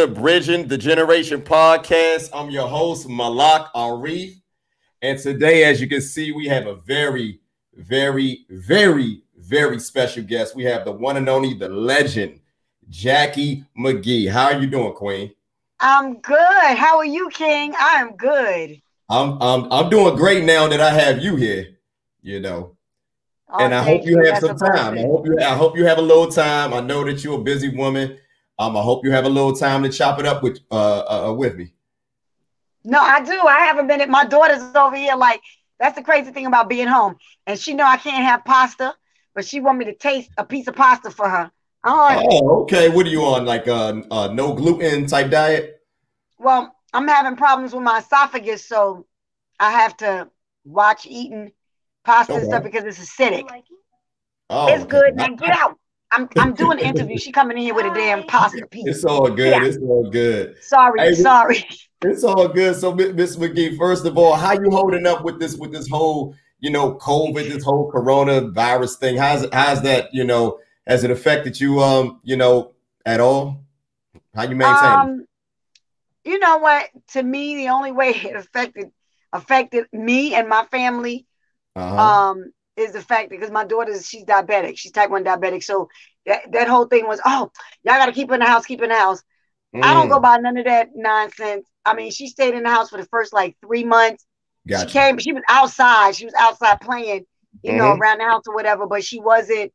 to Bridging the Generation podcast. I'm your host, Malak Arif. And today, as you can see, we have a very, very, very, very special guest. We have the one and only, the legend, Jackie McGee. How are you doing, Queen? I'm good. How are you, King? I am good. I'm I'm I'm doing great now that I have you here, you know. Oh, and I hope you, you have some time. I hope you I hope you have a little time. I know that you're a busy woman. Um, I hope you have a little time to chop it up with uh, uh, uh with me. No, I do. I haven't been. At my daughter's over here. Like that's the crazy thing about being home, and she know I can't have pasta, but she want me to taste a piece of pasta for her. Oh, oh okay. What are you on? Like a uh, uh, no gluten type diet? Well, I'm having problems with my esophagus, so I have to watch eating pasta okay. and stuff because it's acidic. Oh, it's good. Now get out. I'm I'm doing an interview. She coming in here with a damn pasta piece. It's all good. Yeah. It's all good. Sorry, hey, sorry. It's all good. So, Miss McGee, first of all, how you holding up with this with this whole you know COVID, this whole coronavirus thing? How's how's that you know has it affected you um you know at all? How you maintain? Um, you know what? To me, the only way it affected affected me and my family uh-huh. um is the fact that because my daughter she's diabetic. She's type 1 diabetic. So that, that whole thing was, oh, y'all gotta keep her in the house, keep in the house. Mm. I don't go mm. by none of that nonsense. I mean, she stayed in the house for the first like three months. Gotcha. She came, she was outside, she was outside playing, you mm-hmm. know, around the house or whatever, but she wasn't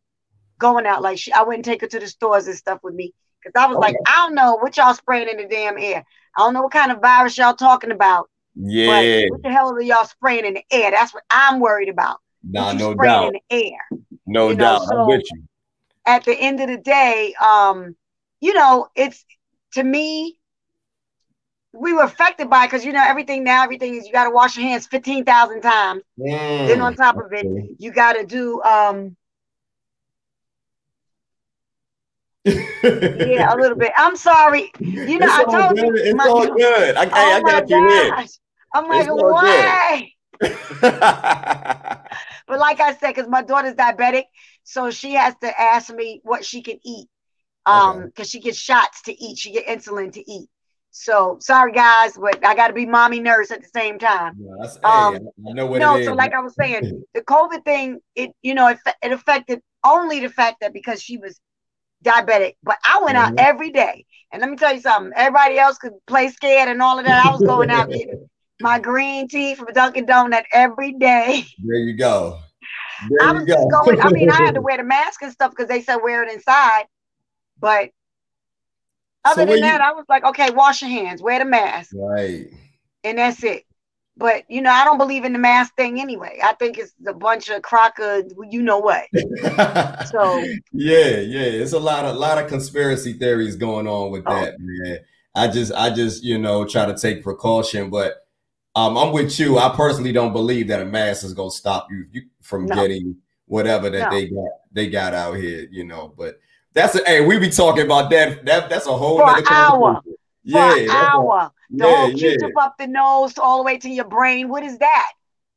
going out. Like she I wouldn't take her to the stores and stuff with me. Cause I was okay. like, I don't know what y'all spraying in the damn air. I don't know what kind of virus y'all talking about. Yeah. But what the hell are y'all spraying in the air? That's what I'm worried about. Nah, no doubt. Air. No you doubt. Know? So I'm with you. At the end of the day, um, you know, it's to me, we were affected by because you know everything now, everything is you got to wash your hands fifteen thousand times. Mm, then on top of it, you got to do um. yeah, a little bit. I'm sorry. You know, it's I told good. you. It's my, all good. I, oh I got you gosh. I'm like, why? but like I said, because my daughter's diabetic, so she has to ask me what she can eat. Um, because okay. she gets shots to eat, she get insulin to eat. So sorry guys, but I got to be mommy nurse at the same time. Yeah, um, hey, I know what no, so like I was saying, the COVID thing, it you know, it, it affected only the fact that because she was diabetic, but I went mm-hmm. out every day. And let me tell you something, everybody else could play scared and all of that. I was going out getting my green tea from Dunkin' Donut every day. There you go. There I was just go. going. I mean, I had to wear the mask and stuff because they said wear it inside. But other so than that, you... I was like, okay, wash your hands, wear the mask, right, and that's it. But you know, I don't believe in the mask thing anyway. I think it's a bunch of crocker, you know what. so yeah, yeah, it's a lot of lot of conspiracy theories going on with oh. that, man. I just I just you know try to take precaution, but um, I'm with you. I personally don't believe that a mask is gonna stop you, you from no. getting whatever that no. they got they got out here, you know. But that's a hey, we be talking about that. That that's a whole for an hour. Yeah, for an hour. A, the yeah, whole yeah. up the nose all the way to your brain. What is that?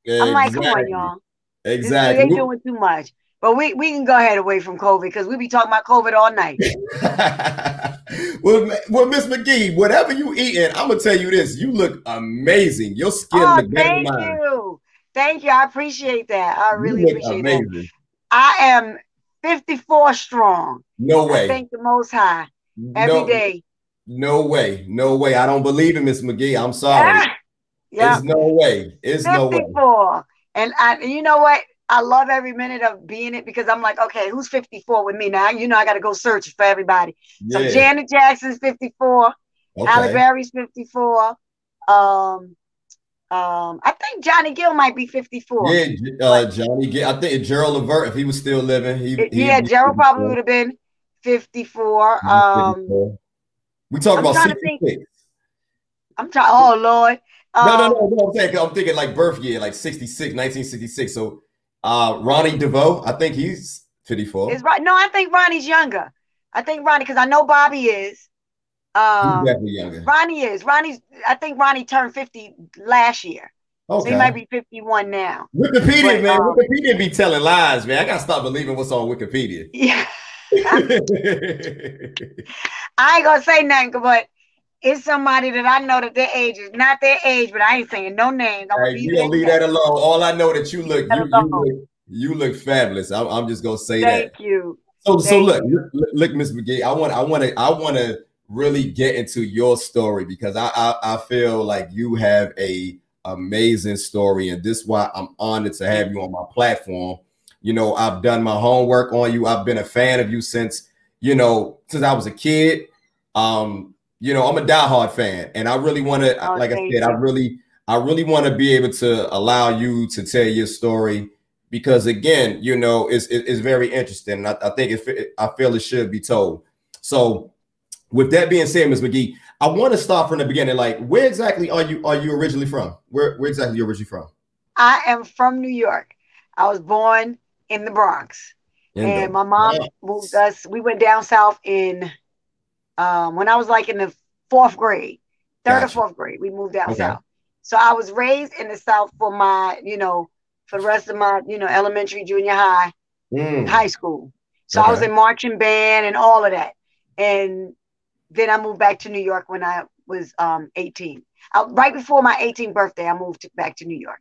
Yeah, I'm like, exactly. come on, y'all. Exactly. They doing too much. But we, we can go ahead away from COVID because we be talking about COVID all night. well, well, Miss McGee, whatever you eating, I'm gonna tell you this: you look amazing. Your skin oh, look better thank you, thank you. I appreciate that. I really appreciate amazing. that. I am 54 strong. No way. I thank the Most High every no, day. No way. No way. I don't believe in Miss McGee. I'm sorry. Yeah. yeah. It's no way. It's 54. no way. And I, you know what? I love every minute of being it because I'm like, okay, who's 54 with me now? You know, I got to go search for everybody. Yeah. So Janet Jackson's 54, okay. Halle Berry's 54. Um, um, I think Johnny Gill might be 54. Yeah, uh, Johnny Gill. I think Gerald Levert, if he was still living, he, he yeah, Gerald probably would have been 54. Um, we talk about 66. I'm trying. Oh Lord. Um, no, no, no, no. I'm saying I'm thinking like birth year, like 66, 1966. So uh, Ronnie DeVoe, I think he's 54. Is right? No, I think Ronnie's younger. I think Ronnie, because I know Bobby is. Um, definitely younger. Ronnie is. Ronnie's. I think Ronnie turned 50 last year. Okay. So he might be 51 now. Wikipedia, but, man. Um, Wikipedia be telling lies, man. I gotta stop believing what's on Wikipedia. Yeah. I ain't gonna say nothing, but it's somebody that I know that their age is not their age, but I ain't saying no names. I'm hey, you gonna leave that alone. All I know that you look, you, you, look, you look fabulous. I'm, I'm just gonna say Thank that. Thank you. So, Thank so look, you. look, look, Miss McGee. I want, I want to, I want to really get into your story because I, I, I feel like you have a amazing story, and this is why I'm honored to have you on my platform. You know, I've done my homework on you. I've been a fan of you since, you know, since I was a kid. Um, you know, I'm a diehard fan, and I really want to, oh, like I said. I really, I really want to be able to allow you to tell your story because, again, you know, it's it's very interesting. I, I think it, I feel it should be told. So, with that being said, Ms. McGee, I want to start from the beginning. Like, where exactly are you are you originally from? Where where exactly are you originally from? I am from New York. I was born in the Bronx, in and the my mom Bronx. moved us. We went down south in um, when I was like in the fourth grade, third gotcha. or fourth grade, we moved out okay. south. So I was raised in the south for my, you know, for the rest of my, you know, elementary, junior high, mm. high school. So okay. I was in marching band and all of that. And then I moved back to New York when I was um, 18. I, right before my 18th birthday, I moved to, back to New York.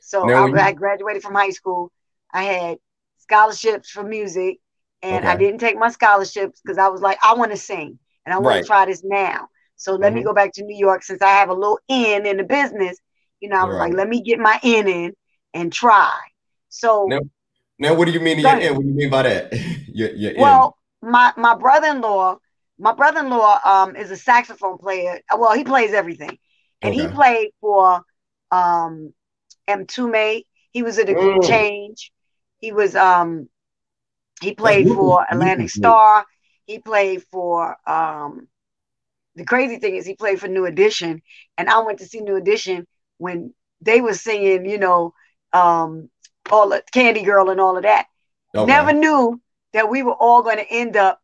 So I, you- I, graduated from high school. I had scholarships for music, and okay. I didn't take my scholarships because I was like, I want to sing and I want right. to try this now. So let mm-hmm. me go back to New York since I have a little in in the business. You know, I was right. like, let me get my in in and try. So now, now what do you mean your in? What do you mean by that? your, your well, in. my my brother-in-law, my brother-in-law um is a saxophone player. Well, he plays everything. And okay. he played for um Mtume. He was at a mm. change. He was um he played for Atlantic Starr. He played for um the crazy thing is he played for New Edition, and I went to see New Edition when they were singing, you know, um, all the Candy Girl and all of that. Okay. Never knew that we were all going to end up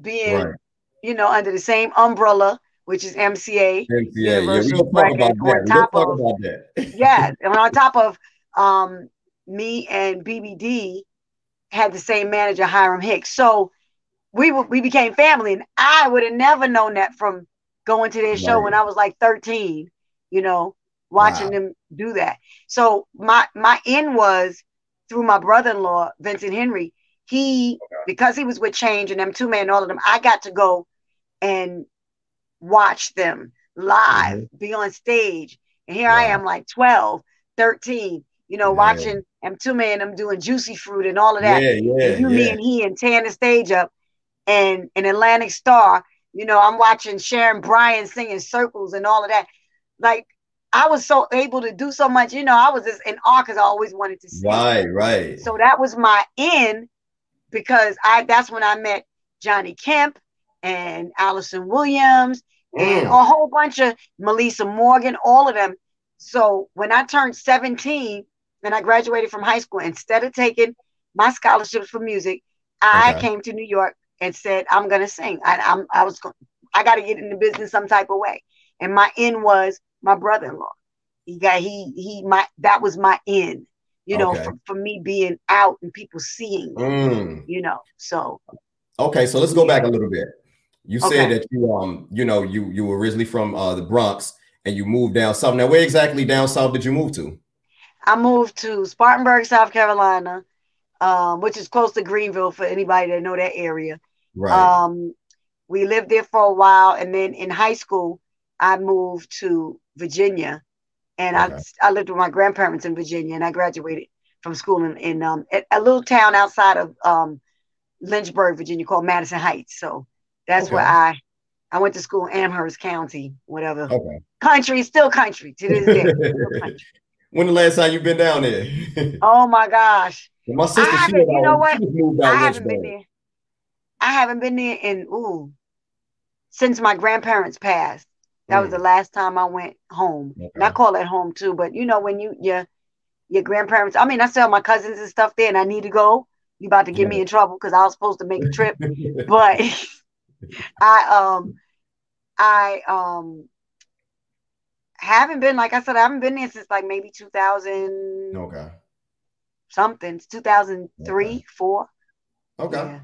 being, right. you know, under the same umbrella, which is MCA. MCA, Universal yeah, we talk about that. On top of, about that. yeah, and on top of um, me and BBD had the same manager, Hiram Hicks. So we we became family, and I would have never known that from going to their right. show when I was like 13. You know, watching wow. them do that. So my my end was through my brother-in-law Vincent Henry. He okay. because he was with Change and them Mtume, all of them. I got to go and watch them live, mm-hmm. be on stage, and here wow. I am, like 12, 13 you know, yeah. watching Mtume them doing Juicy Fruit and all of that. Yeah, yeah, and you, yeah. me, and he, and tearing the stage up and an Atlantic Starr. You know, I'm watching Sharon Bryant singing circles and all of that. Like I was so able to do so much. You know, I was just in awe because I always wanted to sing. Right, right. So that was my in because I that's when I met Johnny Kemp and Alyson Williams mm. and a whole bunch of Meli'sa Morgan, all of them. So when I turned 17 and I graduated from high school, instead of taking my scholarships for music, I okay. came to New York and said, I'm going to sing. I, I'm, I was, I got to get in the business some type of way. And my end was my brother-in-law. He got, he, he, my, that was my end, you know, okay. for, for me being out and people seeing, mm. you know, so. Okay. So let's go back a little bit. You said that you, um, you know, you, you were originally from uh, the Bronx and you moved down south. Now, where exactly down south did you move to? I moved to Spartanburg, South Carolina, um, which is close to Greenville for anybody that know that area. Right. Um, we lived there for a while, and then in high school, I moved to Virginia, and okay. I I lived with my grandparents in Virginia, and I graduated from school in, in um, a little town outside of um, Lynchburg, Virginia, called Madison Heights. So that's okay. where I I went to school in Amherst County, whatever. Okay. Country, still country to this day. when the last time you been down there? oh my gosh. my sister, she, you know what? I haven't been there. I haven't been there in ooh since my grandparents passed. That mm. was the mm. last time I went home. Okay. And I call it home too, but you know when you your your grandparents. I mean, I still have my cousins and stuff there, and I need to go. You about to get yeah. me in trouble because I was supposed to make a trip, but I um I um haven't been like I said I haven't been there since like maybe 2000 okay something 2003 okay. 4 okay yeah.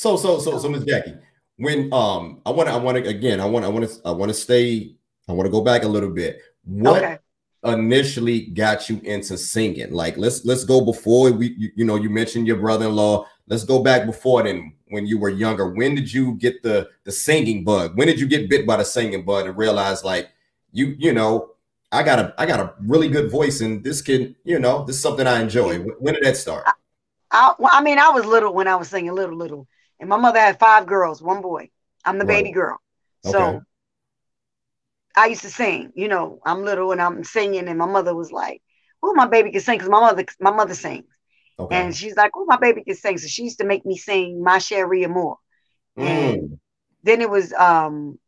So, so, so, so, Miss Jackie, when um I want to I want to again I want I want to I want to stay I want to go back a little bit. What okay. initially got you into singing? Like let's let's go before we you, you know you mentioned your brother-in-law. Let's go back before then when you were younger. When did you get the the singing bug? When did you get bit by the singing bug and realize like you you know I got a I got a really good voice and this can you know this is something I enjoy. When did that start? I, I, well, I mean I was little when I was singing little little and my mother had five girls, one boy. I'm the right. baby girl. Okay. So I used to sing, you know, I'm little and I'm singing, and my mother was like, Oh, my baby can sing because my mother, my mother sings. Okay. And she's like, Oh, my baby can sing. So she used to make me sing My Cherie Amour. Mm. And then it was um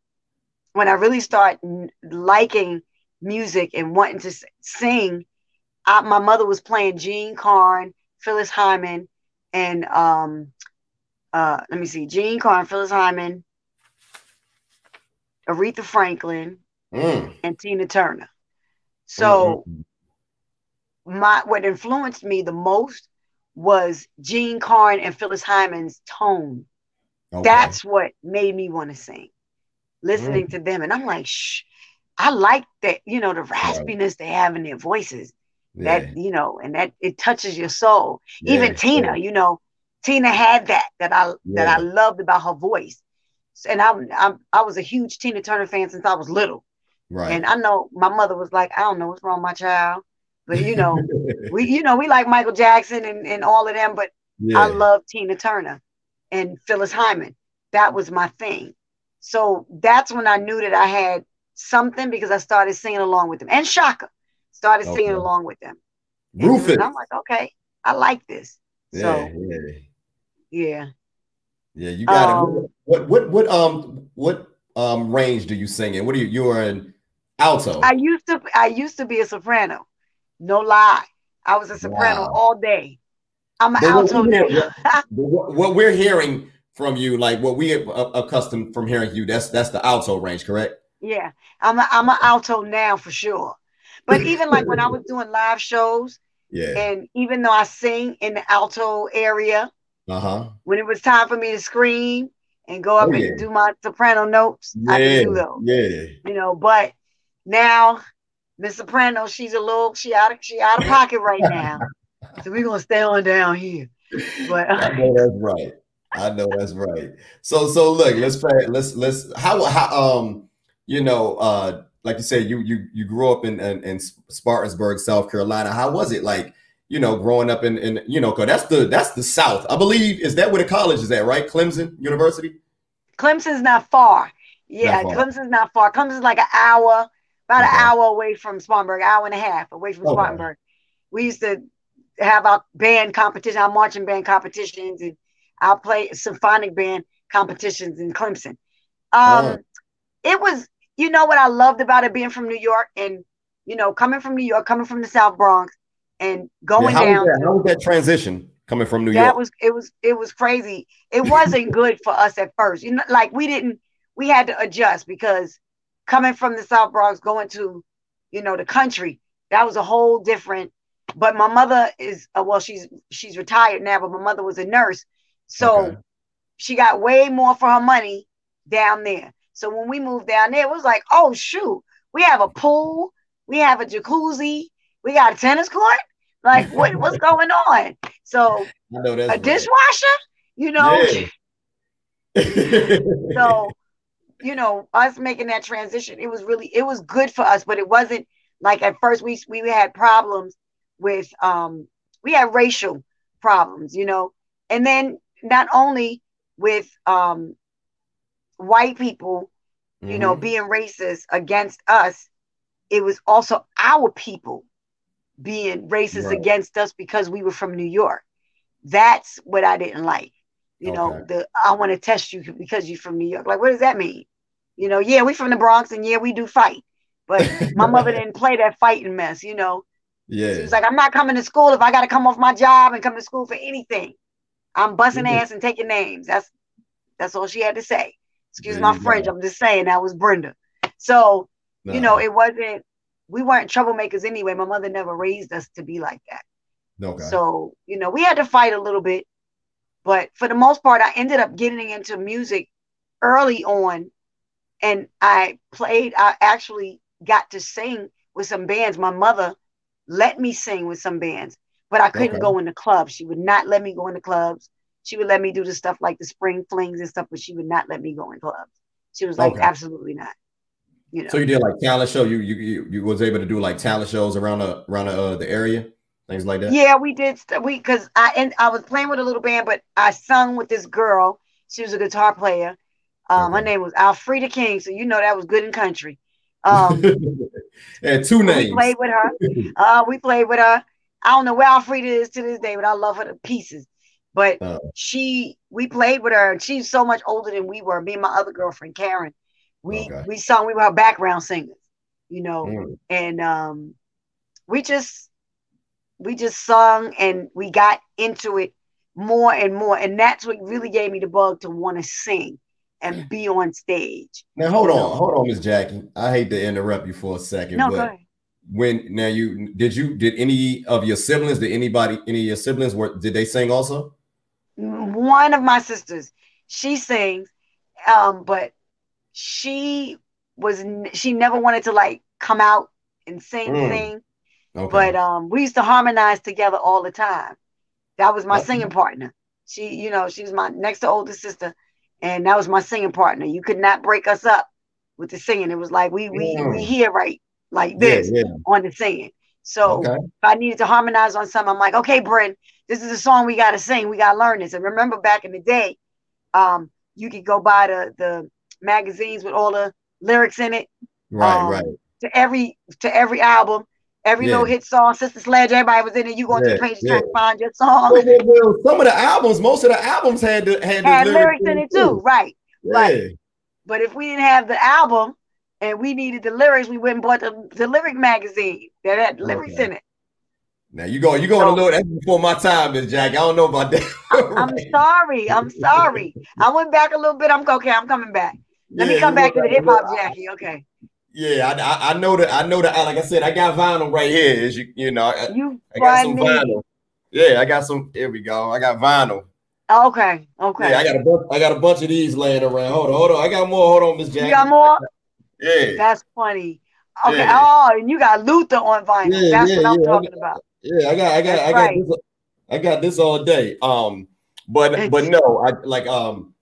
when I really started liking music and wanting to sing, I, my mother was playing Jean Carn, Phyllis Hyman, and um uh, let me see, Jean Carn, Phyllis Hyman, Aretha Franklin, mm. and Tina Turner. So mm-hmm. my what influenced me the most was Jean Carn and Phyllis Hyman's tone. Okay. That's what made me want to sing. Listening mm. to them. And I'm like, shh, I like that, you know, the raspiness right. they have in their voices. Yeah. That, you know, and that it touches your soul. Yeah, Even Tina, yeah. you know, Tina had that that I yeah. that I loved about her voice, and I'm, I'm I was a huge Tina Turner fan since I was little. Right. And I know my mother was like, I don't know what's wrong, my child, but you know, we you know we like Michael Jackson and and all of them, but yeah. I love Tina Turner and Phyllis Hyman. That was my thing. So that's when I knew that I had something because I started singing along with them and Chaka started okay. singing along with them. Rufus. And I'm like, okay, I like this. Yeah, so yeah. Yeah. Yeah, you got um, it. What what what um what um range do you sing in? What are you you are in alto? I used to I used to be a soprano. No lie. I was a soprano wow. all day. I'm an but alto. What, what, we're hearing from you, like what we are accustomed from hearing you, that's that's the alto range, correct? Yeah, I'm a, I'm an alto now for sure. But even like when I was doing live shows, yeah, and even though I sing in the alto area, uh-huh. When it was time for me to scream and go up oh, and do my soprano notes, yeah, I could do those. Yeah. You know, but now Miss Soprano, she's a little she out of she out of pocket right now. so we're gonna stay on down here. But I know that's right. I know that's right. So so look, let's try let's let's how how um you know uh like you said you you you grew up in in, in Spartansburg, South Carolina. How was it like you know, growing up in, in you know, cause that's the that's the South. I believe is that where the college is at, right? Clemson University. Clemson's not far. Yeah, not far. Clemson's not far. Clemson's like an hour, about okay. an hour away from Spartanburg, hour and a half away from okay. Spartanburg. We used to have our band competition, our marching band competitions, and I'll play symphonic band competitions in Clemson. Um, oh. It was, you know, what I loved about it being from New York and, you know, coming from New York, coming from the South Bronx, and going yeah, down. Was how was that transition coming from New York? That was it was it was crazy. It wasn't good for us at first. You know, like we didn't we had to adjust because coming from the South Bronx, going to, you know, the country, that was a whole different. But my mother is uh, well, she's she's retired now, but my mother was a nurse, so okay. she got way more for her money down there. So when we moved down there, it was like, oh shoot, we have a pool, we have a jacuzzi, we got a tennis court. Like, what, what's going on? So, a right. dishwasher, you know. Yeah. so, you know, us making that transition, it was really, it was good for us, but it wasn't like at first we we had problems with, um, we had racial problems, you know, and then not only with um white people, you mm-hmm. know, being racist against us, it was also our people being racist right. against us because we were from New York. That's what I didn't like. You okay. know, the I want to test you because you're from New York. Like, what does that mean? You know, yeah, we from the Bronx and yeah, we do fight. But my mother didn't play that fighting mess, you know. Yeah. She was like, I'm not coming to school if I gotta come off my job and come to school for anything. I'm busting mm-hmm. ass and taking names. That's that's all she had to say. Excuse my French. I'm just saying that was Brenda. So, you know, it wasn't we weren't troublemakers anyway. My mother never raised us to be like that. Okay. So, you know, we had to fight a little bit, but for the most part, I ended up getting into music early on, and I played. I actually got to sing with some bands. My mother let me sing with some bands, but I couldn't okay. go in the clubs. She would not let me go in the clubs. She would let me do the stuff like the spring flings and stuff, but she would not let me go in clubs. She was like, okay. absolutely not. You know. So you did like talent show. You you you, you was able to do like talent shows around the around the, uh, the area, things like that. Yeah, we did. St- We because I and I was playing with a little band, but I sung with this girl. She was a guitar player. Um, okay. Her name was Alfreda King, so you know that was good in country. Um, and two names. We played with her. Uh, we played with her. I don't know where Alfreda is to this day, but I love her to pieces. But uh, she, we played with her, and she's so much older than we were. Me and my other girlfriend Karen, we okay. we sung. We were background singers, you know, mm. and um, we just we just sung and we got into it more and more, and that's what really gave me the bug to want to sing and be on stage. Now hold on, hold on, Miss Jackie. I hate to interrupt you for a second, no, but when now you did you did any of your siblings, did anybody, any of your siblings were did they sing also? One of my sisters, she sings, um, but she was she never wanted to like come out and sing mm. sing. Okay. But um, we used to harmonize together all the time. That was my okay. singing partner. She, you know, she was my next to older sister and that was my singing partner. You could not break us up with the singing. It was like we we mm. we hear right like this yeah, yeah. on the singing. So okay. if I needed to harmonize on something, I'm like, okay, Brent, this is a song we gotta sing. We gotta learn this. And remember back in the day, um, you could go buy the the magazines with all the lyrics in it. Right, um, right. To every to every album. Every yeah. little hit song, Sister Sledge, everybody was in it. You going yeah, to the page yeah. trying to find your song. Well, well, well, some of the albums, most of the albums had the had, had lyrics, lyrics in it too, right? Right. But if we didn't have the album and we needed the lyrics, we went and bought the, the lyric magazine that had lyrics okay. in it. Now you go, you going so, a little that's before my time, Miss Jack. I don't know about that. I'm sorry. I'm sorry. I went back a little bit. I'm okay. I'm coming back. Let me come back to the hip hop, Jackie. Okay. Yeah, I, I, I know that I know that like I said, I got vinyl right here. As you you know, I, you I got some me. vinyl. Yeah, I got some. Here we go. I got vinyl. Okay, okay. Yeah, I got a bunch. I got a bunch of these laying around. Hold on, hold on. I got more. Hold on, Miss Jack. You got more? Yeah. That's funny. Okay. Yeah. Oh, and you got Luther on vinyl. Yeah, That's yeah, what I'm yeah. talking got, about. Yeah, I got, I got, That's I got right. this. I got this all day. Um, but but no, I like um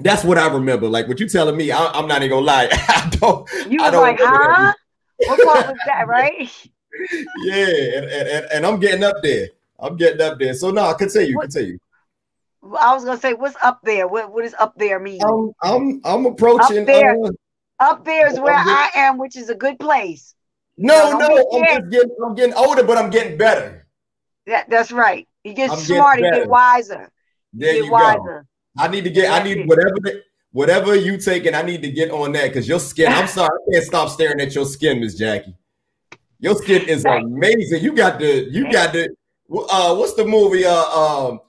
that's what I remember. Like what you telling me, I, am not even gonna lie. I don't. You was don't like, huh? what part was that, right? yeah, and, and, and, I'm getting up there. I'm getting up there. So no, continue, what, continue. I was gonna say, what's up there? What what does up there mean? I'm I'm, I'm approaching. Up there, uh, up there is where I am, which is a good place. No, no, I'm just getting I'm getting older, but I'm getting better. That, that's right. You get I'm smarter, you get wiser. There you, get you wiser. Go. I need to get. I need whatever. Whatever you taking, I need to get on that because your skin. I'm sorry, I can't stop staring at your skin, Miss Jackie. Your skin is amazing. You got the. You got the. Uh, what's the movie? Uh, um,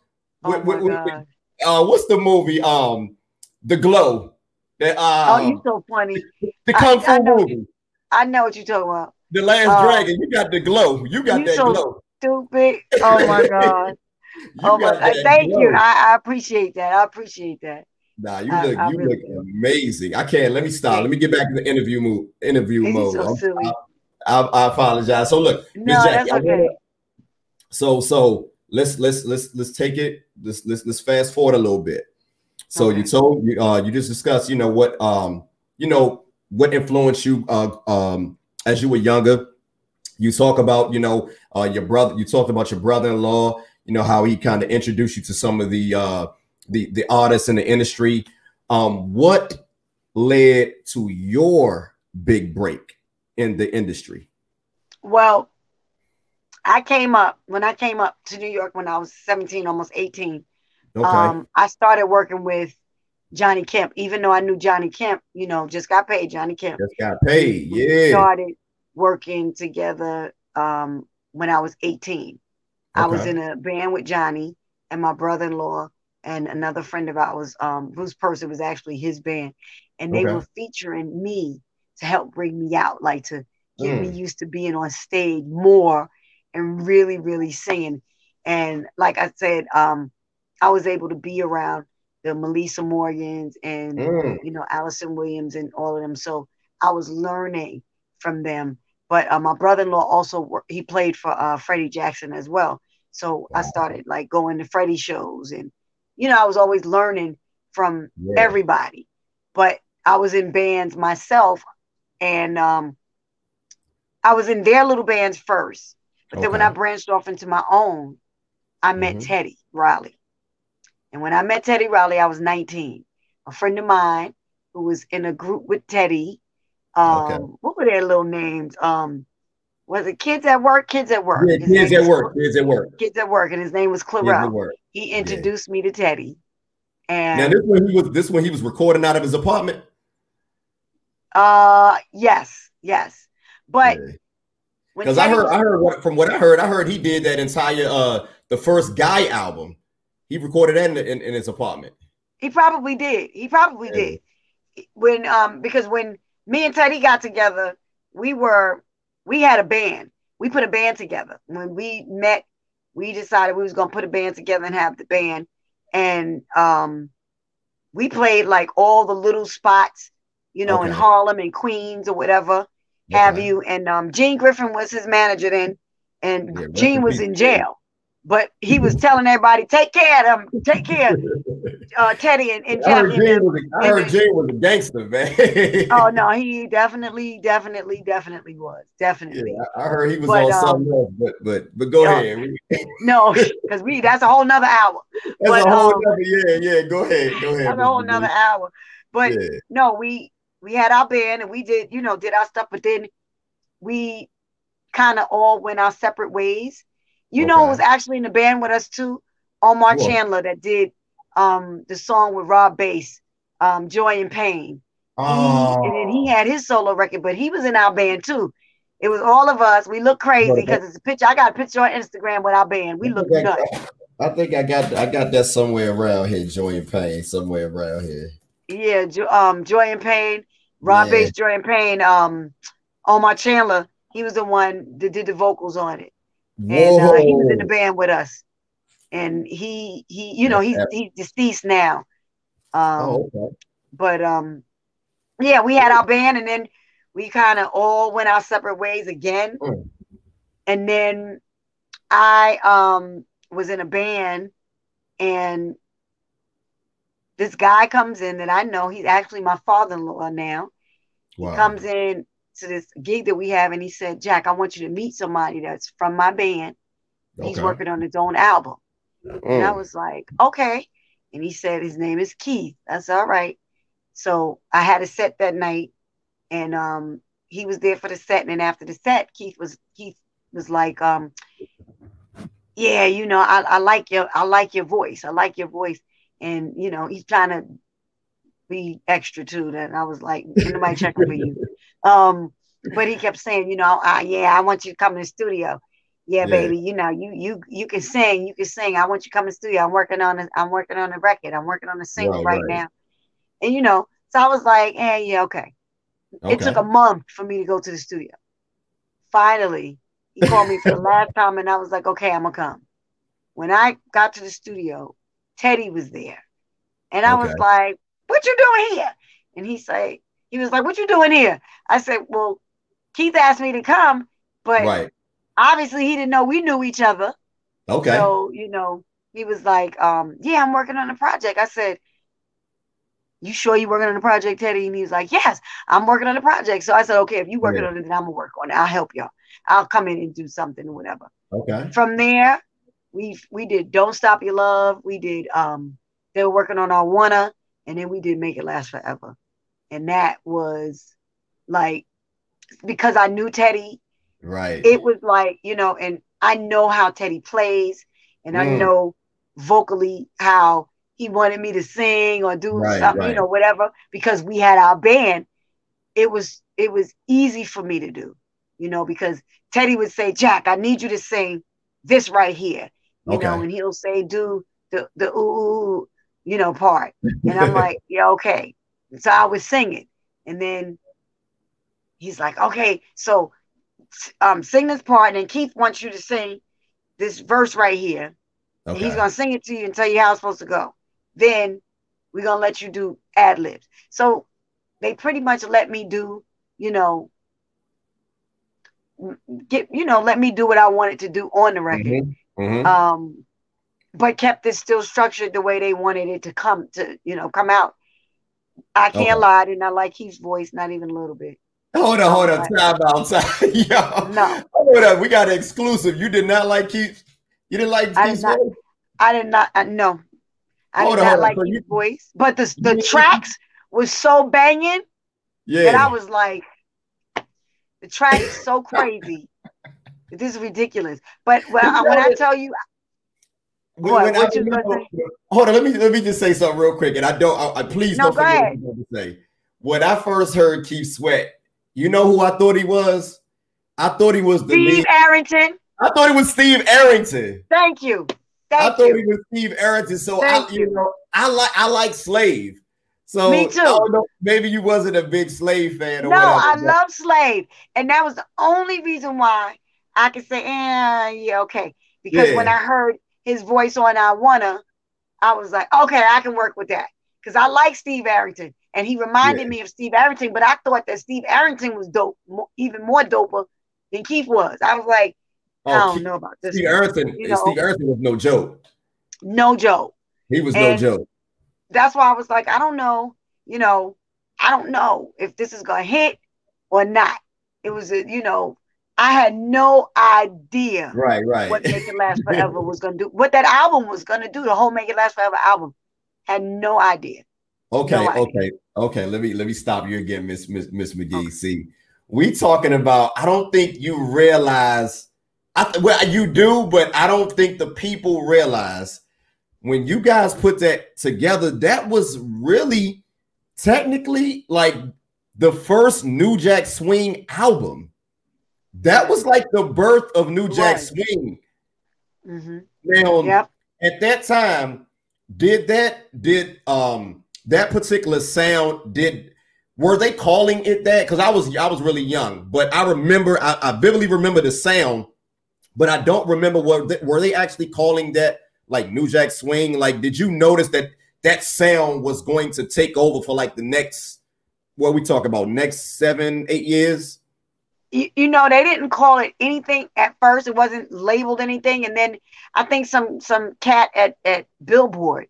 oh with, with, uh, what's the movie? Um, The Glow. That, uh, oh, you're so funny. The Kung Fu I movie. You, I know what you're talking about. The Last uh, Dragon. You got the glow. You got you that so glow. Stupid. Oh my god oh my, thank glow. you. I, I, appreciate that. I appreciate that. Nah, you look I, you really look amazing. I can't. Let me stop. Let me get back to the interview move. Interview mode. So silly. I, I, apologize. So look, no, that's okay. So so let's let's let's let's take it. Let's let's let's fast forward a little bit. So okay. you told you uh you just discussed you know what um you know what influenced you uh um as you were younger. You talk about you know uh your brother. You talked about your brother-in-law you know how he kind of introduced you to some of the uh the the artists in the industry. Um what led to your big break in the industry? Well i came up when i came up to new york when i was 17 almost 18 okay. um i started working with johnny kemp. Even though i knew johnny kemp you know just got paid johnny kemp. Just got paid yeah. started working together um when i was 18 Okay. I was in a band with Johnny and my brother-in-law and another friend of ours, um, whose person was actually his band, and they okay. were featuring me to help bring me out, like to get mm. me used to being on stage more and really, really singing. And like I said, um, I was able to be around the Meli'sa Morgans and mm. you know Alyson Williams and all of them. So I was learning from them. But uh, my brother-in-law also he played for uh, Freddie Jackson as well. So wow. I started like going to Freddie shows and you know I was always learning from yeah. everybody. But I was in bands myself and um, I was in their little bands first. But okay. then when I branched off into my own, I met mm-hmm. Teddy Riley. And when I met Teddy Riley, I was 19. A friend of mine who was in a group with Teddy. Um, okay. what were their little names? Um, was it Kids at Work? Kids at Work. Yeah, kids at Work. Kids at Work. Kids at Work, and his name was Clarell. He introduced yeah. me to Teddy. And now this when he was this when he was recording out of his apartment. Uh, yes, yes, but because I heard, I heard what, from what I heard, I heard he did that entire uh the first Guy album. He recorded that in, in, in his apartment. He probably did. He probably yeah. did. When um because when me and Teddy got together, we were we had a band. We put a band together. When we met, we decided we was gonna put a band together and have the band. And um we played like all the little spots, you know, okay. in Harlem and Queens or whatever have you. And um, Gene Griffin was his manager then, and yeah, Gene was in jail. But he was telling everybody, take care of them, take care of uh, Teddy and, and Jeff. I heard, Gene was, a, I heard Gene was a gangster, man. oh no, he definitely, definitely, definitely was. Definitely. Yeah, I heard he was but, on um, something else, but but but go ahead. no, because we that's a whole nother hour. That's but, a whole um, nother, yeah, yeah. Go ahead. Go ahead. That's a whole nother hour. But yeah. no, we we had our band and we did, you know, did our stuff, but then we kind of all went our separate ways. You okay. know, it was actually in the band with us too, Omar cool. Chandler that did um the song with Rob Base, um, Joy and Pain. Oh. He, and then he had his solo record, but he was in our band too. It was all of us. We look crazy because it's a picture. I got a picture on Instagram with our band. We look nuts. I think I got I got that somewhere around here, Joy and Pain, somewhere around here. Yeah, um, Joy and Pain, Rob yeah. Base, Joy and Pain, um, Omar Chandler, he was the one that did the vocals on it. And uh, he was in the band with us. And he he, you know, he's he's deceased now. Um oh, okay. but um yeah, we had our band and then we kind of all went our separate ways again. Mm. And then I um was in a band and this guy comes in that I know he's actually my father-in-law now. Wow. He comes in to this gig that we have, and he said, Jack, I want you to meet somebody that's from my band. Okay. He's working on his own album. Mm. And I mm. was like, okay. And he said his name is Keith. That's all right. So I had a set that night, and um, he was there for the set. And then after the set, Keith was Keith was like, um, yeah, you know, I, I like your I like your voice. I like your voice. And you know, he's trying to be extra too. That I was like, nobody checking for you. Um, but he kept saying, you know, uh, yeah, I want you to come in the studio. Yeah, yeah, baby, you know, you you you can sing, you can sing. I want you to come in the studio. I'm working on it. I'm working on a record. I'm working on a single right, right, right, now. And you know, so I was like, hey, yeah, okay. okay. It took a month for me to go to the studio. Finally, he called me for the last time, and I was like, okay, I'm gonna come. When I got to the studio, Teddy was there, and I okay. was like, "What you doing here?" And he said, he was like, "What you doing here?" I said, "Well, Keith asked me to come, but right. obviously he didn't know we knew each other." Okay. So you know, he was like, um, "Yeah, I'm working on a project." I said, "You sure you working on a project, Teddy?" And he was like, "Yes, I'm working on a project." So I said, "Okay, if you working yeah. on it, then I'm gonna work on it. I'll help y'all. I'll come in and do something or whatever." Okay. From there, we we did "Don't Stop Your Love." We did um, they were working on our "Wanna," and then we did "Make It Last Forever." And that was like because I knew Teddy. Right. It was like, you know, and I know how Teddy plays and mm. I know vocally how he wanted me to sing or do right, something, right. you know, whatever, because we had our band. It was it was easy for me to do, you know, because Teddy would say, Jack, I need you to sing this right here. You okay. know, and he'll say, do the the ooh, you know, part. And I'm like, yeah, okay. So I was singing, and then he's like, "Okay, so um, sing this part, and then Keith wants you to sing this verse right here. Okay. he's gonna sing it to you and tell you how it's supposed to go. Then we're gonna let you do ad libs. So they pretty much let me do, you know, get you know, let me do what I wanted to do on the record. Mm-hmm. Mm-hmm. Um, but kept it still structured the way they wanted it to come to, you know, come out. I can't okay. lie, I did not like Keith's voice, not even a little bit. Hold on, hold on, time out, time. Yo, no, hold on, we got an exclusive. You did not like Keith. You didn't like I Keith's did not, voice. I did not. Uh, no, I hold did on, not like Keith's voice. But the the tracks was so banging. Yeah, that I was like, the track is so crazy. this is ridiculous. But I, when I tell you, when, what, when what I, remember, hold on, let me let me just say something real quick, and I don't, I, I please no, don't forget what I'm to say. When I first heard Keith Sweat, you know who I thought he was? I thought he was the Steve lead. Arrington. I thought it was Steve Arrington. Thank you. Thank I thought you. he was Steve Arrington. So Thank I, you, you know, I like I like Slave. So me too. Know, maybe you wasn't a big Slave fan. no, whatever. I love Slave, and that was the only reason why I could say, eh, yeah, okay. Because yeah. when I heard his voice on I Want Her, I was like, okay, I can work with that. Because I like Steve Arrington, and he reminded yeah. me of Steve Arrington, but I thought that Steve Arrington was dope, even more doper than Keith was. I was like, oh, I don't Keith, know about this. Steve Arrington, you know? Steve Arrington was no joke. No joke. He was and no joke that's why I was like, I don't know, you know, I don't know if this is gonna hit or not. It was a, you know, I had no idea right, right. what Make It Last Forever was gonna do, what that album was gonna do, the whole Make It Last Forever album. Had no idea. Okay, no idea. okay, okay. Let me let me stop you again, Miss Miss Miss McGee. Okay. See, we talking about, I don't think you realize I well you do, but I don't think the people realize when you guys put that together, that was really technically like the first New Jack Swing album. That was like the birth of New Jack right. Swing. Mm-hmm. Now, yep. at that time, did that did um that particular sound did were they calling it that? Because I was I was really young, but I remember I, I vividly remember the sound, but I don't remember what they, were they actually calling that like New Jack Swing? Like, did you notice that that sound was going to take over for like the next, what we talk about, next seven, eight years? You, you know, they didn't call it anything at first. It wasn't labeled anything, and then I think some some cat at at Billboard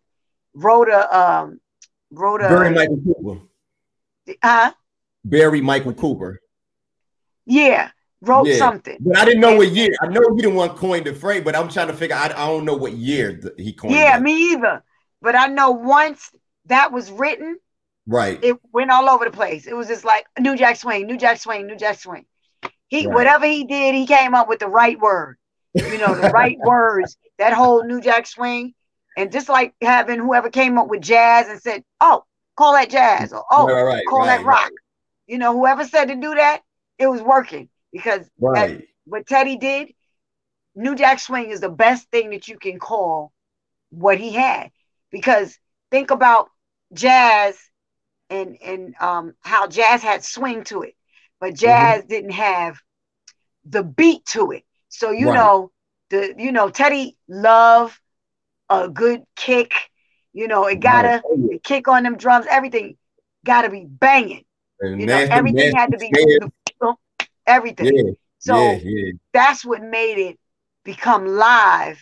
wrote a um wrote a Barry Michael Cooper. Huh? Barry Michael Cooper. Yeah, wrote yeah. something. But I didn't know what year. I know he didn't want coined the phrase, but I'm trying to figure. I, I don't know what year he coined. Yeah, that. me either. But I know once that was written, right, it went all over the place. It was just like New Jack Swing, New Jack Swing, New Jack Swing. He right. whatever he did, he came up with the right word. You know, the right words. That whole New Jack Swing, and just like having whoever came up with jazz and said, "Oh, call that jazz," or "Oh, right, right, call that rock." You know, whoever said to do that, it was working because what Teddy did, New Jack Swing is the best thing that you can call what he had. Because think about jazz and and um, how jazz had swing to it, but jazz mm-hmm. didn't have the beat to it. So you right. know the you know Teddy love a good kick. You know it gotta right. kick on them drums. Everything gotta be banging. And you know everything had to be everything. Yeah, so yeah, yeah. that's what made it become live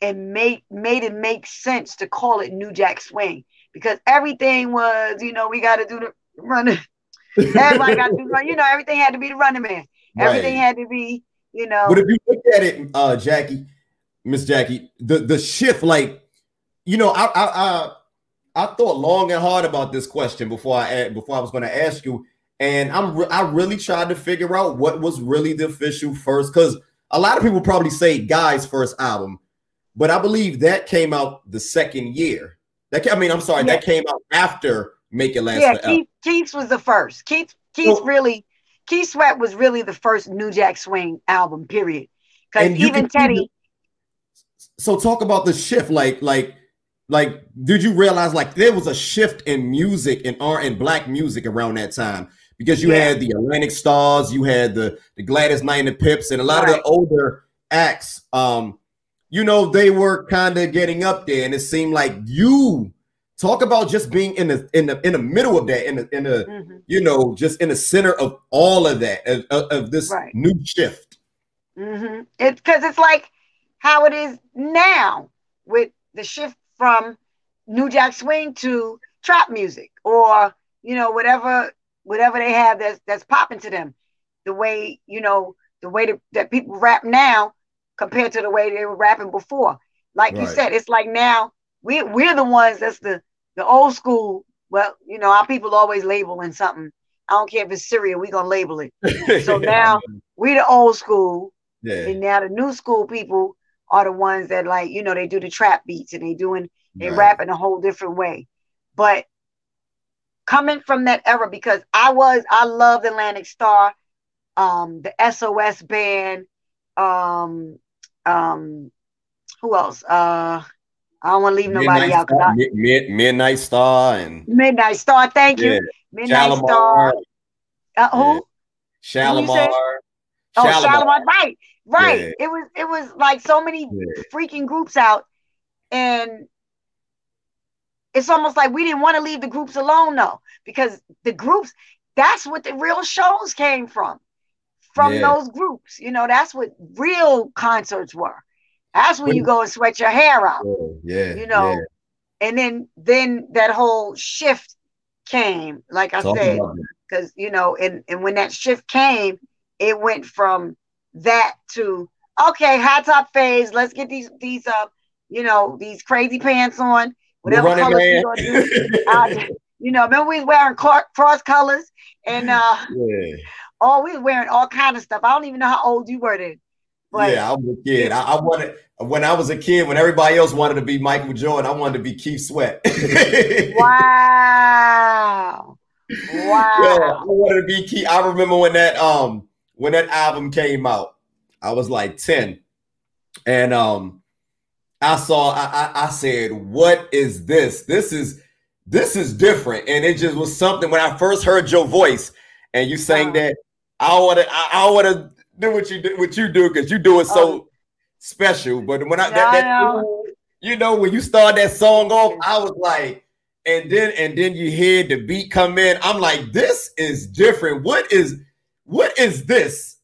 and made made it make sense to call it New Jack Swing because everything was, you know, we got to do the running. Everybody got to run. You know, everything had to be the running man. Right. Everything had to be, you know. But if you look at it, uh, Jackie, Miss Jackie, the the shift, like, you know, I I I, I thought long and hard about this question before I before I was going to ask you and I'm re- I really tried to figure out what was really the official first because a lot of people probably say Guy's first album, but I believe that came out the second year. That I mean, I'm sorry, yeah. that came out after Make It Last yeah, Keith, Keith's was the first. Keith Keith so, really Keith Sweat was really the first New Jack Swing album. Period. Because even Teddy. So talk about the shift, like like like did you realize like there was a shift in music and art and black music around that time because you yeah. had the Atlantic Starrs, you had the the Gladys Knight and the Pips, and a lot right. of the older acts. Um, you know, they were kind of getting up there, and it seemed like you talk about just being in the in the in the middle of that, in the in the mm-hmm. you know, just in the center of all of that of, of this right. new shift. Mm-hmm. It's because it's like how it is now with the shift from New Jack Swing to trap music or you know whatever whatever they have that's that's popping to them. The way you know the way that, that people rap now compared to the way they were rapping before. Like right. you said, it's like now we we're the ones that's the the old school. Well, you know, our people always labeling something. I don't care if it's cereal, we're gonna label it. So now we the old school, yeah. and now the new school people are the ones that like you know they do the trap beats and they doing they right. rap in a whole different way. But coming from that era, because I was I loved Atlantic Starr, um, the SOS band, um, um, who else? Uh, I don't want to leave nobody Midnight out. Star, I, mid, Midnight Star and Midnight Star. Thank you, yeah. Midnight Shalamar. Star. Uh, who? Yeah. Shalamar. Who oh, Shalamar. Right, right. Yeah. It was it was like so many freaking groups out, and it's almost like we didn't want to leave the groups alone though, because the groups that's what the real shows came from, from those groups. You know, that's what real concerts were. That's when you go and sweat your hair out. Yeah. You know, yeah. and then then that whole shift came, like I Talk said, because you know, and, and when that shift came, it went from that to okay, high top phase, let's get these these uh, you know, these crazy pants on, whatever color you gonna do. uh, you know, remember we was wearing cross colors and uh yeah. oh, we was wearing all kind of stuff. I don't even know how old you were then. But yeah, I was a kid. I, I, wanted when I was a kid, when everybody else wanted to be Michael Jordan, I wanted to be Keith Sweat. wow. Wow. Yeah, I wanted to be Keith. I remember when that um when that album came out, I was like 10. And um I saw I, I, I said, what is this? This is this is different. And it just was something when I first heard your voice and you sang wow. that I to I, I want to do what you do, what you do, because you do it so oh. special. But when I, that, that I you know, when you start that song off, I was like, and then and then you hear the beat come in. I'm like, this is different. What is what is this?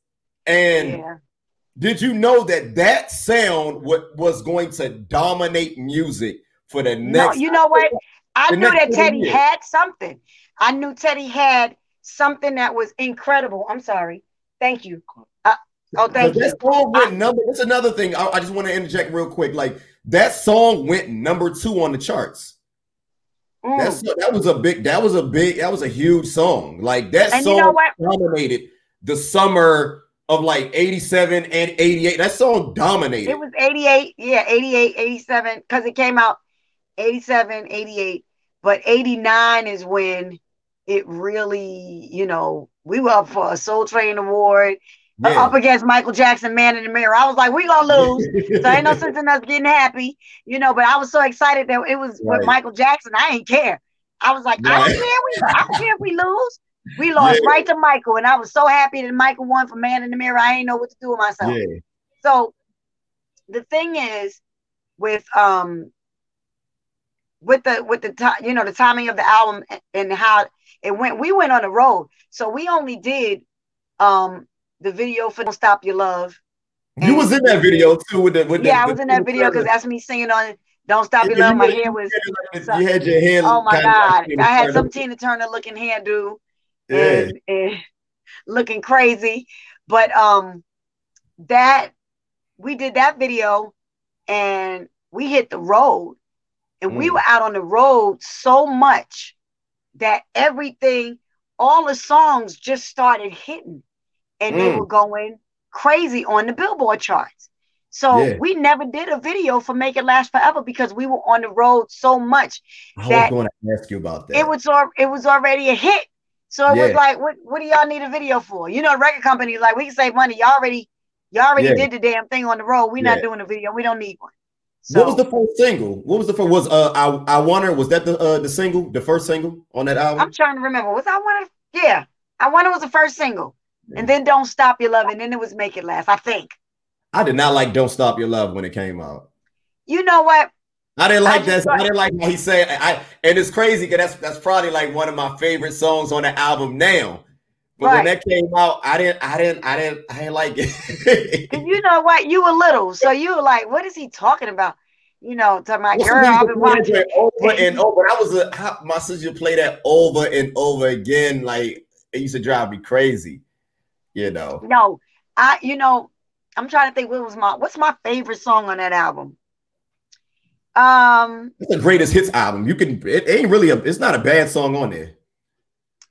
And yeah. did you know that that sound what was going to dominate music for the next? No, you know what? I knew that Teddy years. had something. I knew Teddy had something that was incredible. I'm sorry. Thank you. Oh, thank you. That song went number. That's another thing. I, I just want to interject real quick. Like that song went number two on the charts. Mm. That's that was a big. That was a big. That was a huge song. Like that and song you know dominated the summer of like 87 and 88. That song dominated. It was 88. Yeah, 88, 87. Because it came out 87, 88. But 89 is when it really, you know, we were up for a Soul Train Award yeah. up against Michael Jackson, Man in the Mirror. I was like, we gonna lose. so ain't no sense in us getting happy, you know. But I was so excited that it was right. with Michael Jackson. I ain't care. I was like, right. I don't care. We, I don't care if we lose. We lost yeah. right to Michael, and I was so happy that Michael won for Man in the Mirror. I ain't know what to do with myself. Yeah. So the thing is, with um, with the with the time, you know, the timing of the album and how it went. We went on the road, so we only did um the video for "Don't Stop Your Love." You was in that video too with the with yeah, the, I was in that video because that's me singing on "Don't Stop Your Love." My hair was you had your hair. Oh my god, I had some Tina Turner looking hairdo, yeah. and, and looking crazy, but um, that we did that video, and we hit the road, and mm. we were out on the road so much that everything, all the songs just started hitting and mm. they were going crazy on the Billboard charts. So yeah. we never did a video for Make It Last Forever because we were on the road so much. I was going to ask you about that. It was it was already a hit. So it yeah. was like, what, what do y'all need a video for? You know, the record company like we can save money. Y'all already y'all already yeah. did the damn thing on the road. We're not doing a video. We don't need one. So, what was the first single? What was the first? Was uh I I wonder was that the uh the single, the first single on that album? I'm trying to remember. Was I wonder? Yeah, I wonder was the first single and then Don't Stop Your Love, and then it was Make It Last. I think. I did not like Don't Stop Your Love when it came out. You know what? I didn't like that. I didn't like how he said. I and it's crazy because that's that's probably like one of my favorite songs on the album now. But right. when that came out, I didn't, I didn't, I didn't, I didn't like it. you know what? You were little, so you were like, "What is he talking about?" You know, to my girl, I've been watching over and over. I was a my sister played that over and over again. Like it used to drive me crazy. You know. No, I. You know, I'm trying to think. What was my What's my favorite song on that album? Um, it's the greatest hits album. You can. It ain't really a. It's not a bad song on there.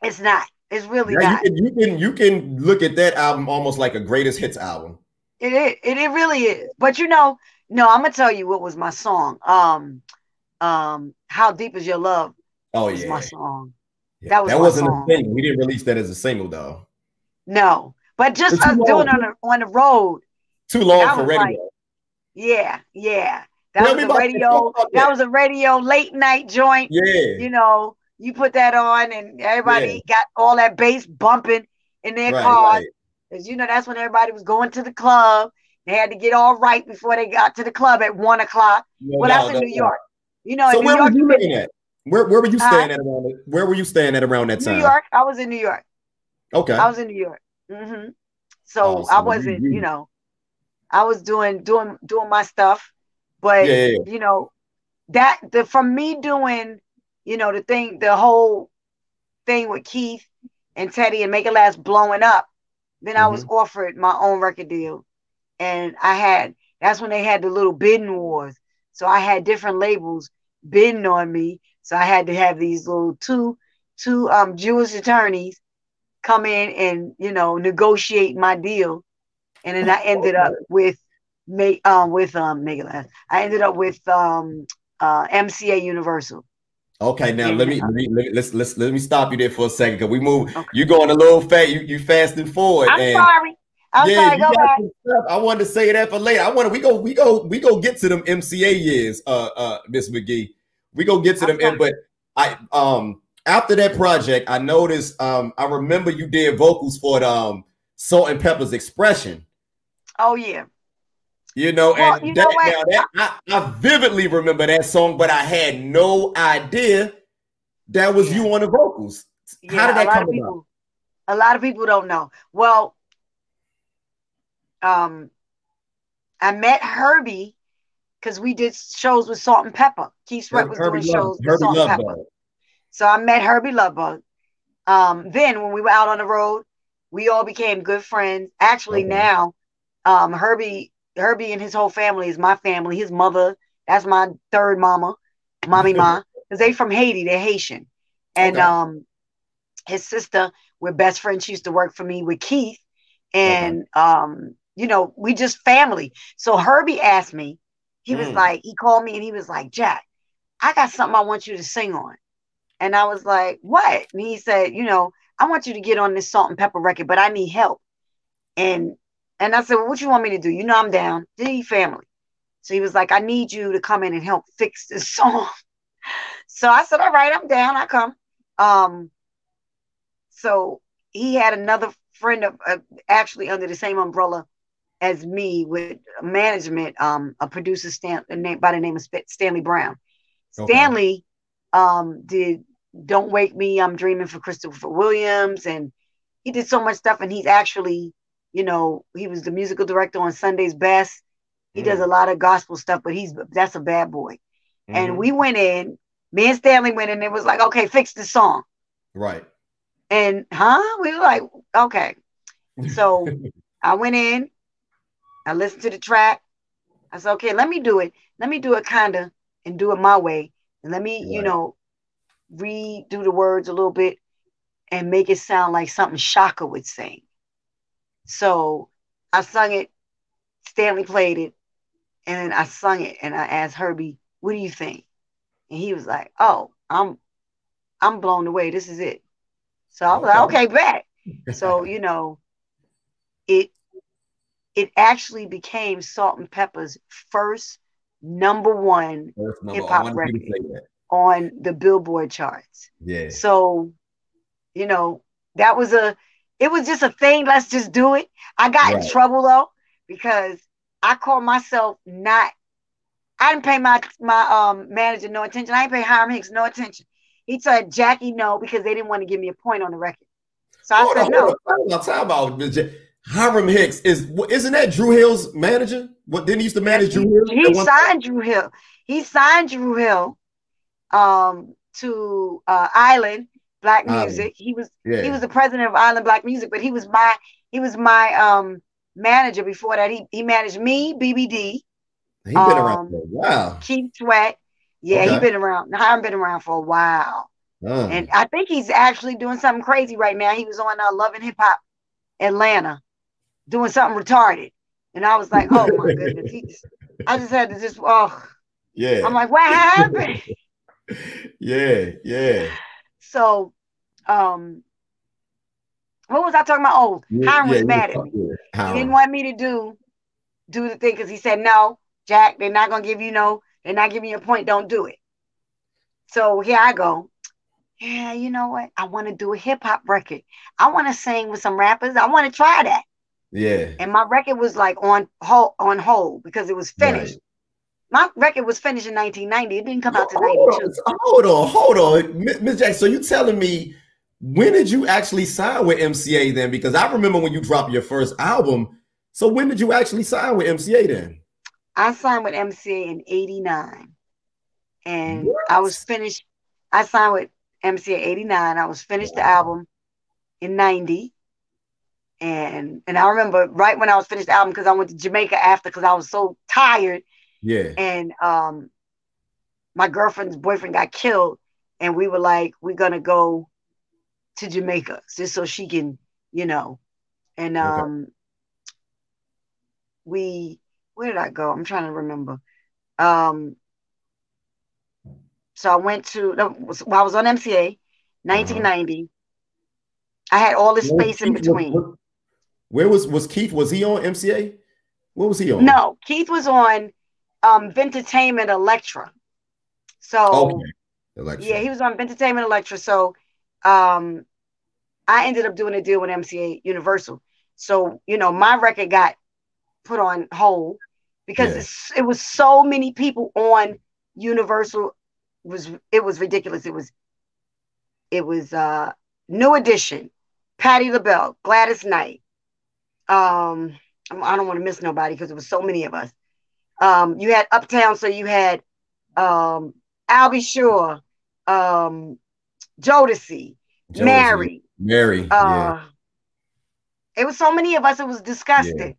It's not. It's really yeah, not. You can, you can you can look at that album almost like a greatest hits album. It is. It, it really is. But you know, no, I'm gonna tell you what was my song. Um, um, how deep is your love? Oh yeah, my song. Yeah. That was that wasn't song. a single. We didn't release that as a single though. No, but just us doing on the on the road. Too long for radio. Like, yeah, yeah. That Tell was a radio. That. that was a radio late night joint. Yeah. You know, you put that on and everybody yeah. got all that bass bumping in their right, cars. Because right. you know, that's when everybody was going to the club. They had to get all right before they got to the club at one o'clock. No, well, that's no, in New York. You know, so where York, were you living at? Where, where were you staying uh, at around? Where were you staying at around that time? New York. I was in New York. Okay. I was in New York. Mm-hmm. So I wasn't, you, you know, I was doing doing doing my stuff, but yeah, yeah. you know, that the from me doing you know, the thing, the whole thing with Keith and Teddy and Make It Last blowing up, then mm-hmm. I was mm-hmm. offered my own record deal. And I had, that's when they had the little bidding wars. So I had different labels bidding on me. So I had to have these little two, two um Jewish attorneys come in and, you know, negotiate my deal. And then I ended up with make um with um Make It Last. I ended up with um uh MCA Universal. Okay, now let me, let me, let me let's let's let me stop you there for a second because we move. Okay. You're going a little fast. You you fasting forward. I'm and, sorry. I'm yeah, sorry. Go back. I wanted to say that for later. I want to. We go. We go. We go get to them MCA years, uh, uh, Miss McGhee. We go get to them. Okay. but I um after that project, I noticed um I remember you did vocals for the, um Salt-N-Pepa's expression. Oh yeah. You know, well, and you that, know that, I, I, vividly remember that song, but I had no idea that was you on the vocals. Yeah, How did that come people, about? A lot of people don't know. Well, um, I met Hurby because we did shows with Salt-N-Pepa. Keith Sweat was Hurby doing shows with Salt-N-Pepa. So I met Hurby Luv Bug. Um, then when we were out on the road, we all became good friends. Actually, okay. now um, Hurby Hurby and his whole family is my family. His mother, that's my third mama, mommy ma, because they from Haiti. They're Haitian, and okay. um, his sister, we're best friends. She used to work for me with Keith, and okay. um, you know, we just family. So Hurby asked me. He mm. was like, he called me and he was like, Jack, I got something I want you to sing on. And I was like, what? And he said, you know, I want you to get on this Salt-N-Pepa record, but I need help. And and I said, well, what you want me to do? You know I'm down. D family. So he was like, I need you to come in and help fix this song. So I said, all right, I'm down. I come. Um, so he had another friend of uh, actually under the same umbrella as me with management, um, a producer Stan, by the name of Stanley Brown. Okay. Stanley um, did Don't Wake Me, I'm Dreaming for Christopher Williams, and he did so much stuff, and he's actually you know, he was the musical director on Sunday's Best. He mm. does a lot of gospel stuff, but he's that's a bad boy. Mm. And mm-hmm. we went in, me and Stanley went in and it was like, okay, fix the song. Right. And huh? We were like, okay. So I went in, I listened to the track. I said, okay, let me do it. Let me do it kind of and do it my way. And let me, right. you know, redo the words a little bit and make it sound like something Chaka would sing. So I sung it. Stanley played it, and then I sung it, and I asked Hurby, "What do you think?" And he was like, "Oh, I'm, I'm blown away. This is it." So I was okay. like, "Okay, bet." so you know, it, it actually became Salt-N-Pepa's first number one hip hop record on the Billboard charts. Yeah. So, you know, that was a it was just a thing. Let's just do it. I got right. in trouble though because I called myself not I didn't pay my my um manager no attention. I didn't pay Hiram Hicks no attention. He said Jackie no because they didn't want to give me a point on the record. So I hold said on, no. On, time about Hiram Hicks is isn't that Dru Hill's manager? What didn't he used to manage Dru Hill? He, he signed Dru Hill. He signed Dru Hill um to uh Island Black Music. He was yeah. he was the president of Island Black Music, but he was my he was my um manager before that. He he managed me, BBD. He's um, been around um, for a while. Keith Sweat. Yeah, okay. he's been around. Hiram been around for a while. Oh. And I think he's actually doing something crazy right now. He was on uh, Love and Hip Hop Atlanta doing something retarded. And I was like, oh my goodness. He just, I just had to just, oh. Yeah. I'm like, what happened? Yeah, yeah. So, um, what was I talking about? Oh, yeah, Hiram was yeah, mad at me. He didn't want me to do do the thing because he said, no, Jack, they're not gonna give you no, they're not giving you a point, don't do it. So here I go. Yeah, you know what? I want to do a hip hop record. I want to sing with some rappers. I want to try that. Yeah. And my record was like on hold on hold because it was finished. Right. My record was finished in 1990. It didn't come out to 92. Hold on, hold on. Miss Jackson, so you telling me when did you actually sign with MCA then? Because I remember when you dropped your first album. So when did you actually sign with MCA then? I signed with MCA in 89. And what? I was finished. I signed with MCA 89. I was finished the album in 90. And and I remember right when I was finished the album because I went to Jamaica after because I was so tired. Yeah. And um my girlfriend's boyfriend got killed. And we were like, we're gonna go to Jamaica just so she can, you know. And um okay. we where did I go? I'm trying to remember. Um, so I went to well, I was on MCA, 1990. Uh-huh. I had all this space in between. where was was Keith? Was he on MCA? What was he on? No, Keith was on um Entertainment Elektra. So okay. Elektra. yeah, he was on Entertainment Elektra. So um I ended up doing a deal with MCA Universal. So, you know, my record got put on hold because yeah. it was so many people on Universal it was it was ridiculous. It was it was uh New Edition, Patti LaBelle, Gladys Knight. Um, I don't want to miss nobody because there was so many of us. Um, you had Uptown, so you had um Al B. Sure, um, Jodeci, Jodeci. Mary, Mary. Uh, yeah. It was so many of us. It was disgusting. Yeah.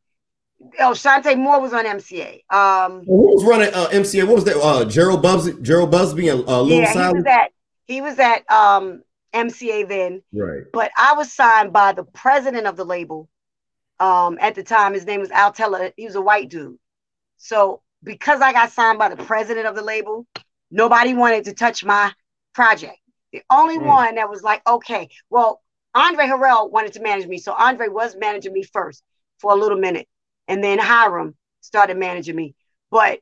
Oh, Chanté Moore was on MCA. Um, who was running uh, MCA? What was that? Uh, Jheryl Busby, Jheryl Busby, and uh, Lil yeah, he was at he was at um, MCA then. Right. But I was signed by the president of the label. Um, at the time, his name was Al Teller. He was a white dude. So because I got signed by the president of the label, nobody wanted to touch my project. The only mm. one that was like, okay, well, Andre Harrell wanted to manage me. So Andre was managing me first for a little minute. And then Hiram started managing me. But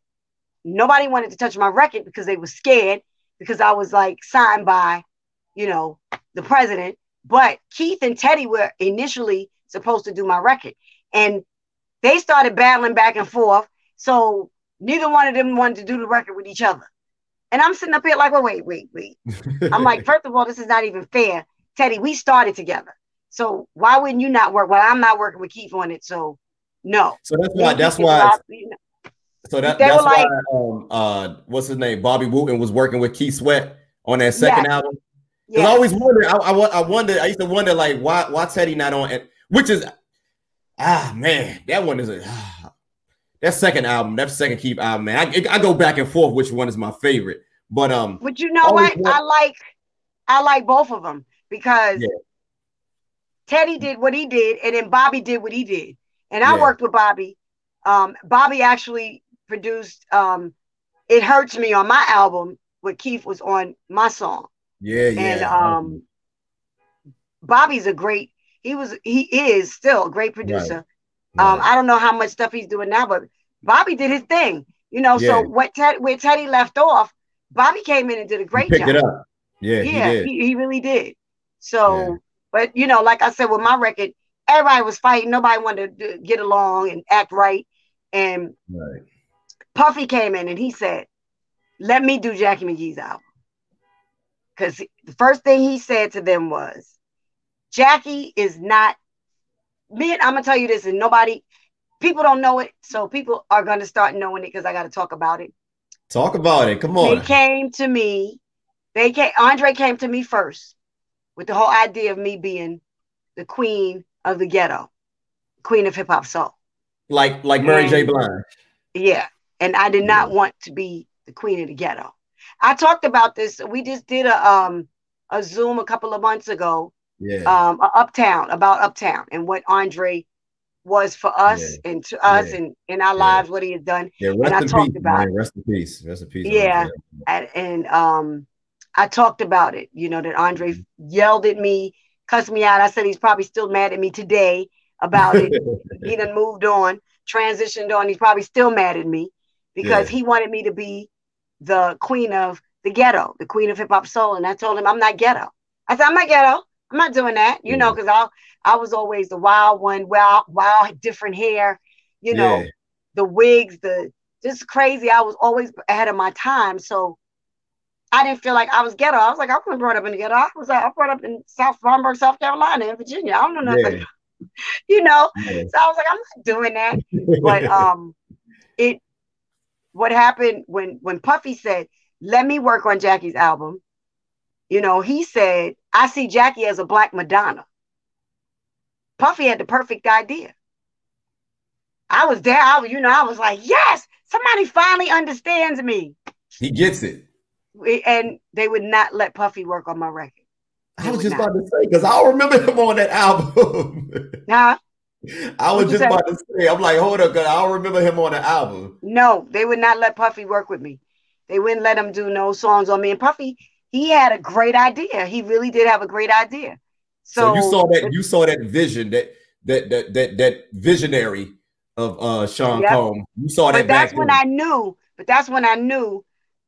nobody wanted to touch my record because they were scared because I was like signed by, you know, the president. But Keith and Teddy were initially supposed to do my record. And they started battling back and forth. So neither one of them wanted to do the record with each other. And I'm sitting up here like, well, wait, wait, wait. I'm like, first of all, this is not even fair. Teddy, we started together. So why wouldn't you not work? Well, I'm not working with Keith on it. So no. So that's why. That's why. So that, that's why. Um, uh, what's his name? Bobby Wooten was working with Keith Sweat on that second yes. album. Yes. I always wonder. I, I, I wonder. I used to wonder like why why Teddy not on it? Which is ah man, that one is a ah, that second album. That second Keith album, man. I, I go back and forth which one is my favorite. But um, but you know what? I like I like both of them because yeah. Teddy did what he did, and then Bobby did what he did. And I yeah. worked with Bobby. Um, Bobby actually produced um, "It Hurts Me" on my album, where Keith was on my song. Yeah, yeah. And um, Bobby's a great. He was. He is still a great producer. Right. Um, I don't know how much stuff he's doing now, but Bobby did his thing. You know, yeah. so what Ted, where Teddy left off, Bobby came in and did a great picked job. it up. Yeah, yeah, he, he, he, really did. So, yeah. but you know, like I said, with my record, everybody was fighting. Nobody wanted to get along and act right. And right. Puffy came in and he said, "Let me do Jackie McGhee's album." Because the first thing he said to them was, "Jackie is not." Me, I'm gonna tell you this, and nobody, people don't know it, so people are gonna start knowing it because I got to talk about it. Talk about it. Come on. They came to me. They came. Andre came to me first with the whole idea of me being the queen of the ghetto, queen of hip hop soul. Like like Mary and, J. Blige. Yeah. And I did not want to be the queen of the ghetto. I talked about this. We just did a um a Zoom a couple of months ago. Yeah. Um, Uptown about Uptown and what Andre was for us yeah. and to us yeah. and in our lives what he has done. Yeah, rest and I in talked peace, about man. Rest in peace. Rest in peace. Yeah, and, and, um, I talked about it. You know that Andre mm-hmm. yelled at me, cussed me out. I said he's probably still mad at me today about it. he done moved on, transitioned on. He's probably still mad at me because he wanted me to be the queen of the ghetto, the queen of hip hop soul. And I told him I'm not ghetto. I said I'm not ghetto. I'm not doing that. You know, because I I was always the wild one, wild, wild, different hair. You know, the wigs, the just crazy. I was always ahead of my time. So I didn't feel like I was ghetto. I was like, I wasn't brought up in the ghetto. I was like, I brought up in South Farmburg, South Carolina, in Virginia. I don't know nothing. Yeah. you know, yeah. so I was like, I'm not doing that. but um, it what happened when when Puffy said, "Let me work on Jackie's album." You know, he said, "I see Jackie as a black Madonna." Puffy had the perfect idea. I was there. I was, you know, I was like, "Yes, somebody finally understands me." He gets it and they would not let Puffy work on my record. They I was just not. about to say because I remember him on that album. Huh? I was just about to say, I'm like, hold up, because I don't remember him on the album. No, they would not let Puffy work with me. They wouldn't let him do no songs on me. And Puffy, he had a great idea. He really did have a great idea. So, so you saw that you saw that vision, that that that that that visionary of uh Sean yep. Combs. You saw that. But that's when I knew. But that's when I knew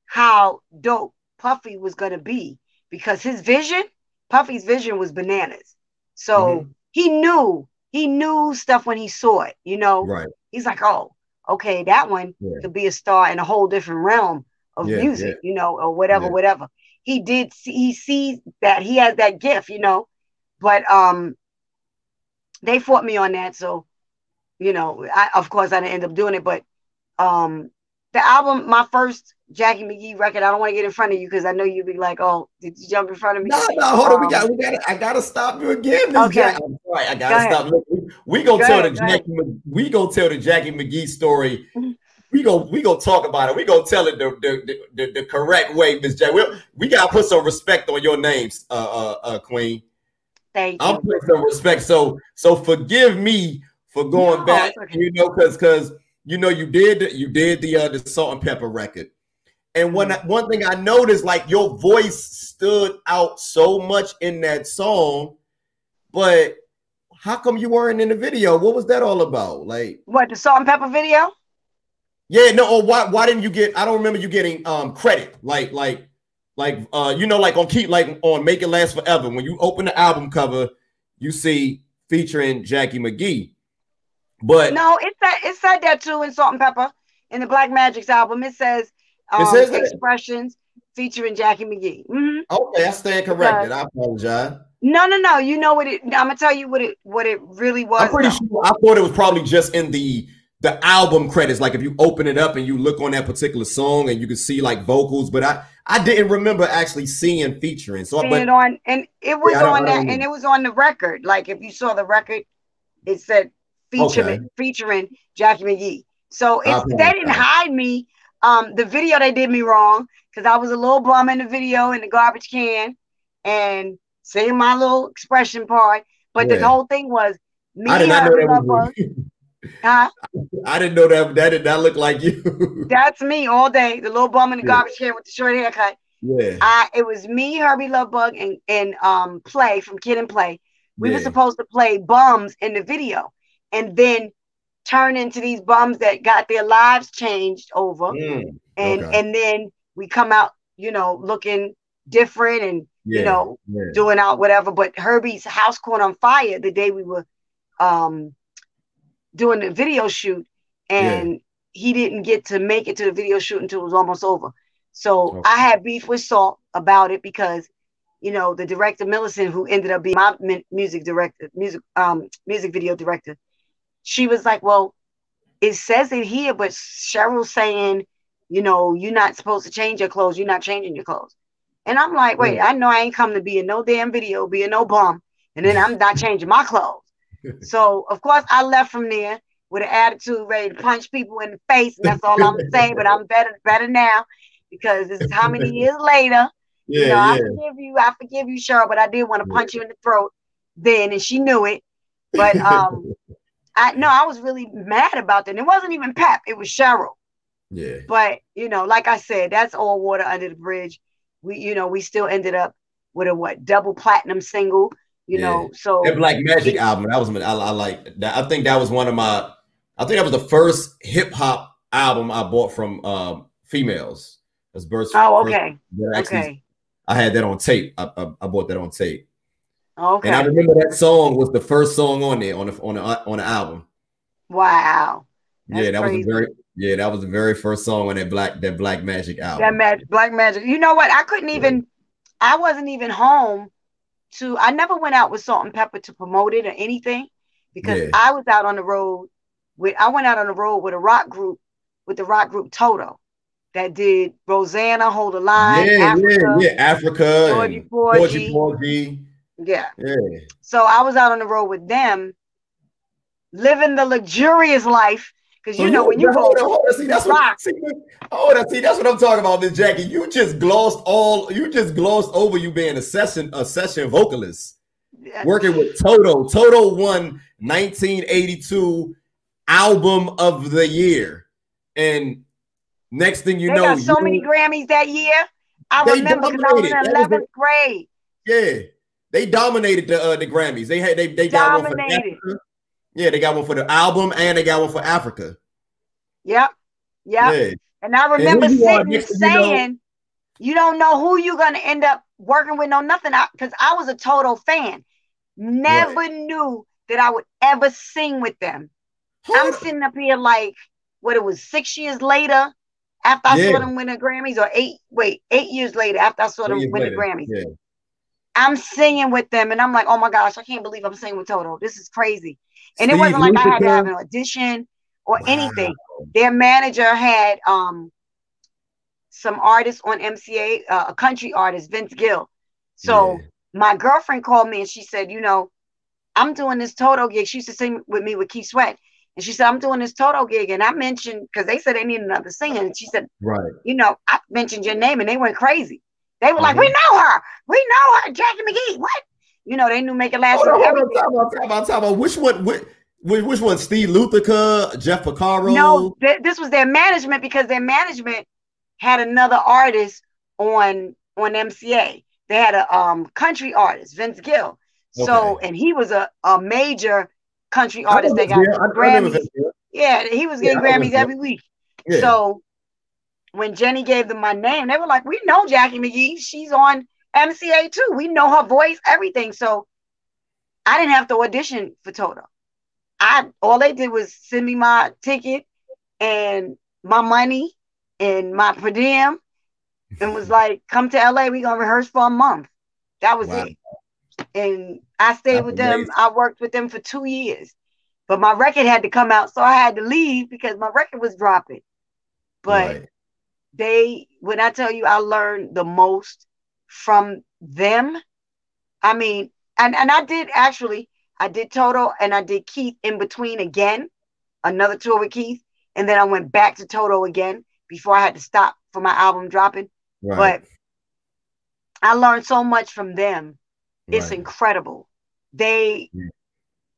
how dope Puffy was going to be because his vision, Puffy's vision was bananas. So mm-hmm. he knew, he knew stuff when he saw it, you know? Right. He's like, oh, okay, that one yeah. could be a star in a whole different realm of yeah, music, yeah. you know, or whatever, whatever. He did see, he sees that he has that gift, you know, but um, they fought me on that. So, you know, I, of course I didn't end up doing it, but um, the album, my first Jackie McGhee record. I don't want to get in front of you because I know you'd be like, "Oh, did you jump in front of me?" No, no, hold um, on. We got, we got. I gotta stop you again. okay. Jack, I'm sorry. I gotta go stop. We, we gonna go tell ahead, the Jackie. We gonna tell the Jackie McGhee story. We go. We gonna talk about it. We gonna tell it the the, the, the correct way, Miss Jackie. We, we gotta put some respect on your names, uh, uh, uh Queen. Thank I'm putting some respect. So, so forgive me for going no, back. Okay. You know, because because you know you did you did the uh, the Salt-N-Pepa record and one mm-hmm. one thing I noticed, like your voice stood out so much in that song, but how come you weren't in the video? What was that all about? Like what the Salt-N-Pepa video? Yeah, no. Or why why didn't you get? I don't remember you getting um credit. Like like like uh you know like on keep like on Make It Last Forever. When you open the album cover, you see featuring Jackie McGhee. But no, it said it said that too in Salt-N-Pepa in the Black Magic's album. It says um, it says expressions featuring Jackie McGhee. Mm-hmm. Okay, I stand corrected. I apologize. No, no, no. You know what it? I'm gonna tell you what it what it really was. I'm pretty though. sure. I thought it was probably just in the the album credits. Like if you open it up and you look on that particular song and you can see like vocals, but I I didn't remember actually seeing featuring. So seeing but, it on and it was yeah, on that and it was on the record. Like if you saw the record, it said featuring okay. featuring Jackie McGhee. So it's they didn't hide me um, the video they did me wrong because I was a little bum in the video in the garbage can and saying my little expression part. But yeah. the whole thing was me I did not know that was huh? I didn't know that that did not look like you. That's me all day. The little bum in the yeah. garbage can with the short haircut. Yeah. I it was me, Hurby Luv Bug, and and um play from Kid and Play. We yeah. were supposed to play bums in the video. And then turn into these bums that got their lives changed over mm, and okay. and then we come out you know looking different and yeah, you know doing out whatever but Hurby's house caught on fire the day we were um doing the video shoot and he didn't get to make it to the video shoot until it was almost over. So okay. I had beef with Salt about it because, you know, the director Millicent, who ended up being my music director, music um music video director, she was like, "Well, it says it here, but Cheryl's saying, you know, you're not supposed to change your clothes. You're not changing your clothes." And I'm like, "Wait, I know I ain't come to be in no damn video, be a no bum, and then I'm not changing my clothes." so of course I left from there with an attitude ready to punch people in the face, and that's all I'm saying. But I'm better better now because this is how many years later. Yeah, you know, yeah. I forgive you, I forgive you, Cheryl, but I did want to punch you in the throat then, and she knew it. But um, I no, I was really mad about that. And it wasn't even Pep; it was Cheryl. Yeah. But you know, like I said, that's all water under the bridge. We, you know, we still ended up with a what double platinum single. You yeah. know, so that Black Magic album that was I, I like that. I think that was one of my I think that was the first hip hop album I bought from um, females. As birth. Oh, okay. Actually, okay. I had that on tape. I, I, I, bought that on tape. Okay. And I remember that song was the first song on there on the on the on the album. Wow. That's yeah, that crazy. was a very yeah, that was the very first song on that black that Black Magic album. That magic, Black Magic. You know what? I couldn't even. I wasn't even home to. I never went out with Salt-N-Pepa to promote it or anything because yeah. I was out on the road with I went out on the road with a rock group with the rock group Toto that did Rosanna, Hold the Line, yeah, Africa, yeah, yeah, Africa, Georgie Porgy, Porgy. Yeah. yeah. So I was out on the road with them, living the luxurious life. Because you know when you go hold see, that's what, see, hold on, see, that's what I'm talking about, Miss Jackie. You just glossed all, you just glossed over you being a session, a session vocalist, working with Toto. Toto won 1982 album of the year. And next thing you they know, got so many Grammys that year. I remember because I was in 11th grade. Yeah, they dominated the uh, the Grammys. They had they they got one for. Yeah, they got one for the album and they got one for Africa. Yep. Yep. Yeah. And I remember and sitting saying, you, know, you, don't know who you're gonna end up working with, no nothing. Because I, I, was a Toto fan. Never right. knew that I would ever sing with them. I'm sitting up here like what it was six years later after I yeah. saw them win the Grammys, or eight wait eight years later after I saw them win later. the Grammys. Yeah. I'm singing with them, and I'm like, oh my gosh, I can't believe I'm singing with Toto. This is crazy. And Steve it wasn't like I had to have an audition or wow. anything. Their manager had um some artists on MCA, uh, a country artist, Vince Gill. So yeah. my girlfriend called me and she said, you know, I'm doing this Toto gig. She used to sing with me with Keith Sweat. And she said, I'm doing this Toto gig. And I mentioned, because they said they need another singer. And she said, Right. You know, I mentioned your name and they went crazy. They were like, mm-hmm. We know her. We know her. Jackie McGhee. What? You know, they knew Make It Last. Hold on, hold on, talk about, talk about, talk about. Which one? Which, which one? Steve Lukather, Jeff Porcaro? No, th- this was their management because their management had another artist on on MCA. They had a um country artist, Vince Gill. So, okay. and he was a, a major country artist that got Grammys. Yeah, he was getting yeah, Grammys every week. Yeah. So when Jenny gave them my name, they were like, "We know Jackie McGhee. She's on MCA too. We know her voice, everything." So I didn't have to audition for Toto. I all they did was send me my ticket and my money and my per diem, and was like, "Come to LA. We gonna rehearse for a month." That was wow. it. And I stayed That's with them. Amazing. I worked with them for two years. But my record had to come out, so I had to leave because my record was dropping. But right. they, when I tell you I learned the most from them, I mean, and, and I did actually, I did Toto and I did Keith in between again, another tour with Keith. And then I went back to Toto again before I had to stop for my album dropping. Right. But I learned so much from them it's right. incredible. They yeah.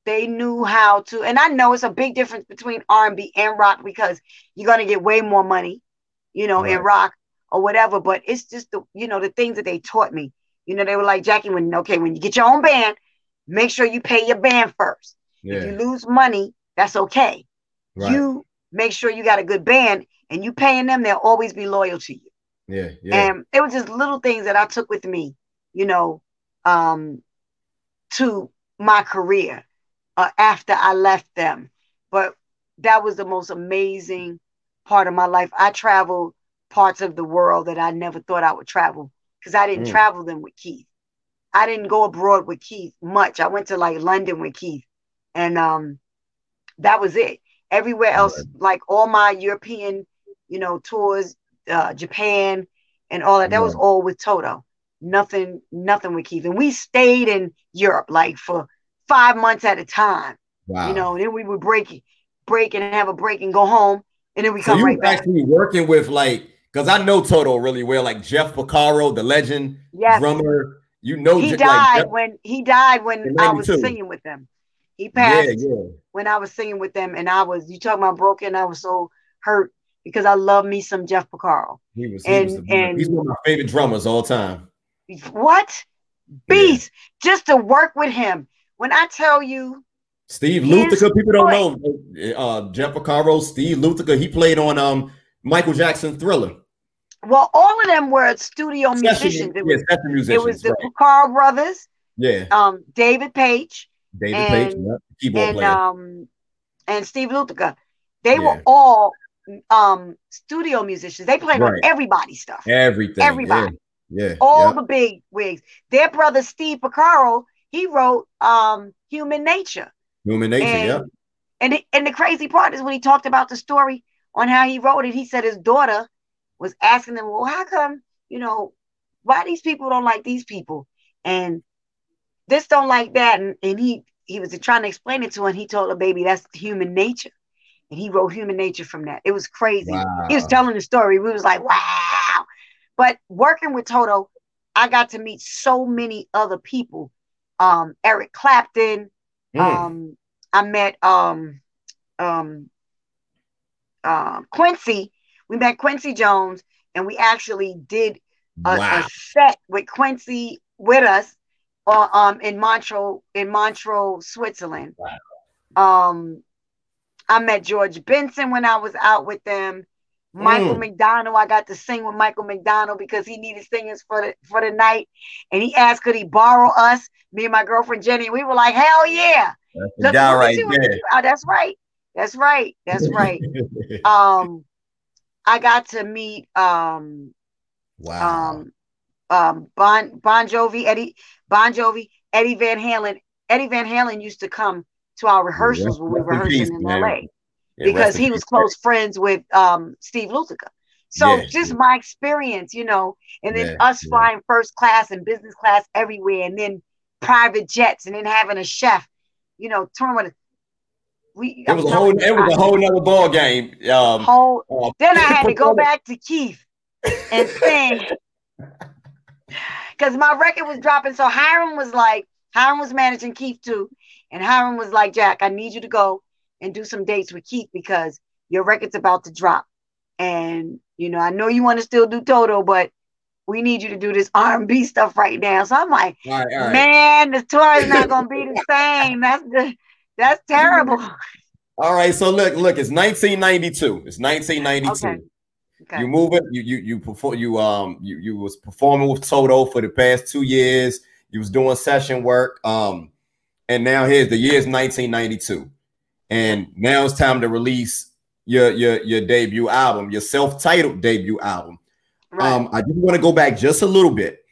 they knew how to, and I know it's a big difference between R and B and rock because you're gonna get way more money, you know, right. in rock or whatever. But it's just the you know the things that they taught me. You know, they were like Jackie, when okay, when you get your own band, make sure you pay your band first. Yeah. If you lose money, that's okay. Right. You make sure you got a good band and you paying them, they'll always be loyal to you. Yeah, yeah. And it was just little things that I took with me, you know, um, to my career uh, after I left them. But that was the most amazing part of my life. I travel parts of the world that I never thought I would travel because I didn't mm. travel them with Keith. I didn't go abroad with Keith much. I went to like London with Keith, and um, that was it. Everywhere else, right. like all my European, you know, tours, uh, Japan, and all that, that right. was all with Toto. Nothing, nothing with Keith. And we stayed in Europe like for five months at a time. Wow. You know, and then we would break, break and have a break and go home, and then we so come right back. Actually, working with like because I know Toto really well, like Jeff Porcaro, the legend yes. drummer. You know, he died Jeff, when he died when I was singing with them. He passed yeah, yeah. when I was singing with them, and I was you talking about broken. I was so hurt because I love me some Jeff Porcaro. He was, he and, was and he's one of my favorite drummers all time. What beast? Yeah. Just to work with him. When I tell you, Steve Lukather, people don't know uh, Jeff Porcaro, Steve Lukather. He played on um Michael Jackson Thriller. Well, all of them were studio musicians. It was, musicians, it was the right. Carl brothers. Yeah. Um, David Paich. David and, Paich, yep. keyboard and, player. Um, and Steve Lukather. They yeah. were all um studio musicians. They played right. on everybody's stuff. Everything. Everybody. Yeah. yeah. All the big wigs. Their brother Steve Porcaro, he wrote um Human Nature. Human Nature, and, yeah. And and the crazy part is when he talked about the story on how he wrote it, he said his daughter was asking him, Well, how come, you know, why these people don't like these people? And this don't like that. And, and he he was trying to explain it to her, and he told her, baby, that's human nature. And he wrote human nature from that. It was crazy. Wow. He was telling the story. We was like, wow. But working with Toto, I got to meet so many other people. Um, Eric Clapton. Mm. Um, I met um, um, uh, Quincy. We met Quincy Jones, and we actually did a, wow. a set with Quincy with us uh, um, in Montreux, in Montreux, Switzerland. Wow. Um, I met George Benson when I was out with them. Michael mm. McDonald, I got to sing with Michael McDonald because he needed singers for the for the night, and he asked could he borrow us, me and my girlfriend Jenny. We were like, hell yeah! That's guy right there. Oh, that's right. That's right. That's right. um, I got to meet um, wow. Um, um, Bon Bon Jovi, Eddie Bon Jovi, Eddie Van Halen. Eddie Van Halen used to come to our rehearsals yeah, when we were rehearsing in man. LA yeah, because he was close friends with um, Steve Lukather. So yeah, just my experience, you know, and then us flying first class and business class everywhere, and then private jets, and then having a chef, you know, touring with we it was a whole it was a whole nother ball game. Um, whole, uh, then I had to go back to Keith and sing because my record was dropping. So Hiram was like, Hiram was managing Keith too, and Hiram was like, Jack, I need you to go and do some dates with Keith because your record's about to drop, and you know I know you want to still do Toto, but we need you to do this R&B stuff right now. So I'm like, all right, all right. man, the tour is not gonna be the same. That's the that's terrible. All right, so look, look, it's 1992. It's 1992. Okay. Okay. You move it. You you you perform. You um you you was performing with Toto for the past two years. You was doing session work. Um, and now here's the year's 1992, and now it's time to release your your your debut album, your self-titled debut album. Right. Um, I just want to go back just a little bit.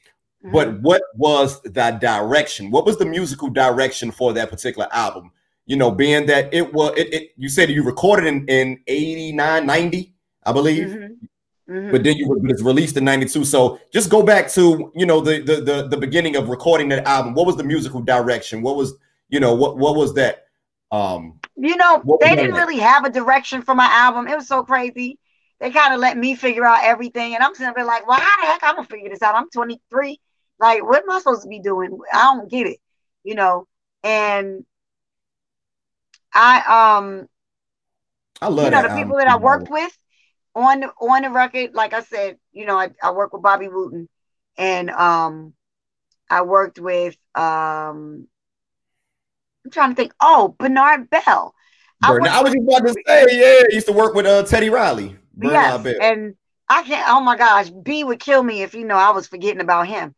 Mm-hmm. But what was the direction? What was the musical direction for that particular album? You know, being that it was, it, it you said you recorded in, in 89, 90, I believe. Mm-hmm. Mm-hmm. But then you were it's released in 92. So just go back to, you know, the, the the the beginning of recording that album. What was the musical direction? What was, you know, what what was that? Um you know, they didn't really have a direction for my album. It was so crazy. They kind of let me figure out everything. And I'm sitting there like, well, how the heck I'm gonna figure this out? I'm 23. Like, what am I supposed to be doing? I don't get it, you know. And I um I love you know the people that I worked with on the on the record. Like I said, you know, I, I worked with Bobby Wooten and um I worked with um I'm trying to think. Oh, Bernard Belle. Bernard, I, I was just about to say, yeah, I used to work with uh, Teddy Riley. Bernard yes, Belle. and I can't. Oh my gosh, B would kill me if you know I was forgetting about him.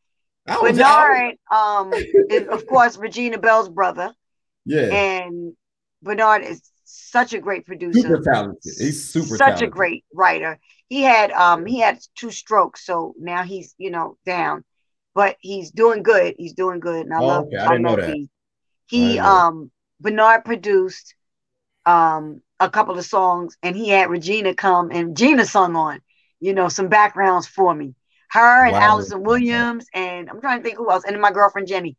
Bernard, um, is of course Regina Belle's brother. Yeah, and Bernard is such a great producer. Super talented. He's super such talented. a great writer. He had um he had two strokes, so now he's you know down, but he's doing good. He's doing good, and I Oh, love. okay. I didn't know that. He, he um Bernard produced um a couple of songs, and he had Regina come and Gina sung on, you know, some backgrounds for me. Her and Wow. Alyson Williams, and I'm trying to think who else, and my girlfriend Jenny.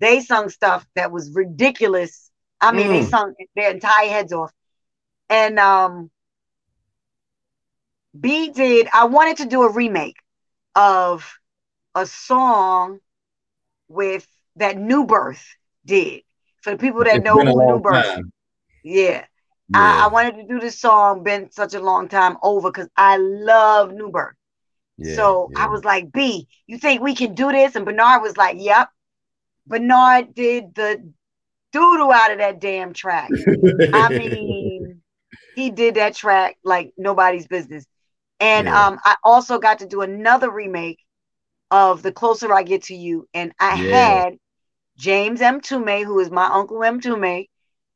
They sung stuff that was ridiculous. I mean, they Mm. sung their entire heads off. And um B did I wanted to do a remake of a song with that New Birth did. For the people that It's know been a who New Birth. time. Yeah. I, I wanted to do this song, been such a long time over because I love New Birth. yeah, so yeah. I was like, B, you think we can do this? And Bernard was like, Yep. Bernard did the doodle out of that damn track. I mean, he did that track like nobody's business. And Yeah. um, I also got to do another remake of The Closer I Get to You. And I Yeah. had James Mtume, who is my uncle Mtume.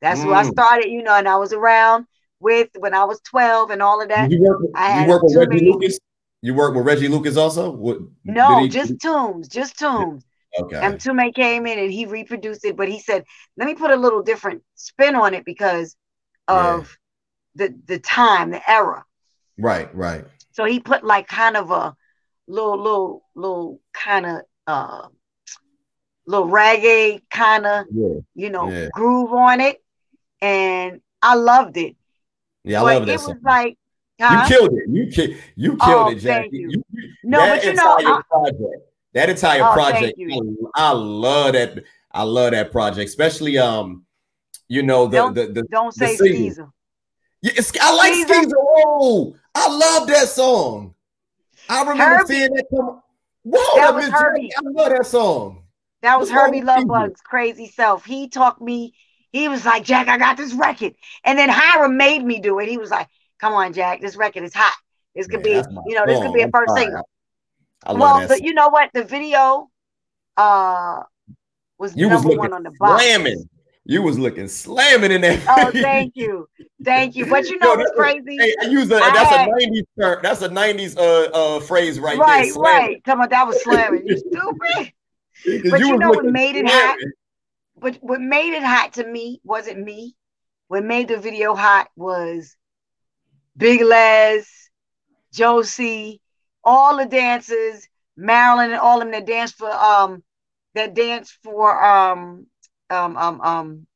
That's who I Mm. started, you know, and I was around with when I was 12 and all of that. you work with, I you work with Reggie Lucas? You work with Reggie Lucas also? What, No, he- just Tombs, just Tombs. Okay. Mtume came in and he reproduced it, but he said, let me put a little different spin on it because Yeah. of the the time, the era. Right, right. So he put like kind of a little, little, little kind of uh little reggae kind of, Yeah, you know, Yeah. groove on it. And I loved it. yeah. I but love it that was song. like You killed it. You ki- you killed Oh, it, Jackie. you. You- No, but you know, I- that entire Oh, project. I, I love that. I love that project, especially um, you know the Don't- the the. don't the say. Skeezer. Yeah, I like Skeezer. Skeezer. Oh, I love that song. I remember Hurby. seeing that come. Whoa, That was Hurby. I love that song. That was What's Hurby? Lovebug's crazy self. He talked me. He was like, Jack, I got this record. And then Hiram made me do it. He was like, Come on, Jack, this record is hot. This could Man, be, you know, this could be a first single. I love Well, that. but you know what? The video uh was You was number looking one on the box. slamming. You was looking slamming in that. Oh, thank you. Thank you. But you know Yo, what's a- crazy? Hey, I use a I that's had- a '90s term. That's a '90s uh uh phrase right, right, there. slamming. right. Come on, that was slamming. You stupid. But you was know what made it hot? But what made it hot to me wasn't me. What made the video hot was Big Les, Josie, all the dancers, Marilyn, and all of them that danced for um that danced for um um um um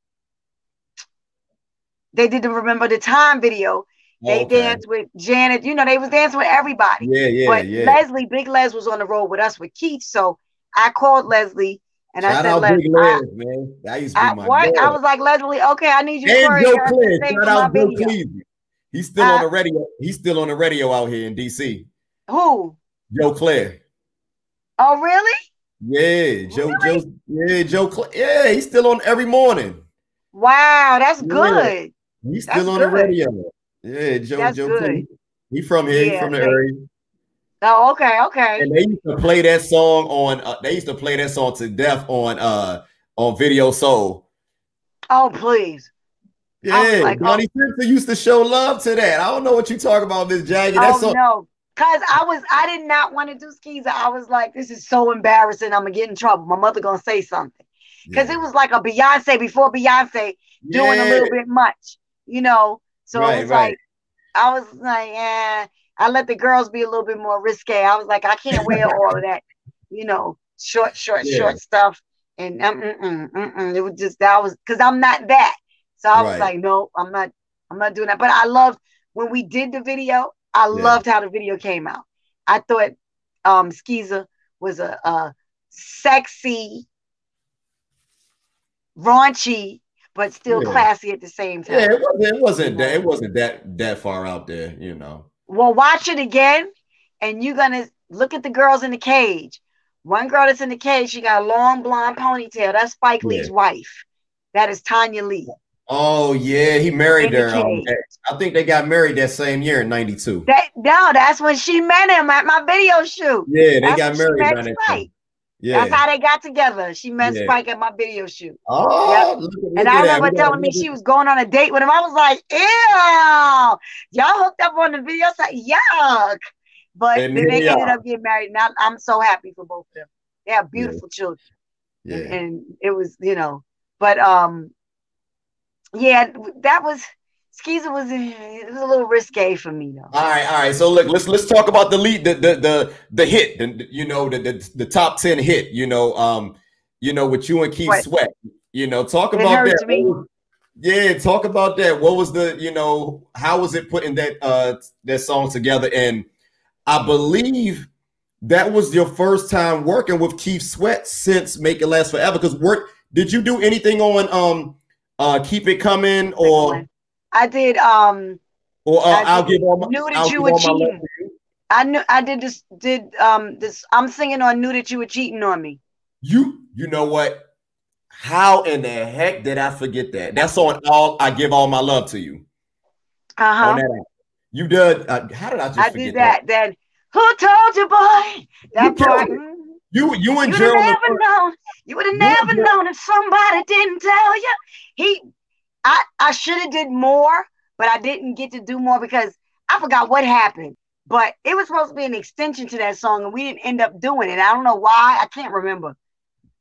they did the remember the time video. They Okay. danced with Janet, you know, they was dancing with everybody. Yeah, yeah, but yeah. Leslie, Big Les was on the road with us with Keith. So I called Leslie and I Shout said, out Les, Big Les, I, man. That used to be I, my what? I was like, Leslie, okay, I need you to and hurry Joe Clair. Shout out Joe. Cleveland. He's still Uh, on the radio. He's still on the radio out here in DC. Who? Joe Clair. Oh, really? Yeah, Joe, Really? Joe, yeah, Joe Clair. Yeah, he's still on every morning. Wow, that's Yeah. good. He's That's still on the radio. Yeah, Joe, That's Joe good. Claire. He from here, he Yeah, from the area. Oh, okay, okay. And they used to play that song on. Uh, they used to play that song to death on uh on Video Soul. Oh, please. Yeah, like, oh. Simpson used to show love to that. I don't know what you talk about, Miss Jagger. That Oh song, no. Cause I was I did not want to do skis. I was like, this is so embarrassing. I'm gonna get in trouble. My mother gonna say something. Because it was like a Beyonce before Beyonce doing a little bit much, you know. So Right, it was right. like I was like, yeah, I let the girls be a little bit more risque. I was like, I can't wear all of that, you know, short, short, Yeah. short stuff. And um, mm-mm, mm-mm. it was just that was because I'm not that. So I was Right. like, no, I'm not, I'm not doing that. But I loved when we did the video, I Yeah. loved how the video came out. I thought um Skeezer was a, a sexy, raunchy, but still Yeah. classy at the same time. Yeah, it wasn't. It wasn't that. It wasn't that that far out there. You know. Well, watch it again, and you're gonna look at the girls in the cage. One girl that's in the cage, she got a long blonde ponytail. That's Spike Yeah. Lee's wife. That is Tonya Lee. Oh yeah, he married her. I think they got married that same year in '92. That no, that's when she met him at my video shoot. Yeah, they That's got married by that time. Yeah. That's how they got together. She met yeah. Spike at my video shoot. Oh, yep. look, look and I remember that. telling me she was going on a date with him. I was like, ew, y'all hooked up on the video. Like, yuck. But and then they ended up getting married. Now I'm so happy for both of them. They have beautiful yeah. children. Yeah. And, and it was, you know, but um, yeah, that was Skeezer was it was a little risque for me though. All right, all right. So look, let's let's talk about the lead, the the the the hit, the, you know, the, the the top ten hit. You know, um, you know, with you and Keith? Sweat. You know, talk it about that. Me. Yeah, talk about that. What was the, you know, how was it putting that uh that song together? And I believe that was your first time working with Keith Sweat since Make It Last Forever. Because work, did you do anything on um uh Keep It Coming or? I did. Um, or uh, I'll give all my. Knew that I'll you were cheating. I knew. I did this. Did um this? I'm singing on "Knew That You Were Cheating on Me." You. You know what? How in the heck did I forget that? That's on all. I give all my love to you. Uh huh. You did. Uh, how did I just? I did that. That. that who told you, boy? That you part. You you and Gerald. Never known. You would have never known if somebody didn't tell you. He I, I should have did more, but I didn't get to do more because I forgot what happened. But it was supposed to be an extension to that song, and we didn't end up doing it. I don't know why. I can't remember.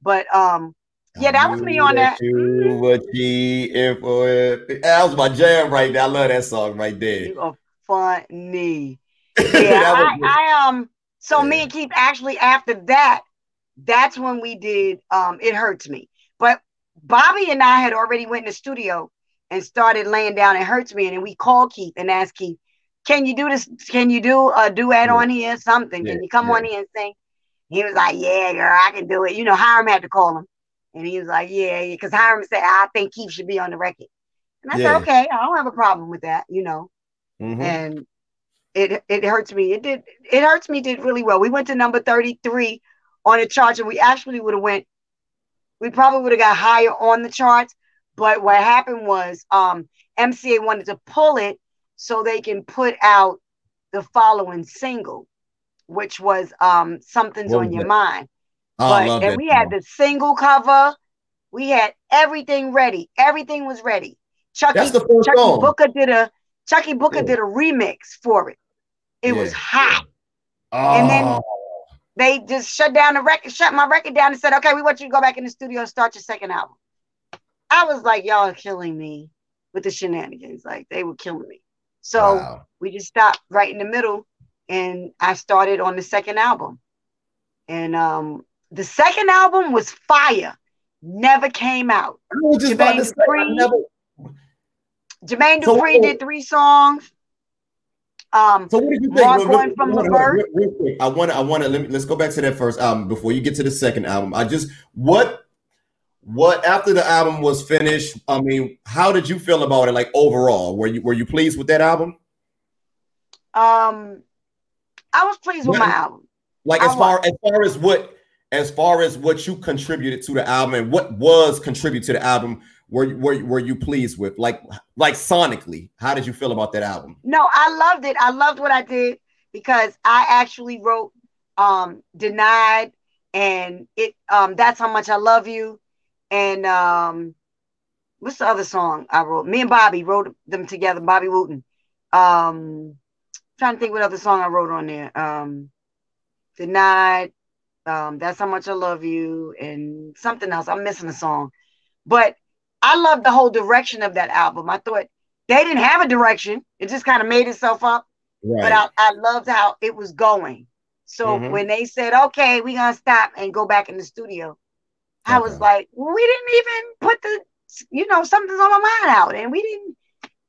But um, yeah, that was me on that. Mm-hmm. were cheating for it. That was my jam right there. I love that song right there. You are funny. Yeah, I, I, um. So yeah. me and Keith actually after that, that's when we did um. It hurts me, but Bobby and I had already went in the studio and started laying down. It hurts me, and then we called Keith and asked Keith, "Can you do this? Can you do a duet yeah. on here? Something? Yeah. Can you come yeah. on here and sing?" He was like, "Yeah, girl, I can do it." You know, Hiram had to call him, and he was like, "Yeah," because Hiram said, "I think Keith should be on the record," and I said, "Okay, I don't have a problem with that," you know, mm-hmm. and. It, it hurts me. It did. It hurts me. Did really well. We went to number thirty three on the charts, and we actually would have went we probably would have got higher on the charts. But what happened was um, MCA wanted to pull it so they can put out the following single, which was um, Something's on Your Mind. Oh, but, and we had the single cover. We had everything ready. Everything was ready. Chucky, That's the first Chucky song. Booker did a Chucky Booker yeah. did a remix for it. It yeah. was hot. Oh. And then oh they just shut down the record, shut my record down, and said, "Okay, we want you to go back in the studio and start your second album." I was like, "Y'all are killing me with the shenanigans." Like they were killing me. So wow. we just stopped right in the middle, and I started on the second album. And um, the second album was fire. Never came out. Jermaine Dupri, never... Jermaine Dupri so, did three songs. Um, so what did you think? Real, from real quick, I want to, I want to, let me, let's go back to that first album before you get to the second album. I just, what, what after the album was finished? I mean, how did you feel about it? Like overall, were you, were you pleased with that album? Um, I was pleased with my album. Like as far as far as what as far as what you contributed to the album and what was contributed to the album were were were you pleased with? Like like sonically, how did you feel about that album? No, I loved it. I loved what I did because I actually wrote um denied and it um that's how much I love you and um what's the other song I wrote? Me and Bobby wrote them together, Bobby Wooten. Um trying to think what other song I wrote on there. Um denied um that's how much I love you and something else. I'm missing a song. But I love the whole direction of that album. I thought they didn't have a direction; it just kind of made itself up. Right. But I, I loved how it was going. So mm-hmm. when they said, "Okay, we're gonna stop and go back in the studio," I was like, "We didn't even put the, you know, something's on my mind out, and we didn't."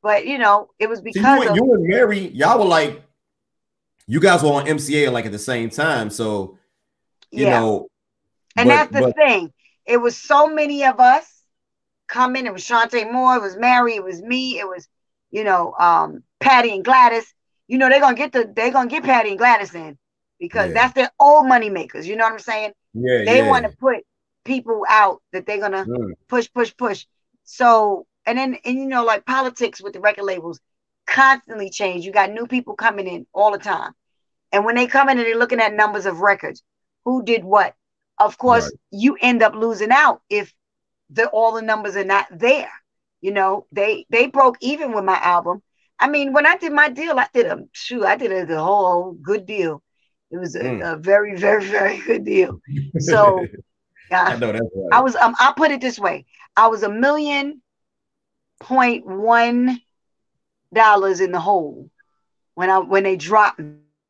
But you know, it was because you, and, of, you and Mary, y'all were like, you guys were on MCA like at the same time, so you yeah. know. And but, that's the but, thing. It was so many of us coming. It was Chanté Moore, it was Mary, it was me, it was, you know, um, Patty and Gladys. You know, they're gonna get the they're gonna get Patty and Gladys in because yeah. that's their old money makers. You know what I'm saying? Yeah. They yeah. want to put people out that they're gonna mm. push, push, push. So and then and you know, like politics with the record labels constantly change. You got new people coming in all the time. And when they come in and they're looking at numbers of records, who did what? of course, right. you end up losing out if the all the numbers are not there. You know, they they broke even with my album. I mean, when I did my deal, I did a shoot, I did a whole good deal. It was a, mm. a very, very, very good deal. So I know that's right. I was um I put it this way. I was a million point one dollars in the hole when I when they dropped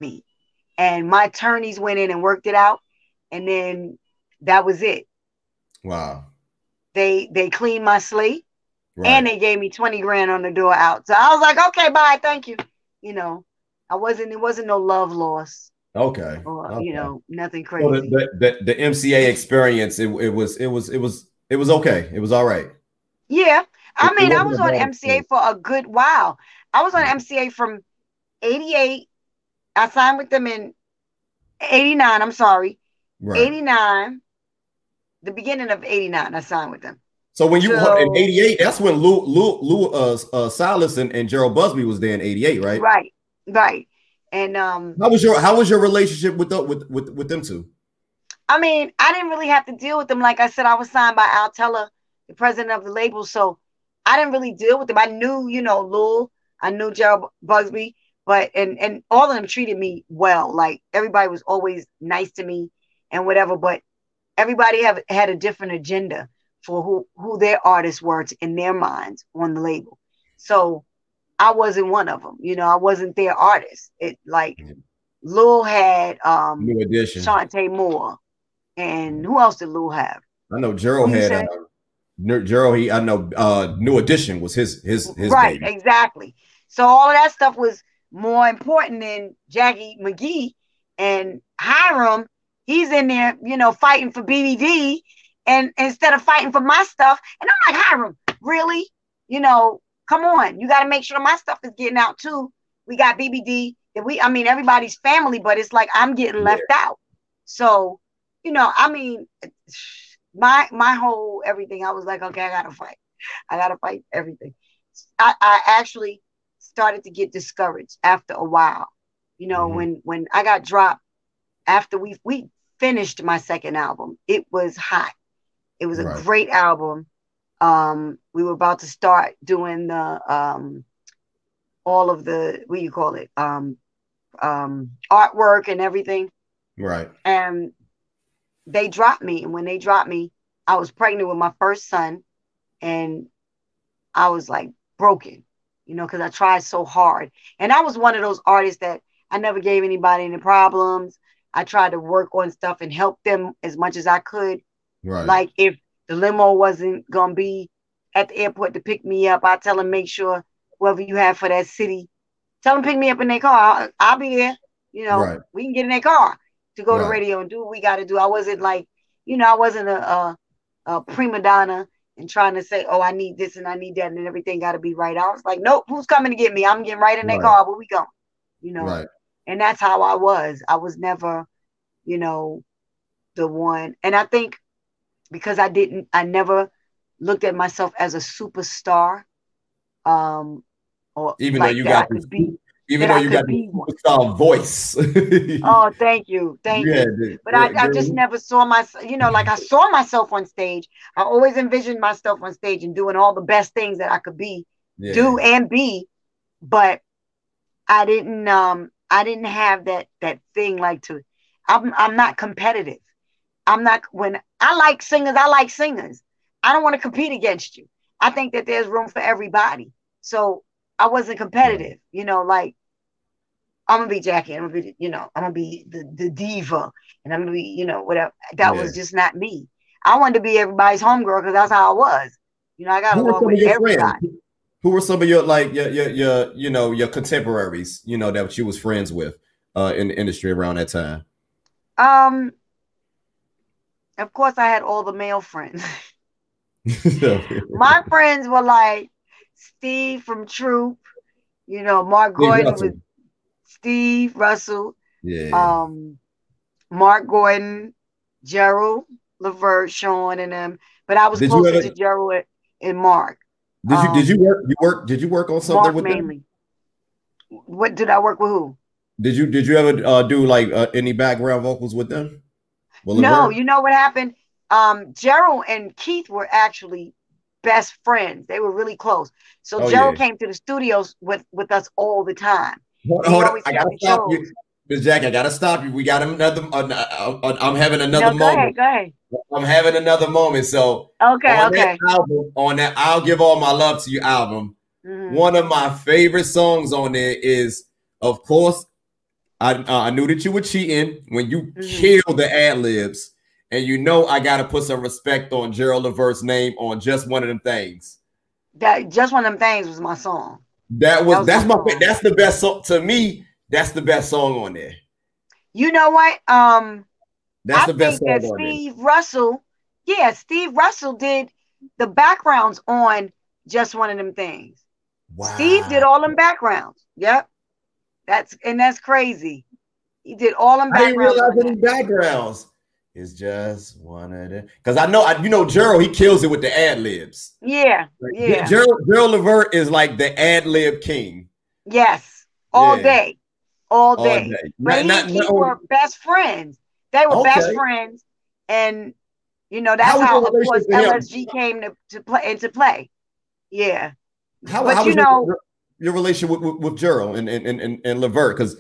me. And my attorneys went in and worked it out. And then that was it. Wow. They they cleaned my slate right. and they gave me 20 grand on the door out. So I was like, okay, bye, thank you. You know, I wasn't it wasn't no love loss. Okay. Or, okay. you know, nothing crazy. Well, the, the, the, MCA experience, it, it was it was it was it was okay. It was all right. Yeah. I it, mean, it I was on MCA for a good while. I was on MCA from 88. I signed with them in 89. I'm sorry. Right. 89. The beginning of 89, I signed with them. So when you so, were in 88, that's when Lou Lou Lou uh, uh Silas and, and Jheryl Busby was there in 88, right? Right, right. And um how was your how was your relationship with the, with, with with them two? I mean, I didn't really have to deal with them. Like I said, I was signed by Al Teller, the president of the label, so I didn't really deal with them. I knew, you know, Lou, I knew Jheryl Busby, but and and all of them treated me well. Like everybody was always nice to me and whatever. But everybody have had a different agenda for who who their artists were in their minds on the label. So I wasn't one of them. You know, I wasn't their artist. It like. Lil had um New Edition, Chanté Moore, and who else did Lil have? I know Gerald had. Uh, Gerald, he I know uh New Edition was his his his right baby. exactly. So all of that stuff was more important than Jackie McGhee and Hiram. He's in there, you know, fighting for BBD, and instead of fighting for my stuff, and I'm like Hiram, really? You know, come on, you got to make sure my stuff is getting out too. We got BBD, and we, I mean, everybody's family, but it's like I'm getting left yeah. out. So, you know, I mean, my my whole everything, I was like, okay, I gotta fight. I gotta fight everything. I, I actually started to get discouraged after a while. You know, mm-hmm. when when I got dropped after we we finished my second album, it was hot. It was a right. great album. Um, we were about to start doing the um, all of the what do you call it um, um, artwork and everything. Right. And they dropped me, and when they dropped me, I was pregnant with my first son, and I was like broken you know, because I tried so hard. And I was one of those artists that I never gave anybody any problems. I tried to work on stuff and help them as much as I could. Right. Like if the limo wasn't gonna be at the airport to pick me up, I tell them make sure whoever you have for that city, tell them pick me up in their car. I'll, I'll be there. You know, right. we can get in their car to go right. to radio and do what we got to do. I wasn't like, you know, I wasn't a, a, a prima donna and trying to say, oh, I need this and I need that and everything got to be right. I was like, nope, who's coming to get me? I'm getting right in that right. car. Where we going? You know, right. And that's how I was. I was never, you know, the one. And I think because I didn't, I never looked at myself as a superstar. Um, or even like though you got to be, even though I you got the superstar voice. oh, thank you, thank yeah, you. But yeah, I, I just never saw myself. You know, like I saw myself on stage. I always envisioned myself on stage and doing all the best things that I could be, yeah. do and be. But I didn't. Um, I didn't have that that thing like to. I'm I'm not competitive. I'm not when I like singers. I like singers. I don't want to compete against you. I think that there's room for everybody. So I wasn't competitive, you know, like I'm gonna be Jackie, I'm gonna be, you know, I'm gonna be the, the diva, and I'm gonna be, you know, whatever. That yeah. was just not me. I wanted to be everybody's homegirl because that's how I was. You know, I got along with everybody. Friends? Who were some of your like your, your your you know your contemporaries, you know, that you was friends with uh in the industry around that time? Um of course I had all the male friends. My friends were like Steve from Troop, you know, Mark Gordon with Steve Russell, yeah. um, Mark Gordon, Gerald Levert, Sean, and them. But I was did closer to Gerald and Mark. Did you um, did you work you work did you work on something Mark with mainly. Them? What did I work with who? Did you did you ever uh, do like uh, any background vocals with them? Well, no, you know what happened? Um, Gerald and Keith were actually best friends. They were really close. So oh, Gerald yeah. came to the studios with with us all the time. Hold, hold on. I gotta stop you. Ms. Jack, I gotta stop you. We got another. Uh, I'm having another no, go moment. Ahead, go ahead. I'm having another moment. So okay, on okay. That album, on that, I'll give all my love to you album. Mm-hmm. One of my favorite songs on there is, of course, I uh, I knew that you were cheating when you mm-hmm. killed the ad libs, and you know I got to put some respect on Gerald Levert's name on just one of them things. That just one of them things was my song. That was, that was that's my, my that's the best song to me. That's the best song on there. You know what? Um, that's I the best song that Steve there. Russell, yeah, Steve Russell did the backgrounds on just one of them things. Wow. Steve did all them backgrounds. Yep. That's and that's crazy. He did all them backgrounds. I didn't realize any backgrounds. It's just one of them. Because I know, I, you know, Gerald, he kills it with the ad libs. Yeah, yeah. Gerald, Gerald Levert is like the ad lib king. Yes, all yeah. day, all day. All day. Not, he, not, were best friends. They were okay. best friends, and you know that's how, how of course, LSG came to, to play into play. Yeah. How, but how you know your, your relationship with, with, with, Gerald and and and, and Levert? Because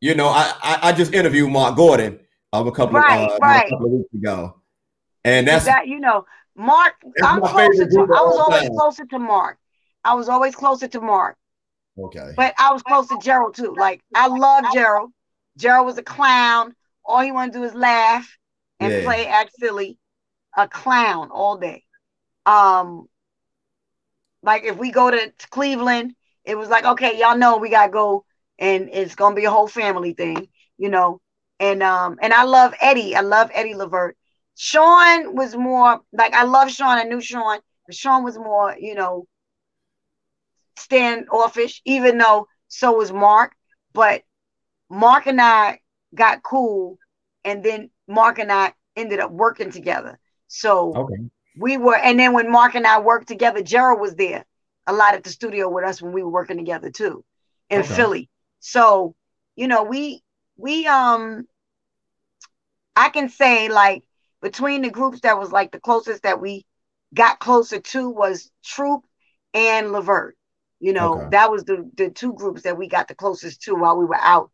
you know, I, I, I just interviewed Mark Gordon of a couple, right, uh, right. a couple of weeks ago, and that's that you know, Mark. I'm closer to. I was always time. closer to Mark. I was always closer to Mark. Okay. But I was close to Gerald too. Like I love Gerald. Gerald was a clown. All he wanted to do is laugh and yeah. play act silly, a clown all day. Um, like if we go to Cleveland, it was like, okay, y'all know we gotta go, and it's gonna be a whole family thing, you know. And um, and I love Eddie. I love Eddie Levert. Sean was more like I love Sean. I knew Sean, but Sean was more, you know, standoffish, even though so was Mark. But Mark and I got cool, and then Mark and I ended up working together. So okay. we were, and then when Mark and I worked together, Gerald was there a lot at the studio with us when we were working together too in okay. Philly. So, you know, we we um I can say like between the groups that was like the closest that we got closer to was Troop and Levert. You know, okay. that was the the two groups that we got the closest to while we were out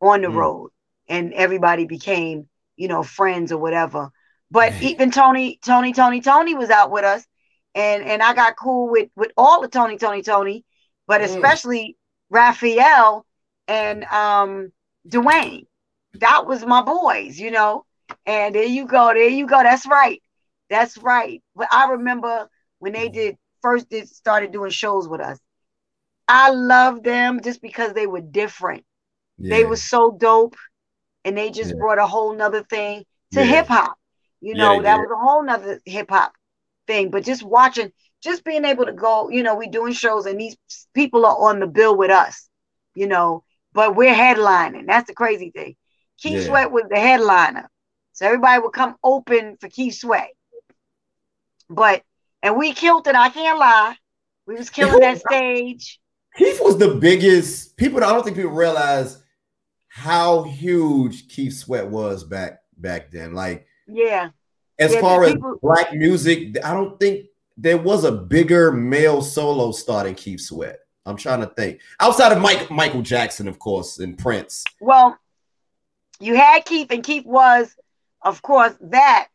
on the mm. road and everybody became, you know, friends or whatever. But Man. even Tony, Tony, Tony, Tony was out with us, and and I got cool with with all the Tony, Tony, Tony, but mm. especially Raphael and um Dwayne. That was my boys, you know. And there you go, there you go. That's right, that's right. But I remember when they did first did started doing shows with us. I love them just because they were different. Yeah. They were so dope and they just yeah. brought a whole nother thing to yeah. hip hop. You know, that was a whole nother hip hop thing. But just watching, just being able to go, you know, we doing shows and these people are on the bill with us, you know, but we're headlining. That's the crazy thing. Keith Sweat was the headliner. So everybody would come open for Keith Sweat. But and we killed it, I can't lie. We was killing that stage. Keith was the biggest people. I don't think people realize how huge Keith Sweat was back back then. Like, yeah. As yeah, far as people- black music, I don't think there was a bigger male solo star than Keith Sweat. I'm trying to think. Outside of Mike Michael Jackson, of course, and Prince. Well, you had Keith, and Keith was, of course, that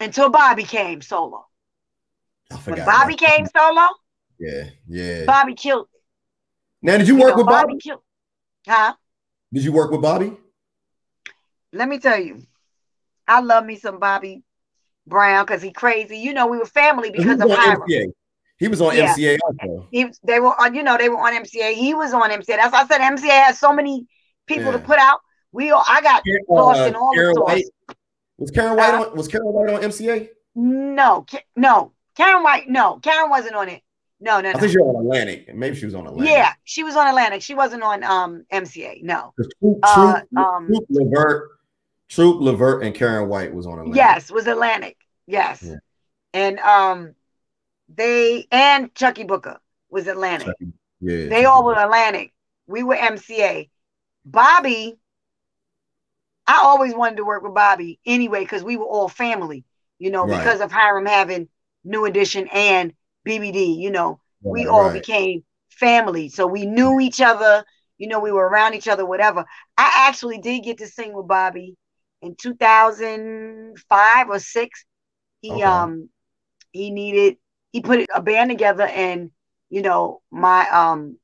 until Bobby came solo. I When Bobby came solo, yeah, yeah. Bobby killed. Now, did you, you work know, with Bobby? Bobby. Huh? Did you work with Bobby? Let me tell you, I love me some Bobby Brown because he crazy. You know, we were family because of Hiram. MCA. He was on yeah. MCA also. He, they were on, you know, they were on MCA. He was on MCA. That's why I said MCA has so many people yeah. to put out. We all, I got uh, lost in all Karen the White. Was Karen White uh, on was Karen White on MCA? No, no. Karen White, no. Karen wasn't on it. No, no, no. I think she was on Atlantic. Maybe she was on Atlantic. Yeah, she was on Atlantic. She wasn't on um MCA. No. Troop, uh, Troop, um, Troop Levert, Troop Levert, and Karen White was on Atlantic. Yes, was Atlantic. Yes, yeah. and um, they and Chucky Booker was Atlantic. Chucky, yeah, they Chucky all were Atlantic. We were MCA. Bobby, I always wanted to work with Bobby anyway because we were all family, you know, right. because of Hiram having New Edition and BBD, you know, we all right. became family. So we knew each other, you know, we were around each other, whatever. I actually did get to sing with Bobby in 2005 or six. He okay. um he needed he put a band together and you know my um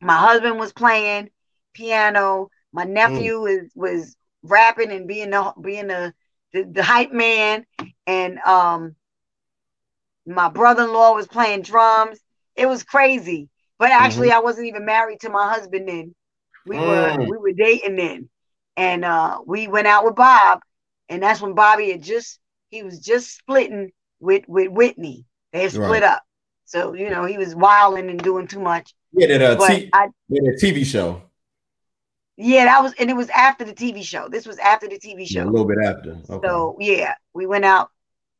my husband was playing piano my nephew mm. is was rapping and being the being the, the, the hype man and um my brother-in-law was playing drums it was crazy but actually mm-hmm. i wasn't even married to my husband then we mm. were we were dating then and uh we went out with bob and that's when bobby had just he was just splitting with with whitney they had split right. up so you know he was wilding and doing too much yeah that uh, t- I, that tv show yeah, that was, and it was after the TV show. This was after the TV show. Yeah, a little bit after. Okay. So yeah, we went out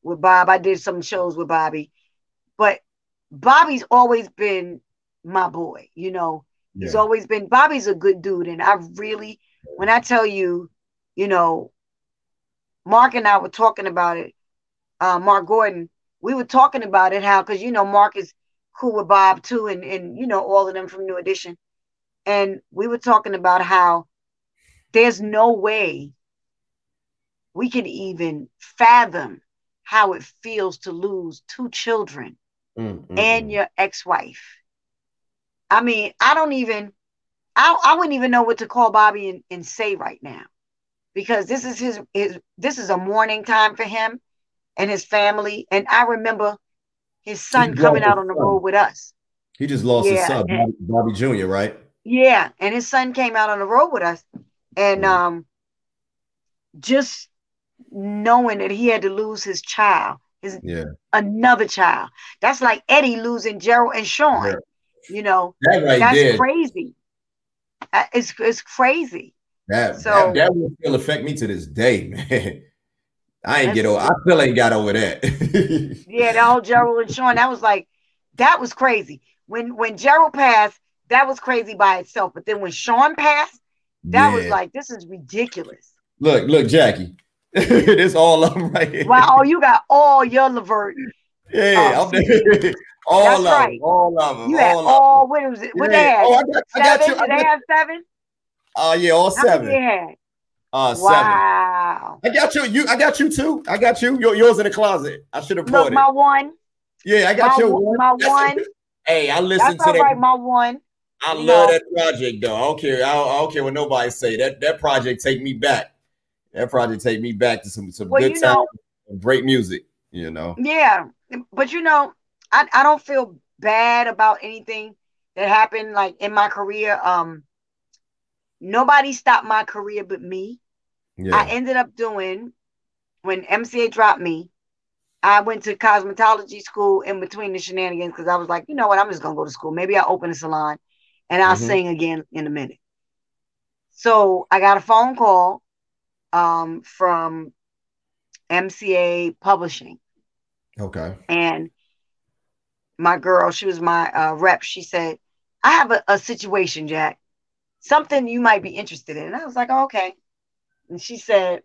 with Bob. I did some shows with Bobby, but Bobby's always been my boy. You know, yeah. he's always been. Bobby's a good dude, and I really, when I tell you, you know, Mark and I were talking about it. Uh, Mark Gordon, we were talking about it how because you know Mark is cool with Bob too, and and you know all of them from New Edition and we were talking about how there's no way we can even fathom how it feels to lose two children mm-hmm. and your ex-wife. I mean, I don't even I, I wouldn't even know what to call Bobby and, and say right now because this is his, his this is a mourning time for him and his family. And I remember his son coming out on the son. road with us. He just lost yeah, his son, Bobby, Bobby Jr., right? Yeah, and his son came out on the road with us, and um, just knowing that he had to lose his child, his yeah. another child. That's like Eddie losing Gerald and Sean. Yeah. You know, that right that's there. crazy. Uh, it's it's crazy. That so that, that will still affect me to this day, man. I ain't get over. I still ain't got over that. yeah, the whole Gerald and Sean. That was like, that was crazy. When when Gerald passed, that was crazy by itself. But then when Sean passed, that yeah. was like, this is ridiculous. Look, look, Jackie. this all of them right here. Wow, oh, you got all your Levert. Yeah, oh, all That's of right. them. All of them. You had all, all what was it? What yeah. they had? Oh, I got, I got you. Did they have seven? Oh uh, yeah, all seven. Yeah. Uh, wow. Seven. I got you. You. I got you too. I got you. yours in the closet. I should have brought Look, it. My one. Yeah, I got my, your one. My one. Hey, I listened That's to that. Right, my one. I love that project though. I don't care. I don't, I don't, care what nobody say. That that project take me back. That project take me back to some some well, good time, great music. You know. Yeah, but you know, I I don't feel bad about anything that happened like in my career. Um, nobody stopped my career but me. Yeah. I ended up doing when MCA dropped me. I went to cosmetology school in between the shenanigans because I was like, you know what, I'm just gonna go to school. Maybe I'll open a salon and I'll mm-hmm. sing again in a minute. So I got a phone call um, from MCA Publishing. Okay. And my girl, she was my uh, rep. She said, I have a, a, situation, Jack, something you might be interested in. And I was like, oh, okay. And she said,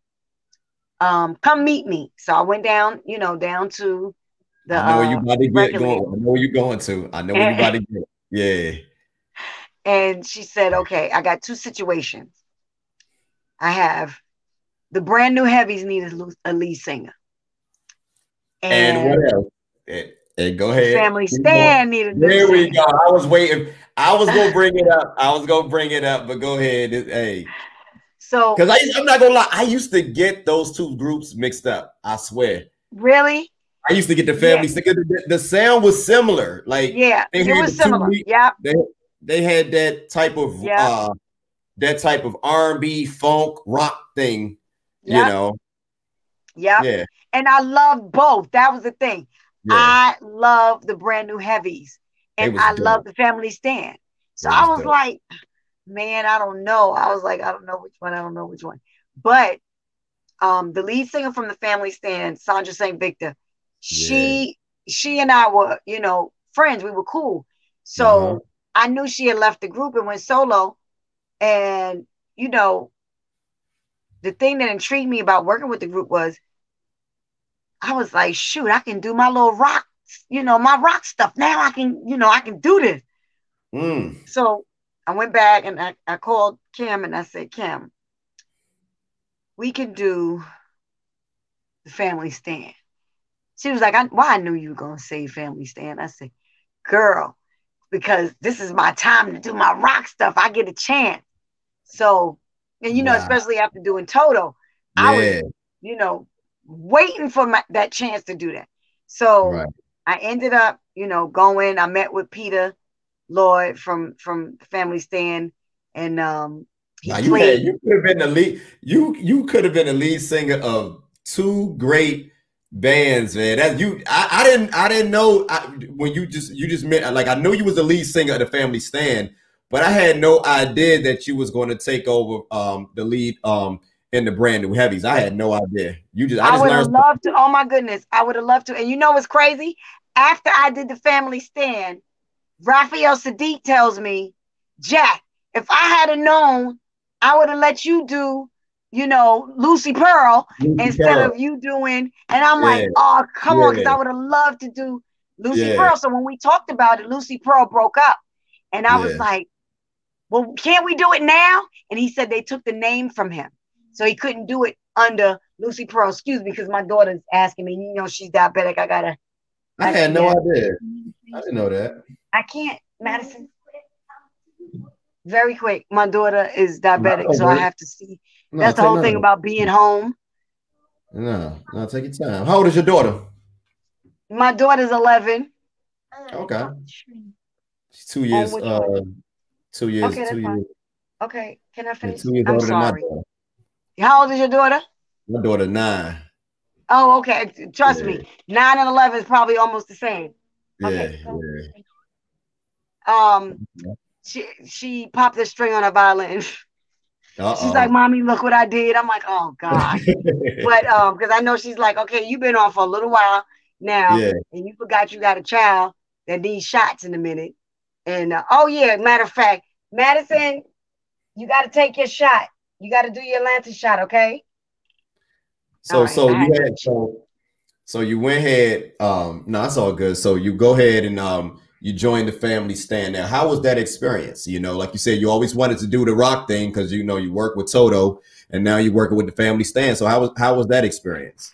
um, come meet me. So I went down, you know, down to the. I know where you uh, about to get going. I know where you're going to. I know where you about to get. Yeah. And she said, okay, I got two situations. I have the brand new heavies need a lead singer. And, and what else? And, and go ahead. Family Stand needed. There singer. we go. I was waiting. I was gonna bring it up. I was gonna bring it up, but go ahead. Hey. So because I'm not gonna lie, I used to get those two groups mixed up. I swear. Really? I used to get the family yeah. The, the, sound was similar. Like yeah, it was similar. Yeah. They, they had that type of yeah. uh that type of R&B funk rock thing, you know. Yep. Yeah. And I love both. That was the thing. Yeah. I love the brand new heavies and I dope. love the family stand. So was I was dope. like, man, I don't know. I was like, I don't know which one. I don't know which one. But um, the lead singer from the family stand, Sandra St. Victor, she yeah. she and I were, you know, friends. We were cool. So uh-huh. I knew she had left the group and went solo. And, you know, the thing that intrigued me about working with the group was I was like, shoot, I can do my little rock, you know, my rock stuff. Now I can, you know, I can do this. Mm. So I went back and I, I called Kim and I said, Kim, we can do the family stand. She was like, I, well, I knew you were going to say family stand. I said, girl, because this is my time to do my rock stuff. I get a chance. So, and you know, wow. especially after doing Toto, yeah. I was, you know, waiting for my, that chance to do that. So right. I ended up, you know, going. I met with Peter Lord from from Family Stand, and um, now you had, you could have been the lead. You you could have been the lead singer of two great bands, man. That you, I, I didn't, I didn't know I, when you just, you just meant like I know you was the lead singer of the Family Stand, but I had no idea that you was going to take over um the lead um in the brand new heavies. I had no idea. You just, I, I would have loved to. Oh my goodness, I would have loved to. And you know what's crazy? After I did the Family Stand, Raphael Saadiq tells me, Jack, if I had known, I would have let you do you know, Lucy Pearl Lucy instead Pearl. of you doing. And I'm yeah. like, oh, come yeah. on, because I would have loved to do Lucy yeah. Pearl. So when we talked about it, Lucy Pearl broke up. And I was like, well, can't we do it now? And he said they took the name from him. So he couldn't do it under Lucy Pearl. Excuse me, because my daughter's asking me, you know, she's diabetic. I gotta. I, I had no idea. I didn't know that. I can't, Madison. Very quick. My daughter is diabetic, so I have to see no, That's the whole thing about being home. No, no, take your time. How old is your daughter? My daughter's 11. Okay. She's two years. Uh, two years. Okay, two years. Okay, can I finish? Yeah, two years I'm older sorry. than my daughter. How old is your daughter? My daughter nine. Oh, okay. Trust yeah. me, nine and eleven is probably almost the same. Okay, yeah, yeah. Um, she she popped the string on her violin. Uh-oh. She's like, "Mommy, look what I did." I'm like, "Oh God!" but um, because I know she's like, "Okay, you've been on for a little while now, yeah. and you forgot you got a child that needs shots in a minute." And uh, oh yeah, matter of fact, Madison, you got to take your shot. You got to do your Atlanta shot, okay? So right, so you had so so you went ahead. Um, no, it's all good. So you go ahead and um you joined the family stand. Now, how was that experience? You know, like you said, you always wanted to do the rock thing because you know you work with Toto, and now you're working with the family stand. So how was how was that experience?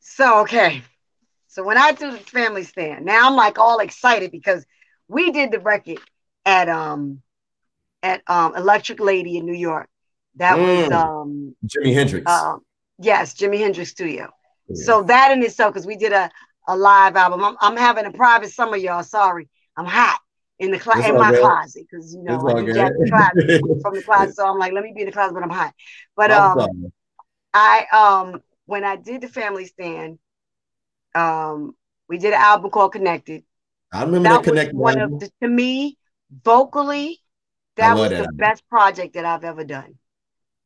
So okay, so when I do the family stand, now I'm like all excited because we did the record at um at um Electric Lady in New York. That mm. was um Jimi Hendrix. Uh, yes, Jimi Hendrix Studio. Yeah. So that in itself, because we did a a live album. I'm, I'm having a private summer, y'all. Sorry, I'm hot in the cl- in my good. closet because you know I the closet from the closet. So I'm like, let me be in the closet, but I'm hot. But um, I um when I did the family stand, um, we did an album called Connected. I remember that, Connected. One of the, to me, vocally, that was that the album. best project that I've ever done,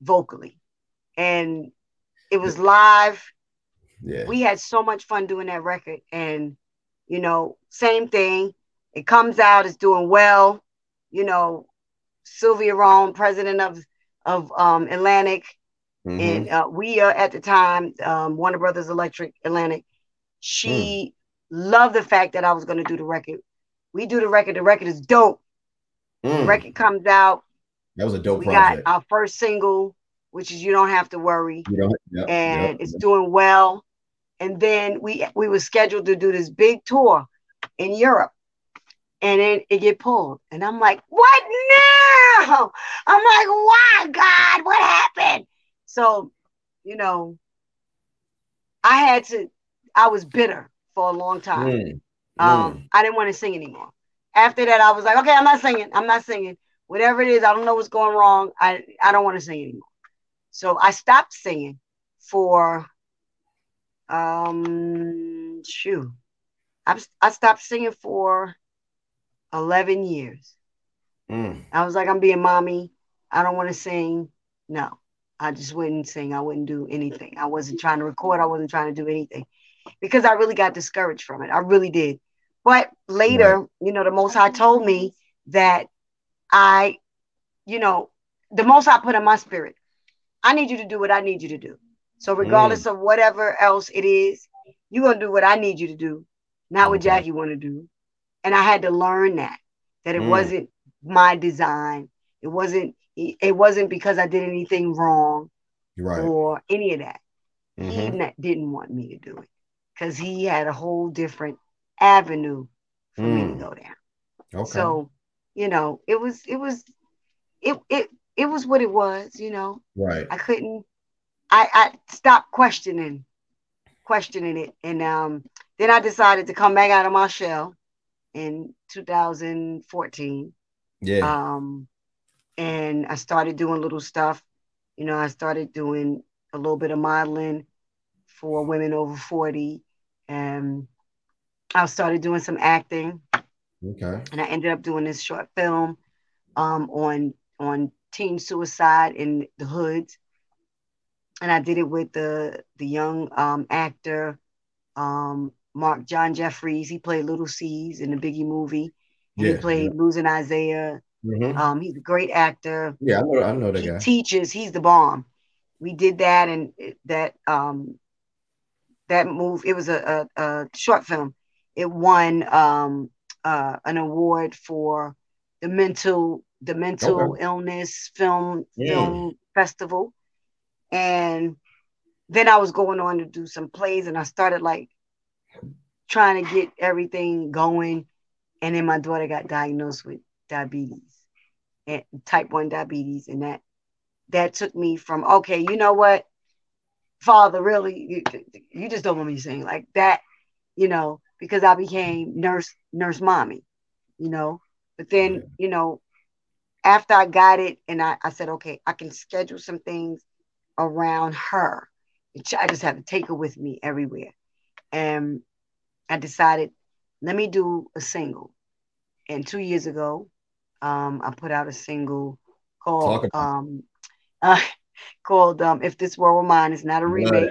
vocally, and it was live yeah. We had so much fun doing that record. And, you know, same thing. It comes out, it's doing well. You know, Sylvia Rhone, president of of um, Atlantic, mm-hmm. and uh, we are at the time um, Warner Brothers Elektra Atlantic. She loved the fact that I was going to do the record. We do the record. The record is dope. Mm. The record comes out. That was a dope. We project. got our first single, which is "You Don't Have to Worry," yep, and yep, it's yep. doing well and then we we were scheduled to do this big tour in Europe, and then it get pulled, and I'm like, what now? I'm like, why, God? What happened? So, you know, I had to. I was bitter for a long time. Mm. Um, mm. I didn't want to sing anymore. After that, I was like, okay, I'm not singing. I'm not singing. Whatever it is, I don't know what's going wrong. I I don't want to sing anymore. So I stopped singing for um, shoo. I, I stopped singing for 11 years. Mm. I was like, I'm being mommy. I don't want to sing. No, I just wouldn't sing. I wouldn't do anything. I wasn't trying to record. I wasn't trying to do anything because I really got discouraged from it. I really did. But later, right. you know, the Most High told me that I, you know, the Most High put in my spirit I need you to do what I need you to do. So regardless mm. of whatever else it is, you're gonna do what I need you to do, not okay. what Jackie want to do. And I had to learn that that it mm. wasn't my design. It wasn't. It wasn't because I did anything wrong right. or any of that. Mm-hmm. He didn't want me to do it because he had a whole different avenue for mm. me to mm. go down. Okay. So, you know, it was it was it it it was what it was, you know. Right. I couldn't I I stopped questioning questioning it and um then I decided to come back out of my shell in 2014. Yeah. Um and I started doing little stuff. You know, I started doing a little bit of modeling for women over 40 and I started doing some acting. Okay. And I ended up doing this short film um, on on teen suicide in the hoods. And I did it with the the young um, actor um, Marc John Jefferies. He played Little Cease in the Biggie movie. Yeah, he played yeah. Losing Isaiah. Mm-hmm. Um, he's a great actor. Yeah, I know. I know that he guy. teaches. He's the bomb. We did that, and that um, that move. It was a, a, a short film. It won um, uh, an award for the mental the mental okay. illness film yeah. film festival, and then I was going on to do some plays, and I started like trying to get everything going, and then my daughter got diagnosed with diabetes and type one diabetes, and that that took me from okay, you know what, father, really, you, you just don't want me to sing like that, you know, because I became nurse nurse mommy, you know. But then, you know, after I got it and I, I said, okay, I can schedule some things around her. I just have to take her with me everywhere. And I decided, let me do a single. And two years ago, um, I put out a single called um, uh, called um, "If This World Were Mine." It's not a remake.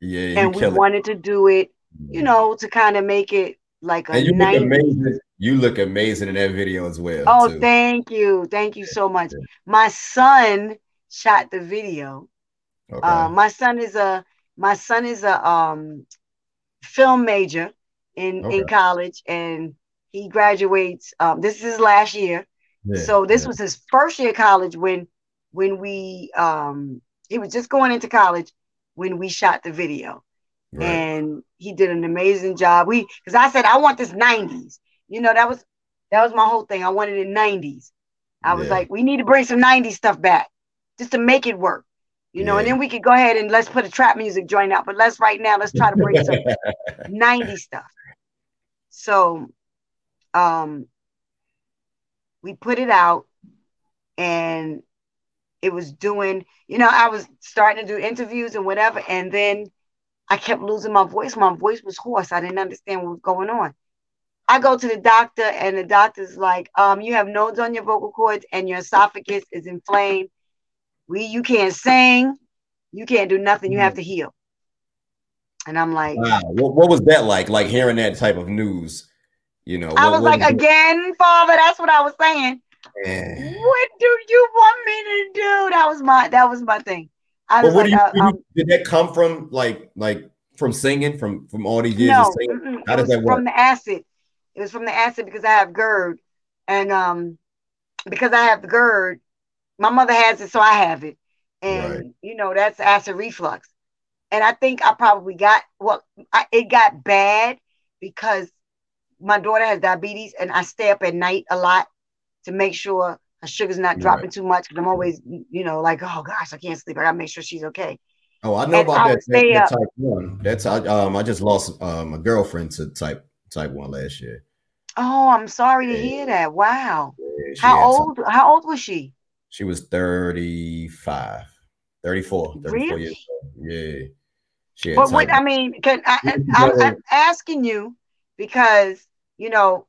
Yeah, and we wanted it. to do it, you know, to kind of make it like a. And you 90s. look amazing. You look amazing in that video as well. Oh, too. thank you, thank you so much. My son shot the video. Okay. Uh, my son is a my son is a um, film major in okay. in college, and he graduates. Um, this is his last year. Yeah, so this yeah. was his first year of college when when we um he was just going into college when we shot the video. Right. And he did an amazing job. We because I said I want this 90s. You know, that was that was my whole thing. I wanted it 90s. I was like, we need to bring some 90s stuff back just to make it work. You know, yeah. and then we could go ahead and let's put a trap music joint out. But let's right now, let's try to bring some 90s stuff. So um we put it out and it was doing, you know, I was starting to do interviews and whatever, and then I kept losing my voice. My voice was hoarse. I didn't understand what was going on. I go to the doctor, and the doctor's like, um, you have nodes on your vocal cords, and your esophagus is inflamed. We, you can't sing, you can't do nothing. You have to heal. And I'm like, wow. What, what was that like? Like hearing that type of news, you know? I was like, again, Father. That's what I was saying. Yeah. What do you want me to do? That was my that was my thing. I was like, you, uh, um, did that come from like like from singing from from all these years no, of singing? How does that work? From the acid. It was from the acid because I have GERD, and um, because I have the GERD, my mother has it, so I have it, and right. you know that's acid reflux. And I think I probably got well, I, it got bad because my daughter has diabetes, and I stay up at night a lot to make sure her sugar's not right. dropping too much. Because I'm always, you know, like, oh gosh, I can't sleep. I gotta make sure she's okay. Oh, I know and about that, that, that, type one. That's I um I just lost um a girlfriend to type type one last year. Oh, I'm sorry to hear that. Wow. Yeah, how old how old was she? She was 35, 34, 34 really? years old. Yeah. She but what I mean, can I, I I'm asking you because you know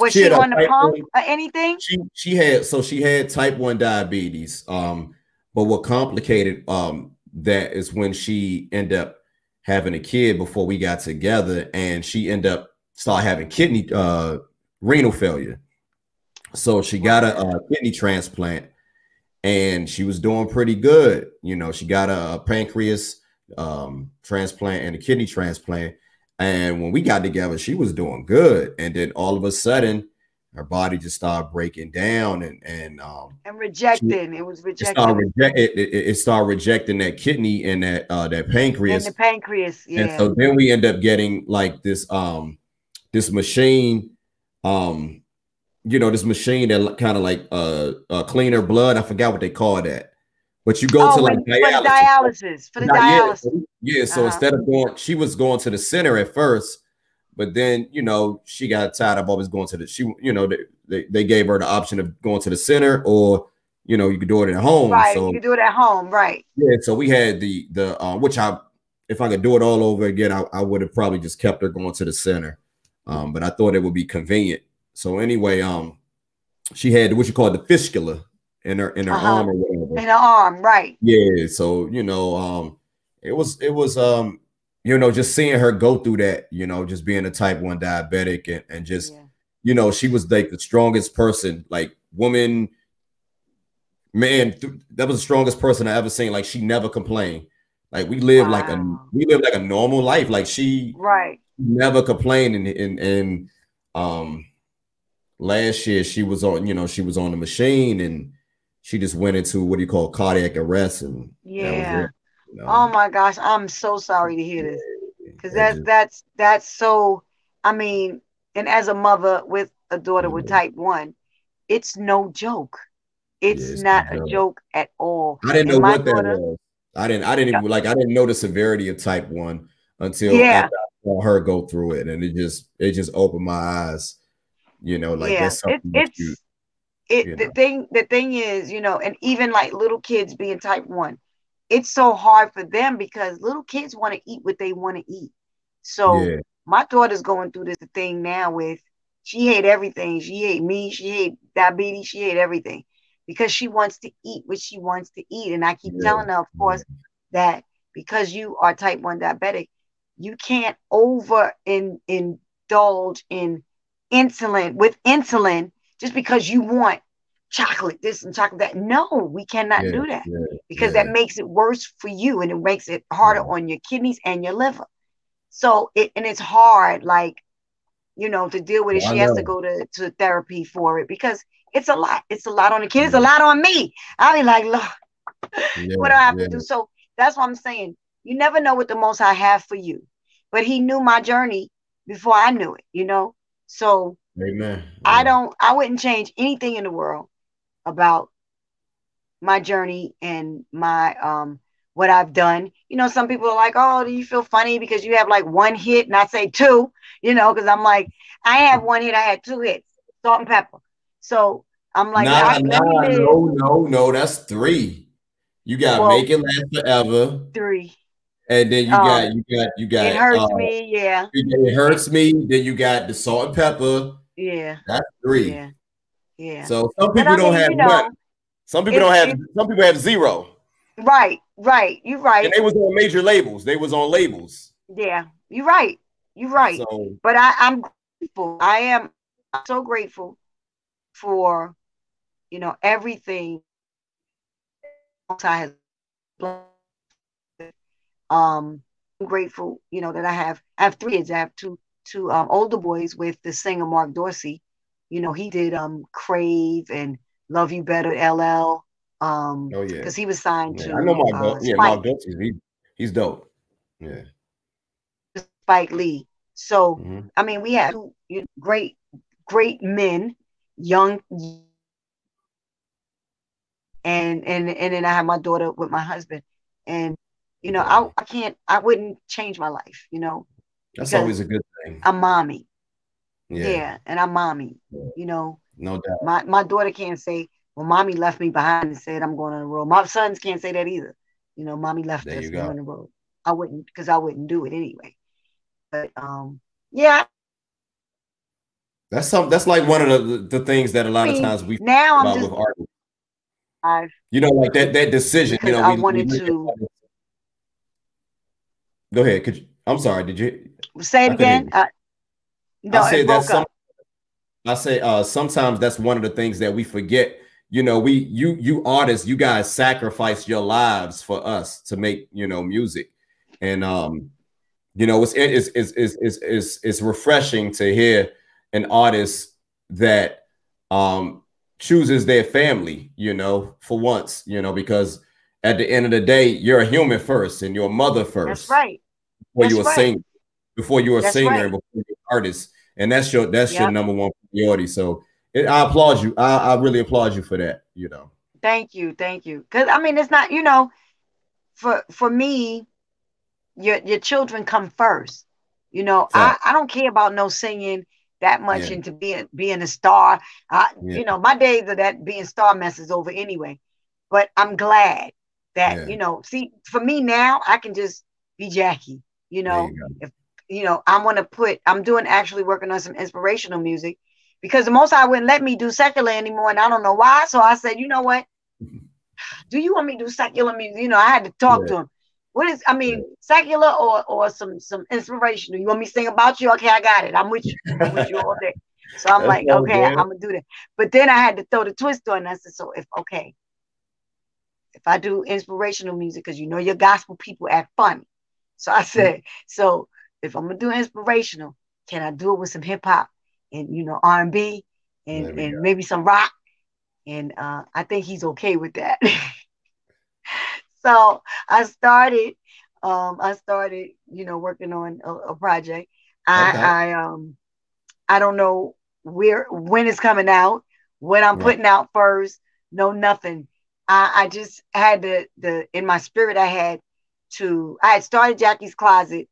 was she, she on the pump one, or anything? She she had so she had type one diabetes. Um, but what complicated um that is when she ended up having a kid before we got together, and she ended up start having kidney uh renal failure. So she got a, a kidney transplant, and she was doing pretty good. You know, she got a pancreas um, transplant and a kidney transplant. And when we got together, she was doing good. And then all of a sudden, her body just started breaking down and and um and rejecting. She, it was rejecting. It started, reject, it, it, it, started rejecting that kidney and that uh that pancreas. And the pancreas, yeah. And so then we end up getting like this um this machine um you know, this machine that kind of like uh, uh cleaner blood. I forgot what they call that. But you go oh, to like dialysis. dialysis. For the dialysis. Yeah. So uh-huh. instead of going, she was going to the center at first, but then you know she got tired of always going to the. She, you know, they, they gave her the option of going to the center or you know you could do it at home. Right. So, you could do it at home. Right. Yeah. So we had the the uh, which I if I could do it all over again, I, I would have probably just kept her going to the center. Um, but I thought it would be convenient so anyway, um, she had what you call the fistula in her in her uh-huh. arm or whatever. In her arm, right? Yeah. So you know, um, it was it was um, you know, just seeing her go through that, you know, just being a type one diabetic and and just, yeah. you know, she was like the strongest person, like woman. Man, th- that was the strongest person I ever seen. Like she never complained. Like we live wow. like a we live like a normal life. Like she right never complained and and and um last year she was on, you know, she was on the machine and she just went into what do you call cardiac arrest and yeah. It, you know? Oh my gosh, I'm so sorry to hear this because that's just, that's that's so. I mean, and as a mother with a daughter yeah. with mm-hmm. type one, it's no joke. It's, yeah, it's not a joke at all. I didn't know what daughter, that was. I didn't. I didn't even like. I didn't know the severity of type one until yeah. I saw her go through it, and it just it just opened my eyes you know, like yeah, that's something it, it's you, it you know. the thing the thing is, you know, and even like little kids being type one, it's so hard for them because little kids want to eat what they want to eat. So yeah. my daughter's going through this thing now with she hate everything. She hate me. She hate diabetes. She hate everything because she wants to eat what she wants to eat. And I keep yeah. telling her, of course, that because you are type one diabetic, you can't over in, indulge in insulin with insulin just because you want chocolate this and chocolate that. No, we cannot yeah, do that yeah, because yeah. that makes it worse for you and it makes it harder on your kidneys and your liver. So it and it's hard, like you know, to deal with it. she has to go to, to therapy for it because it's a lot. It's a lot on the kids, It's a lot on me. I'll be like, look, what do I have to do? So that's what I'm saying. You never know what the most I have for you. But he knew my journey before I knew it, you know. So Amen. I don't I wouldn't change anything in the world about my journey and my um what I've done. You know, some people are like, "Oh, do you feel funny because you have like one hit?" And I say two, you know, because I'm like, I have one hit, I had two hits, Salt-N-Pepa. So I'm like, nah, nah, no, no, no, that's three. You got well, make it last forever. Three. And then you um, got you got you got it hurts uh, me, yeah. It hurts me. Then you got the Salt-N-Pepa. Yeah. That's three. Yeah. Yeah. So some people don't mean, have you know, Some people don't have some people have zero. Right, right. You're right. And they was on major labels. They was on labels. Yeah, you're right. You're right. So, but I, I'm grateful. I am so grateful for you know everything I has um, I'm grateful, you know, that I have I have three kids. I have two two um, older boys with the singer Marc Dorsey. You know, he did um Crave and Love You Better LL. Um, oh yeah, because he was signed yeah, to. I know Mark. Uh, yeah, Marc Dorsey. He, he's dope. Yeah. Spike Lee. So mm-hmm. I mean, we have two great, great men, young, and and and then I have my daughter with my husband, and you know, I, I can't, I wouldn't change my life, you know. That's always a good I'm mommy. Yeah. yeah and I'm mommy, yeah. you know. No doubt. My my daughter can't say, well, mommy left me behind and said I'm going on the road. My sons can't say that either. You know, mommy left there us on the road. I wouldn't because I wouldn't do it anyway. But um, yeah. That's some that's like one of the, the things that a lot I mean, of times we now I'm just, with. I've, you know, like that that decision. You know, I we, wanted we to Go ahead. Could you, I'm sorry. Did you say it again? Uh, no, I say that some, I say uh, sometimes that's one of the things that we forget. you know, we you you artists, you guys sacrifice your lives for us to make you know music, and um, you know, it's it's it's it's it's, it's, it's refreshing to hear an artist that um chooses their family, you know, for once, you know, because at the end of the day, you're a human first and your mother first. That's right. Before That's you a right. singer, before you're a That's singer right. before you're an artist. And that's your that's your number one priority. So it, I applaud you. I, I really applaud you for that, you know. Thank you, thank you. Because I mean, it's not you know, for for me, your your children come first. You know, I, I don't care about no singing that much Yeah. into being being a star. I, Yeah. You know, my days of that being star mess is over anyway. But I'm glad that Yeah. you know. See, for me now, I can just be Jackie. You know, you go. You know, I'm going to put, I'm doing actually working on some inspirational music because the most I wouldn't let me do secular anymore. And I don't know why. So I said, you know what? Do you want me to do secular music? You know, I had to talk Yeah. to him. What is, I mean, secular or or some some inspirational? You want me to sing about you? Okay, I got it. I'm with you. I'm with you all day. So I'm That's like, okay, good. I'm gonna do that. But then I had to throw the twist on. I said, so if okay, if I do inspirational music, because you know your gospel people act funny. So I said, so if I'm gonna do inspirational, can I do it with some hip hop and you know R and B and and go. maybe some rock? And uh, I think he's okay with that. so I started, um, I started, you know, working on a, a project. I, Okay. I um, I don't know where when it's coming out, when I'm Right. putting out first, no nothing. I, I just had the the in my spirit I had to I had started Jackie's Closet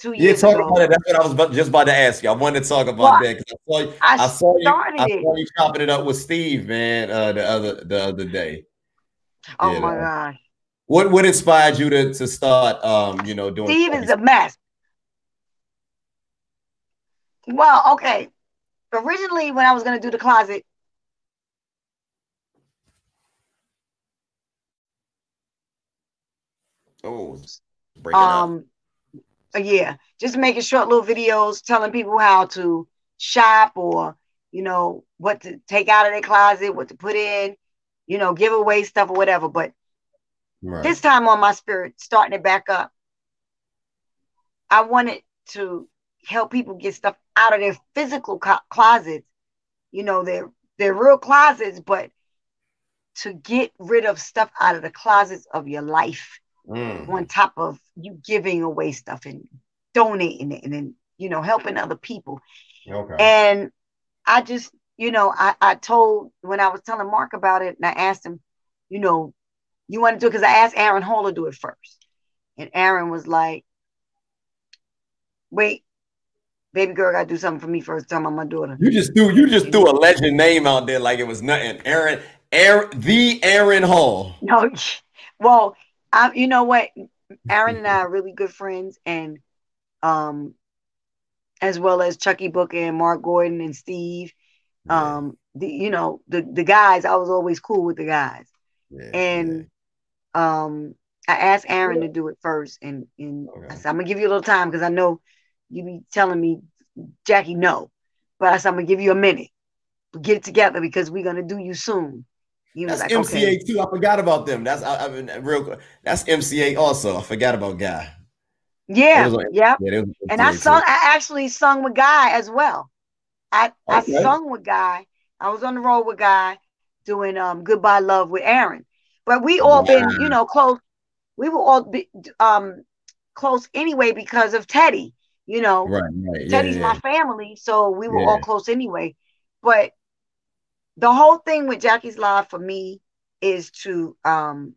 two Yeah, years talk ago. about it. That's what I was about, just about to ask you. I wanted to talk about Well, that I saw you. I I saw you. I saw you chopping it up with Steve, man, uh, the other the other day. Oh you my know. god. What what inspired you to to start um, you know, doing Steve is a mess. Well, okay. Originally, when I was gonna do the closet, Oh, breaking up. Uh, yeah, just making short little videos telling people how to shop or you know what to take out of their closet, what to put in, you know, give away stuff or whatever. But Right. this time on my spirit, starting it back up, I wanted to help people get stuff out of their physical co- closets, you know, their their real closets, but to get rid of stuff out of the closets of your life Mm. on top of you giving away stuff and donating it and then you know helping other people Okay. and i just you know i i told when i was telling mark about it and i asked him you know you want to do it because i asked aaron hall to do it first and aaron was like wait baby girl gotta do something for me first time tell my my daughter You just threw you just threw a legend name out there like it was nothing. Aaron, Aaron, the Aaron Hall. No, well, I, you know what? Aaron and I are really good friends, and um, as well as Chuckii Booker and Mark Gordon and Steve. Um, the you know the the guys, I was always cool with the guys, Yeah, and um, I asked Aaron to do it first, and and I said I'm gonna give you a little time because I know you be telling me, Jackie, no, but I said I'm gonna give you a minute, get it together because we're gonna do you soon. Was That's like, MCA okay. too. I forgot about them. That's I, I mean real. quick. That's MCA also. I forgot about Guy. Yeah, was yeah. Yeah, they was on And I MCA too. sung, I actually sung with Guy as well. I, Okay. I sung with Guy. I was on the road with Guy doing um Goodbye Love with Aaron. But we all been, you know, close. We were all be, um close anyway because of Teddy, you know. Right, right. Teddy's yeah. my family, so we were all close anyway. But the whole thing with Jackie's Live for me is to um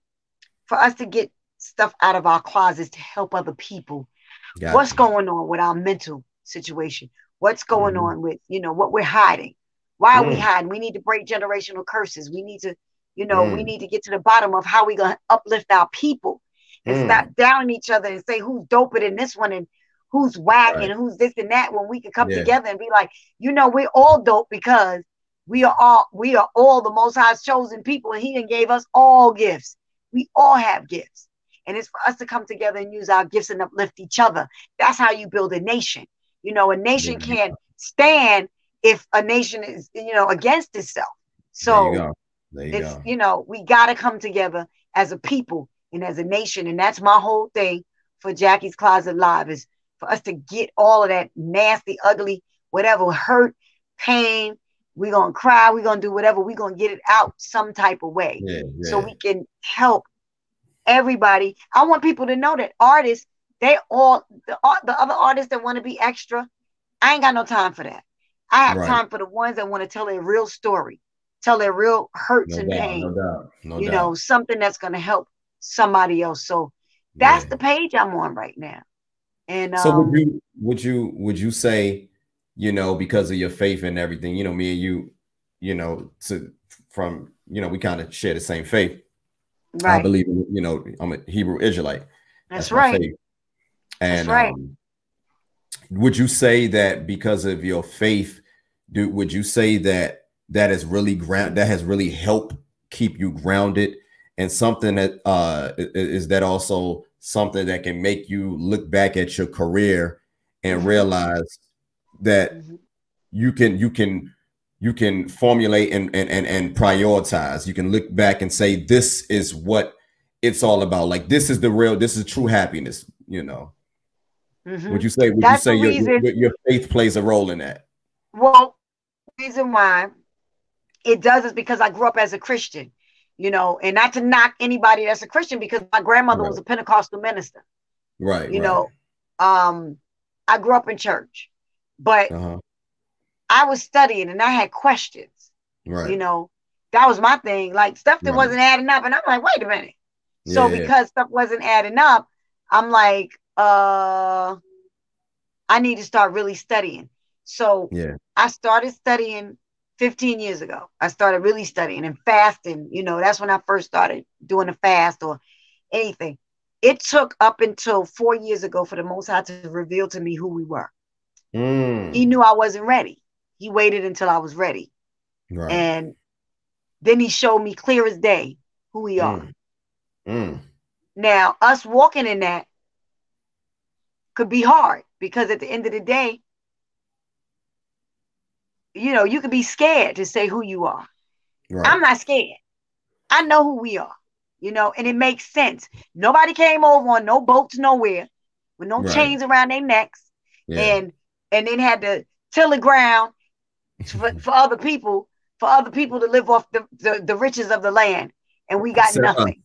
for us to get stuff out of our closets to help other people Got what's going on with our mental situation what's going Mhm. on with you know what we're hiding why are we Mm. hiding we need to break generational curses we need to you know we Mm. need to get to the bottom of how we gonna uplift our people and Mm. stop downing each other and say who's doper than this one and who's whack Right. and who's this and that when we could come Yeah. together and be like you know we're all dope because we are all we are all the most high's chosen people and he done gave us all gifts we all have gifts and it's for us to come together and use our gifts and uplift each other that's how you build a nation you know a nation you can't stand if a nation is you know against itself There you so. You it's go. you know we got to come together as a people and as a nation, and that's my whole thing for Jackie's Closet Live is for us to get all of that nasty, ugly, whatever hurt, pain. We're gonna cry. We're gonna do whatever. We're gonna get it out some type of way, yeah, yeah. so we can help everybody. I want people to know that artists, they all the the other artists that want to be extra. I ain't got no time for that. I have right. time for the ones that want to tell their real story, tell their real hurts no and doubt, pain. No doubt. No you doubt. know, something that's going to help somebody else. So that's yeah. the page I'm on right now. And so um, would you would you would you say, you know, because of your faith and everything, you know, me and you, you know, to from you know, we kind of share the same faith. Right. I believe you know, I'm a Hebrew Israelite. That's, that's right. And that's right. Um, would you say that because of your faith, do would you say that that is really ground that has really helped keep you grounded and something that uh is that also something that can make you look back at your career and mm-hmm. realize that mm-hmm. you can you can you can formulate and, and and and prioritize you can look back and say this is what it's all about like this is the real this is true happiness you know mm-hmm. would you say would That's you say your, your, your faith plays a role in that well reason why it does is because I grew up as a Christian, you know, and not to knock anybody that's a Christian because my grandmother right. was a Pentecostal minister. Right. You right. know, um, I grew up in church, but uh-huh. I was studying and I had questions. Right. You know, that was my thing. Like stuff that right. wasn't adding up. And I'm like, wait a minute. Yeah, so because stuff wasn't adding up, I'm like, uh I need to start really studying. So yeah, I started studying 15 years ago. I started really studying and fasting. You know, that's when I first started doing a fast or anything. It took up until four years ago for the Most High to reveal to me who we were. Mm. He knew I wasn't ready. He waited until I was ready. Right. And then he showed me clear as day who we are. Mm. Mm. Now, us walking in that could be hard because at the end of the day, you know, you could be scared to say who you are. Right. I'm not scared. I know who we are, you know, and it makes sense. Nobody came over on no boats nowhere with no right. chains around their necks yeah. and and then had to till the ground for, for other people, for other people to live off the, the, the riches of the land. And we got Except nothing.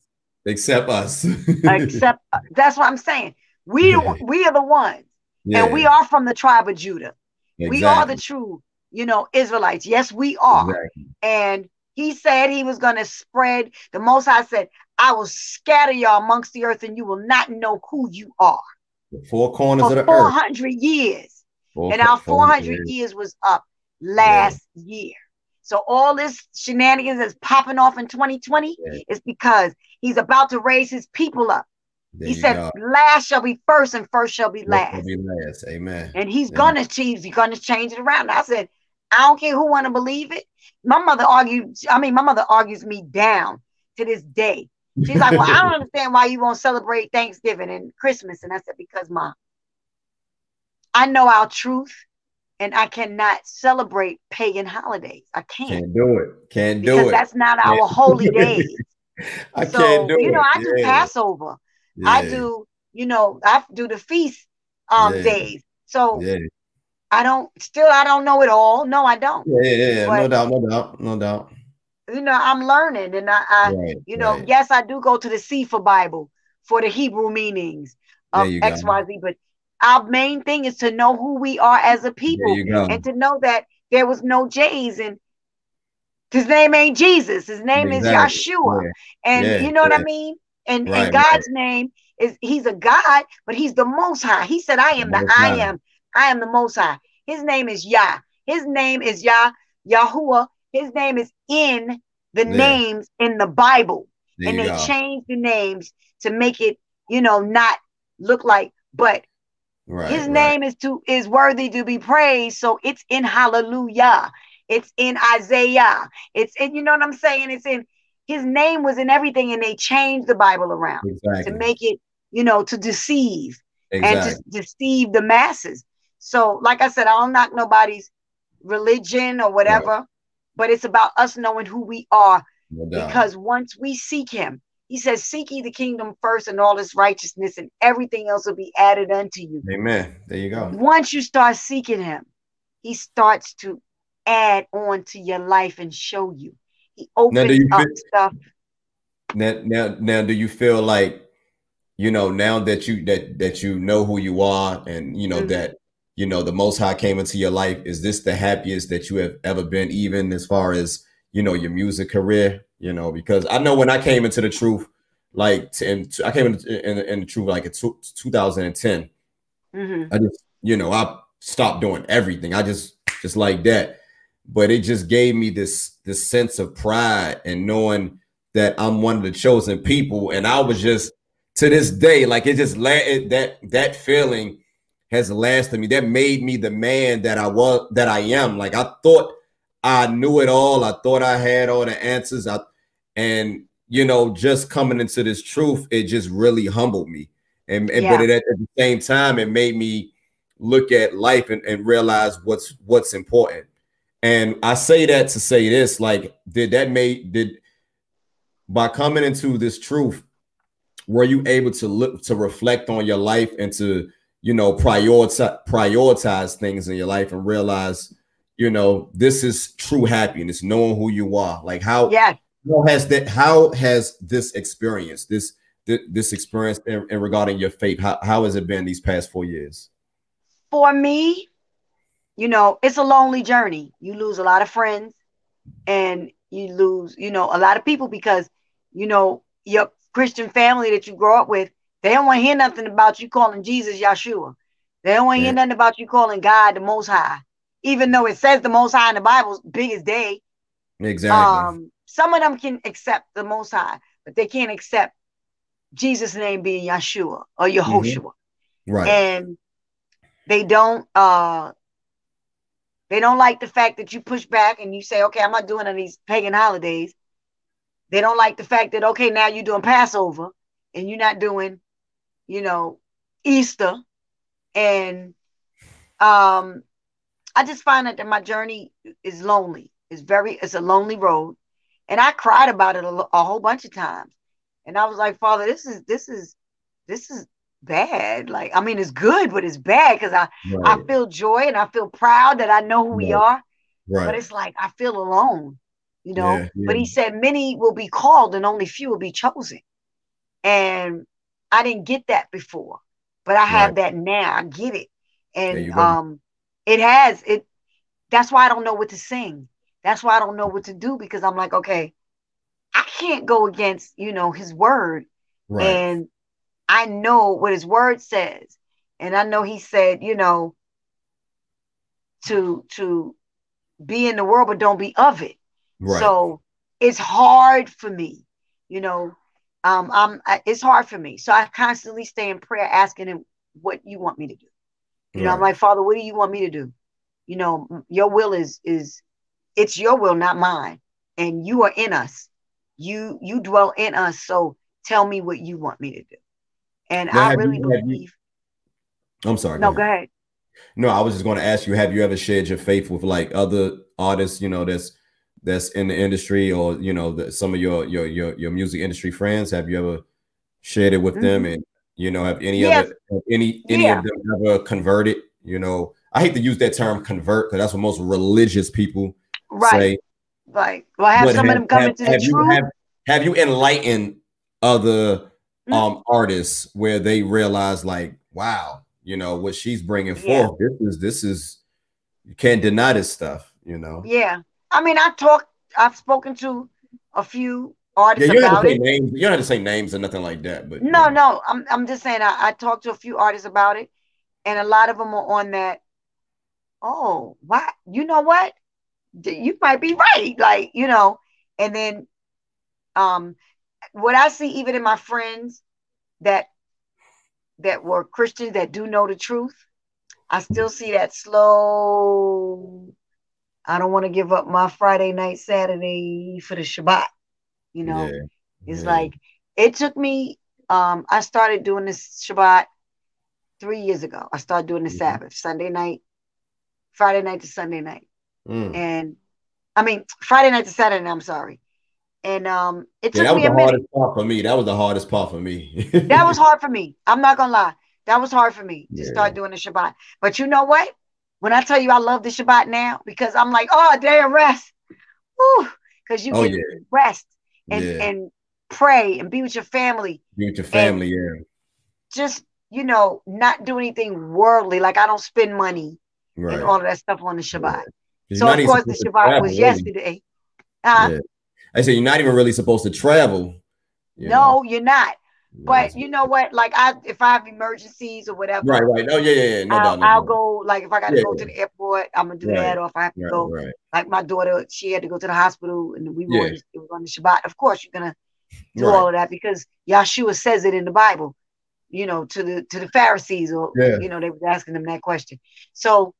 Us. Except us. Except that's what I'm saying. We yeah. we are the ones. Yeah. And we are from the tribe of Judah. Exactly. We are the true you know, Israelites. Yes, we are. Exactly. And he said he was going to spread. The Most High said, I will scatter y'all amongst the earth and you will not know who you are. The four corners For of the 400 earth. 400 years. And our 400 years. years was up last yeah. year. So all this shenanigans that's popping off in 2020 yeah. is because he's about to raise his people up. There he said, go. "Last shall be first, and first shall be last." Shall be last. Amen. And he's Amen. gonna change. He's gonna change it around. I said, I don't care who want to believe it. My mother argued, I mean, my mother argues me down to this day. She's like, Well, I don't understand why you won't celebrate Thanksgiving and Christmas. And I said, Because mom, I know our truth and I cannot celebrate pagan holidays. I can't. Can't do it. Can't do because it. That's not our holy days. I so, can't do you know, I do yeah. Passover. Yeah. I do, you know, I do the feast um yeah. days. So I don't still I don't know it all. No, I don't. Yeah, yeah, yeah. But, no doubt, no doubt, no doubt. You know, I'm learning and I, I right, you know, right. yes, I do go to the Cepher Bible for the Hebrew meanings of XYZ, but our main thing is to know who we are as a people and to know that there was no J's and his name ain't Jesus, his name exactly. is Yeshua. Yeah. And yeah, you know what I mean? And, right, and God's name is he's a God, but he's the most high. He said, I am the, the I am I am the Most High. His name is Yah. His name is Yah, Yahuwah. His name is in the yeah. names in the Bible. There and they go. changed the names to make it, you know, not look like, but right, his right. name is to is worthy to be praised. So it's in hallelujah. It's in Isaiah. It's in, you know what I'm saying? It's in his name was in everything, and they changed the Bible around exactly. to make it, you know, to deceive exactly. and to deceive the masses. So, like I said, I don't knock nobody's religion or whatever, right. but it's about us knowing who we are no because once we seek him, he says, Seek ye the kingdom first and all its righteousness, and everything else will be added unto you. Amen. There you go. Once you start seeking him, he starts to add on to your life and show you. He opens up feel, stuff. Now, now, now, do you feel like, you know, now that you that that you know who you are, and you know mm-hmm. that you know the Most High came into your life, is this the happiest that you have ever been, even as far as you know your music career? You know, because I know when I came into the truth, like, and I came in, in, in the truth like in 2010. Mm-hmm. I just, you know, I stopped doing everything. I just, just like that. But it just gave me this, this sense of pride and knowing that I'm one of the chosen people. And I was just, to this day, like it just la- it, that that feeling has lasted me. That made me the man that I was, that I am. Like I thought I knew it all. I thought I had all the answers. I and you know, just coming into this truth, it just really humbled me. And, and yeah. but it, at, the same time, it made me look at life and, and realize what's what's important. And I say that to say this: like, did that make did by coming into this truth, were you able to look to reflect on your life and to you know prioritize prioritize things in your life and realize you know, this is true happiness, knowing who you are. Like how, yeah. how has that, how has this experience, this, this experience in, in regarding your faith, how, how has it been these past four years? For me, you know, it's a lonely journey. You lose a lot of friends and you lose, you know, a lot of people because, you know, your Christian family that you grow up with, they don't want to hear nothing about you calling Jesus Yeshua. They don't want to yeah. hear nothing about you calling God the Most High even though it says the Most High in the Bible's biggest day. Exactly. Um, some of them can accept the Most High, but they can't accept Jesus' name being Yeshua or Yehoshua. Mm-hmm. Right. And they don't uh they don't like the fact that you push back and you say, okay, I'm not doing any these pagan holidays. They don't like the fact that okay, now you're doing Passover and you're not doing, you know, Easter. And um I just find that, that my journey is lonely. It's very, it's a lonely road. And I cried about it a, a whole bunch of times. And I was like, Father, this is, this is, this is bad. Like, I mean, it's good, but it's bad because I, right. I feel joy and I feel proud that I know who right. we are. Right. But it's like I feel alone, you know. Yeah, yeah. But he said many will be called and only few will be chosen. And I didn't get that before, but I have that now. I get it. And um it has it. That's why I don't know what to sing. That's why I don't know what to do because I'm like, okay, I can't go against you know his word, right. and I know what his word says, and I know he said, you know, to to be in the world but don't be of it. Right. So it's hard for me, you know. Um, I'm it's hard for me. So I constantly stay in prayer asking him what you want me to do. You know, I'm like, Father, what do you want me to do? You know, your will is is it's your will, not mine. And you are in us. You you dwell in us. So tell me what you want me to do. And now, I really you, believe. You, I'm sorry. No, go ahead. go ahead. No, I was just going to ask you: Have you ever shared your faith with like other artists? You know, that's that's in the industry, or you know, the, some of your your your your music industry friends. Have you ever shared it with mm-hmm. them? And you know, have any yes. other any any yeah. of them ever converted? You know, I hate to use that term convert because that's what most religious people right. say. Right. Well, I have but some have, of them coming have, to have the you, truth. Have, have you enlightened other mm-hmm. um artists where they realize like, wow, you know what she's bringing yeah. forth. This is this is you can't deny this stuff. You know. Yeah. I mean, I talked. I've spoken to a few artists yeah, you about it. Names. You don't have to say names or nothing like that. But no, no, I'm I'm just saying I, I talked to a few artists about it, and a lot of them are on that. Oh, why? You know what? You might be right. Like you know, and then, um, what I see even in my friends that that were Christians that do know the truth, I still see that slow. I don't want to give up my Friday night, Saturday for the Shabbat. You know, yeah. it's yeah. like it took me. Um, I started doing this Shabbat three years ago. I started doing the mm-hmm. Sabbath Sunday night, Friday night to Sunday night, mm. and I mean Friday night to Saturday. I'm sorry, and um, it took yeah, me a minute. for me. That was the hardest part for me. that was hard for me. I'm not gonna lie. That was hard for me to yeah. start doing the Shabbat. But you know what? When I tell you I love the Shabbat now, because I'm like, oh, a day of rest. Because you oh, can yeah. rest and, yeah. and pray and be with your family. Be with your family, yeah. Just, you know, not do anything worldly. Like I don't spend money right. and all of that stuff on the Shabbat. So of course the Shabbat travel, was really. yesterday. Uh, yeah. I said you're not even really supposed to travel. You no, know? you're not. But you know what? Like I, if I have emergencies or whatever, right, right. Oh yeah, yeah, yeah. No, I'll, no, no, I'll go. Like if I got to yeah, go to the airport, I'm gonna do right. that. Or if I have to right, go, right. like my daughter, she had to go to the hospital, and we yeah. were it was on the Shabbat. Of course, you're gonna do all of that because Yeshua says it in the Bible. You know, to the to the Pharisees, or yeah. you know, they were asking them that question. So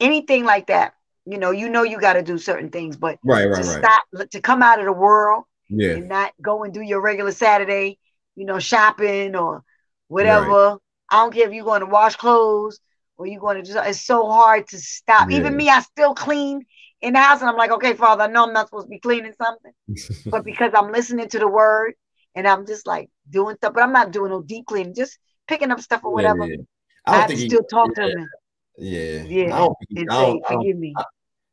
anything like that, you know, you know, you got to do certain things, but right, right, to right. stop to come out of the world yeah. and not go and do your regular Saturday, you know, shopping or whatever. Right. I don't care if you're going to wash clothes or you're going to just, it's so hard to stop. Yeah. Even me, I still clean in the house and I'm like, okay, Father, I know I'm not supposed to be cleaning something, but because I'm listening to the word and I'm just like doing stuff, but I'm not doing no deep cleaning, just picking up stuff or whatever. Yeah, I, I have to still talk yeah. to him. Yeah. Yeah. I don't, I don't, forgive me.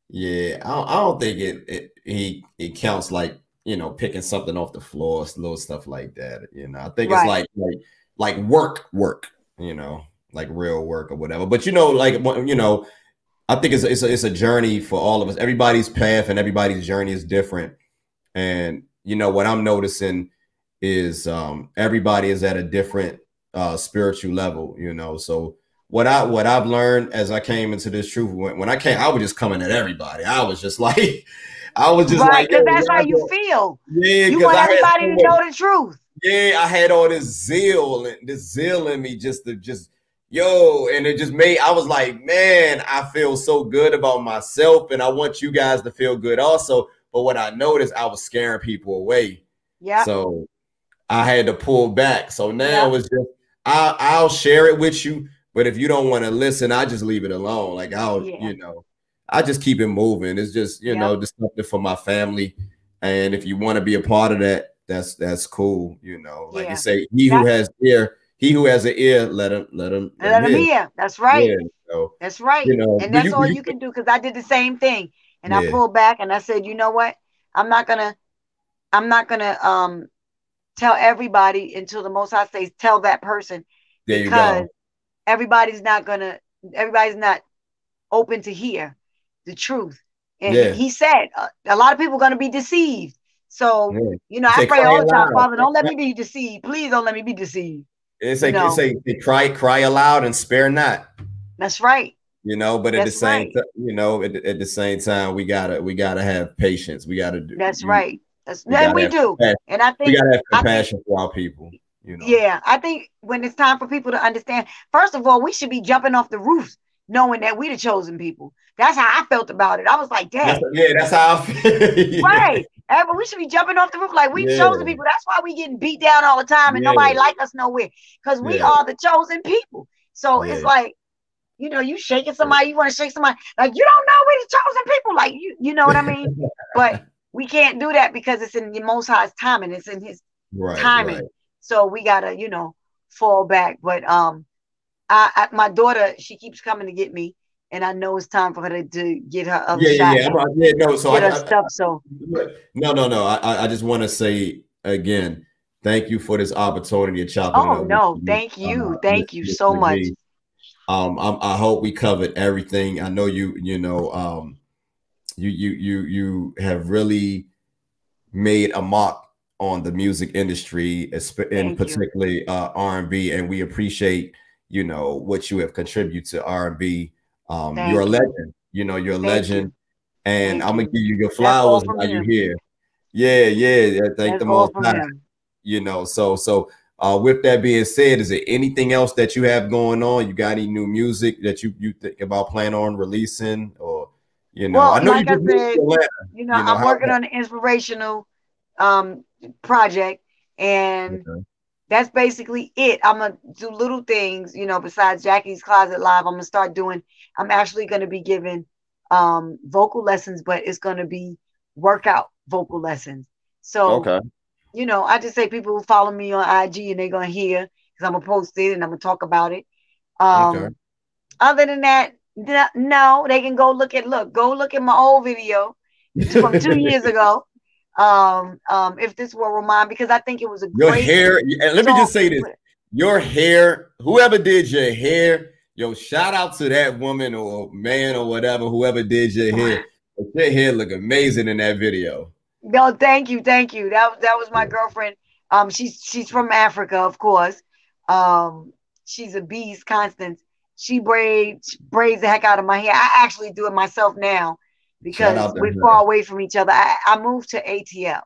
yeah. I don't, I don't think it, it he it counts like you know, picking something off the floor, little stuff like that. You know, I think right. it's like like like work, work. You know, like real work or whatever. But you know, like you know, I think it's it's a, it's a journey for all of us. Everybody's path and everybody's journey is different. And you know what I'm noticing is um, everybody is at a different uh, spiritual level. You know, so what I what I've learned as I came into this truth when, when I came, I was just coming at everybody. I was just like I was just right, like, because that's how you feel. Yeah, you want everybody to know the truth. Yeah, I had all this zeal and this zeal in me just to just yo, and it just made I was like, man, I feel so good about myself, and I want you guys to feel good also. But what I noticed, I was scaring people away. Yeah. So I had to pull back. So now it's just I, I'll share it with you, but if you don't want to listen, I just leave it alone. Like I'll, yeah. you know. I just keep it moving. It's just you know just something for my family, and if you want to be a part of that, that's that's cool. You know, like yeah. you say, he who has ear, he who has an ear, let him let him let, let him hear. That's right. Yeah, so, that's right. You know, and that's you, all you, you, can do because I did the same thing, and yeah. I pulled back and I said, you know what, I'm not gonna, I'm not gonna um tell everybody until the Most High says tell that person there because everybody's not gonna, everybody's not open to hear the truth. And yeah. he said uh, a lot of people are going to be deceived. So, yeah. you know, I pray all the time, Father, don't let me be deceived. Please don't let me be deceived. It's like, it's like cry, cry aloud and spare not. That's right. You know, but at That's the same right. time, you know, at, at, the same time, we gotta we gotta have patience. We gotta do. That's you, right. That's we and we do. Compassion. And I think we gotta have compassion think, for our people. You know. Yeah, I think when it's time for people to understand, first of all, we should be jumping off the roofs knowing that we the chosen people. That's how I felt about it. I was like, damn. yeah, that's how I feel. yeah. Right. Ever, we should be jumping off the roof like we yeah. chosen people. That's why we getting beat down all the time and yeah. nobody like us nowhere. Because we are the chosen people. So it's like, you know, you shaking somebody, you want to shake somebody, like you don't know we the chosen people. Like you, you know what I mean? but we can't do that because it's in the most high's timing. It's in his right, timing. Right. So we gotta, you know, fall back. But um, I, I, my daughter, she keeps coming to get me, and I know it's time for her to, to get her other yeah, shot. Yeah, yeah, yeah. No, so get I, her stuff. So no, no, no. I, I just want to say again, thank you for this opportunity to chop. Oh no, thank you, uh, thank you so much. Um, i I hope we covered everything. I know you, you know, um, you, you, you, you have really made a mark on the music industry, and particularly uh, R and B, and we appreciate you know what you have contributed to R&B. Um, you're a legend. You know, you're a legend, you. and thank I'm gonna give you your flowers while you're here. Yeah, yeah, yeah. Thank That's the most You know, so so uh, with that being said, is there anything else that you have going on? You got any new music that you you think about planning on releasing, or you know? Well, I know like you, I said, you know, you know, I'm working on an inspirational um project, and okay that's basically it. I'm gonna do little things, you know, besides Jackie's Closet Live. I'm gonna start doing, I'm actually gonna be giving um vocal lessons, but it's gonna be workout vocal lessons. So okay. you know, I just say people who follow me on IG and they're gonna hear because I'm gonna post it and I'm gonna talk about it. Um okay. other than that, no, they can go look at look, go look at my old video from two years ago. Um, um, if this were remind because I think it was a great your hair. And let me just say this: your hair, whoever did your hair, yo, shout out to that woman or man or whatever, whoever did your hair. Your hair look amazing in that video. No, thank you, thank you. That that was my girlfriend. Um, she's she's from Africa, of course. Um, she's a beast, Constance. She braids braids the heck out of my hair. I actually do it myself now because we're far away from each other. I, I moved to ATL.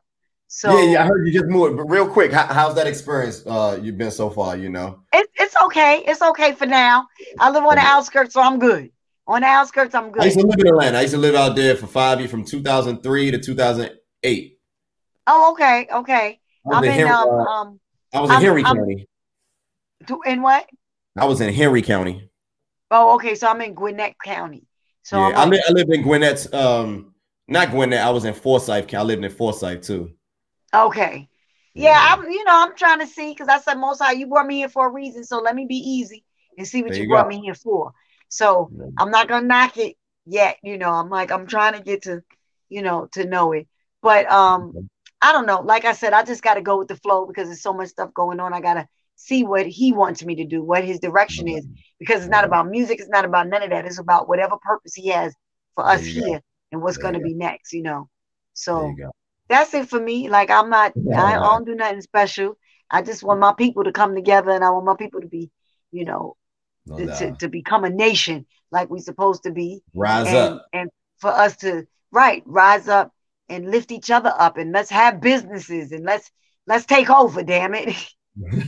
So yeah, yeah, I heard you just moved. But real quick, how, how's that experience uh you've been so far? You know, it, it's okay. It's okay for now. I live on the outskirts, so I'm good. On the outskirts, I'm good. I used to live in Atlanta. I used to live out there for five years, from 2003 to 2008. Oh, okay, okay. I'm in, Henry, um, uh, um, I was in I'm, Henry I'm, County. In what? I was in Henry County. Oh, okay. So I'm in Gwinnett County. So yeah, I, li- I live in Gwinnett. Um, not Gwinnett. I was in Forsyth. I lived in Forsyth too. Okay. Yeah, I'm. You know, I'm trying to see because I said most high, you brought me here for a reason. So let me be easy and see what there you, you brought me here for. So yeah. I'm not gonna knock it yet. You know, I'm like I'm trying to get to, you know, to know it. But um. I don't know. Like I said, I just got to go with the flow because there's so much stuff going on. I gotta see what he wants me to do, what his direction is, because it's not about music, it's not about none of that. It's about whatever purpose he has for us here go. and what's going to be next, you know. So you that's it for me. Like I'm not, yeah, I don't do nothing special. I just want my people to come together, and I want my people to be, you know, no to, to, become a nation like we're supposed to be. Rise and, up, and for us to right rise up and lift each other up, and let's have businesses and let's let's take over. Damn it.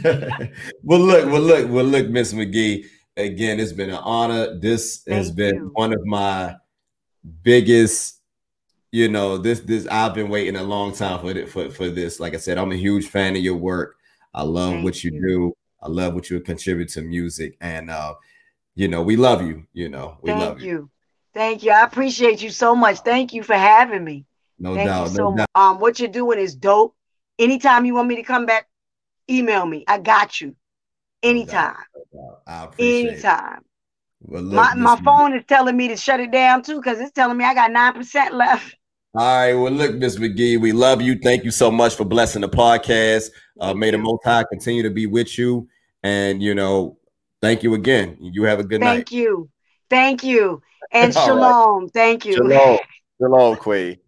well, look, well, look, well, look, Miss McGhee. Again, it's been an honor. This Thank has been you. one of my biggest, you know, this this I've been waiting a long time for it for, for this. Like I said, I'm a huge fan of your work. I love Thank what you, you, do. I love what you contribute to music. And uh, you know, we love you. You know, we Thank love you. you. Thank you. I appreciate you so much. Thank you for having me. No Thank doubt. You so no doubt. Um, what you're doing is dope. Anytime you want me to come back email me. I got you anytime. I appreciate anytime. Well, look, my, my phone is telling me to shut it down too because it's telling me I got 9% left. All right. Well, look, Miss McGhee, we love you. Thank you so much for blessing the podcast. Uh, may the Most High continue to be with you. And, you know, thank you again. You have a good thank night. Thank you. Thank you. And shalom. Right. Thank you. Shalom. Shalom, Quay.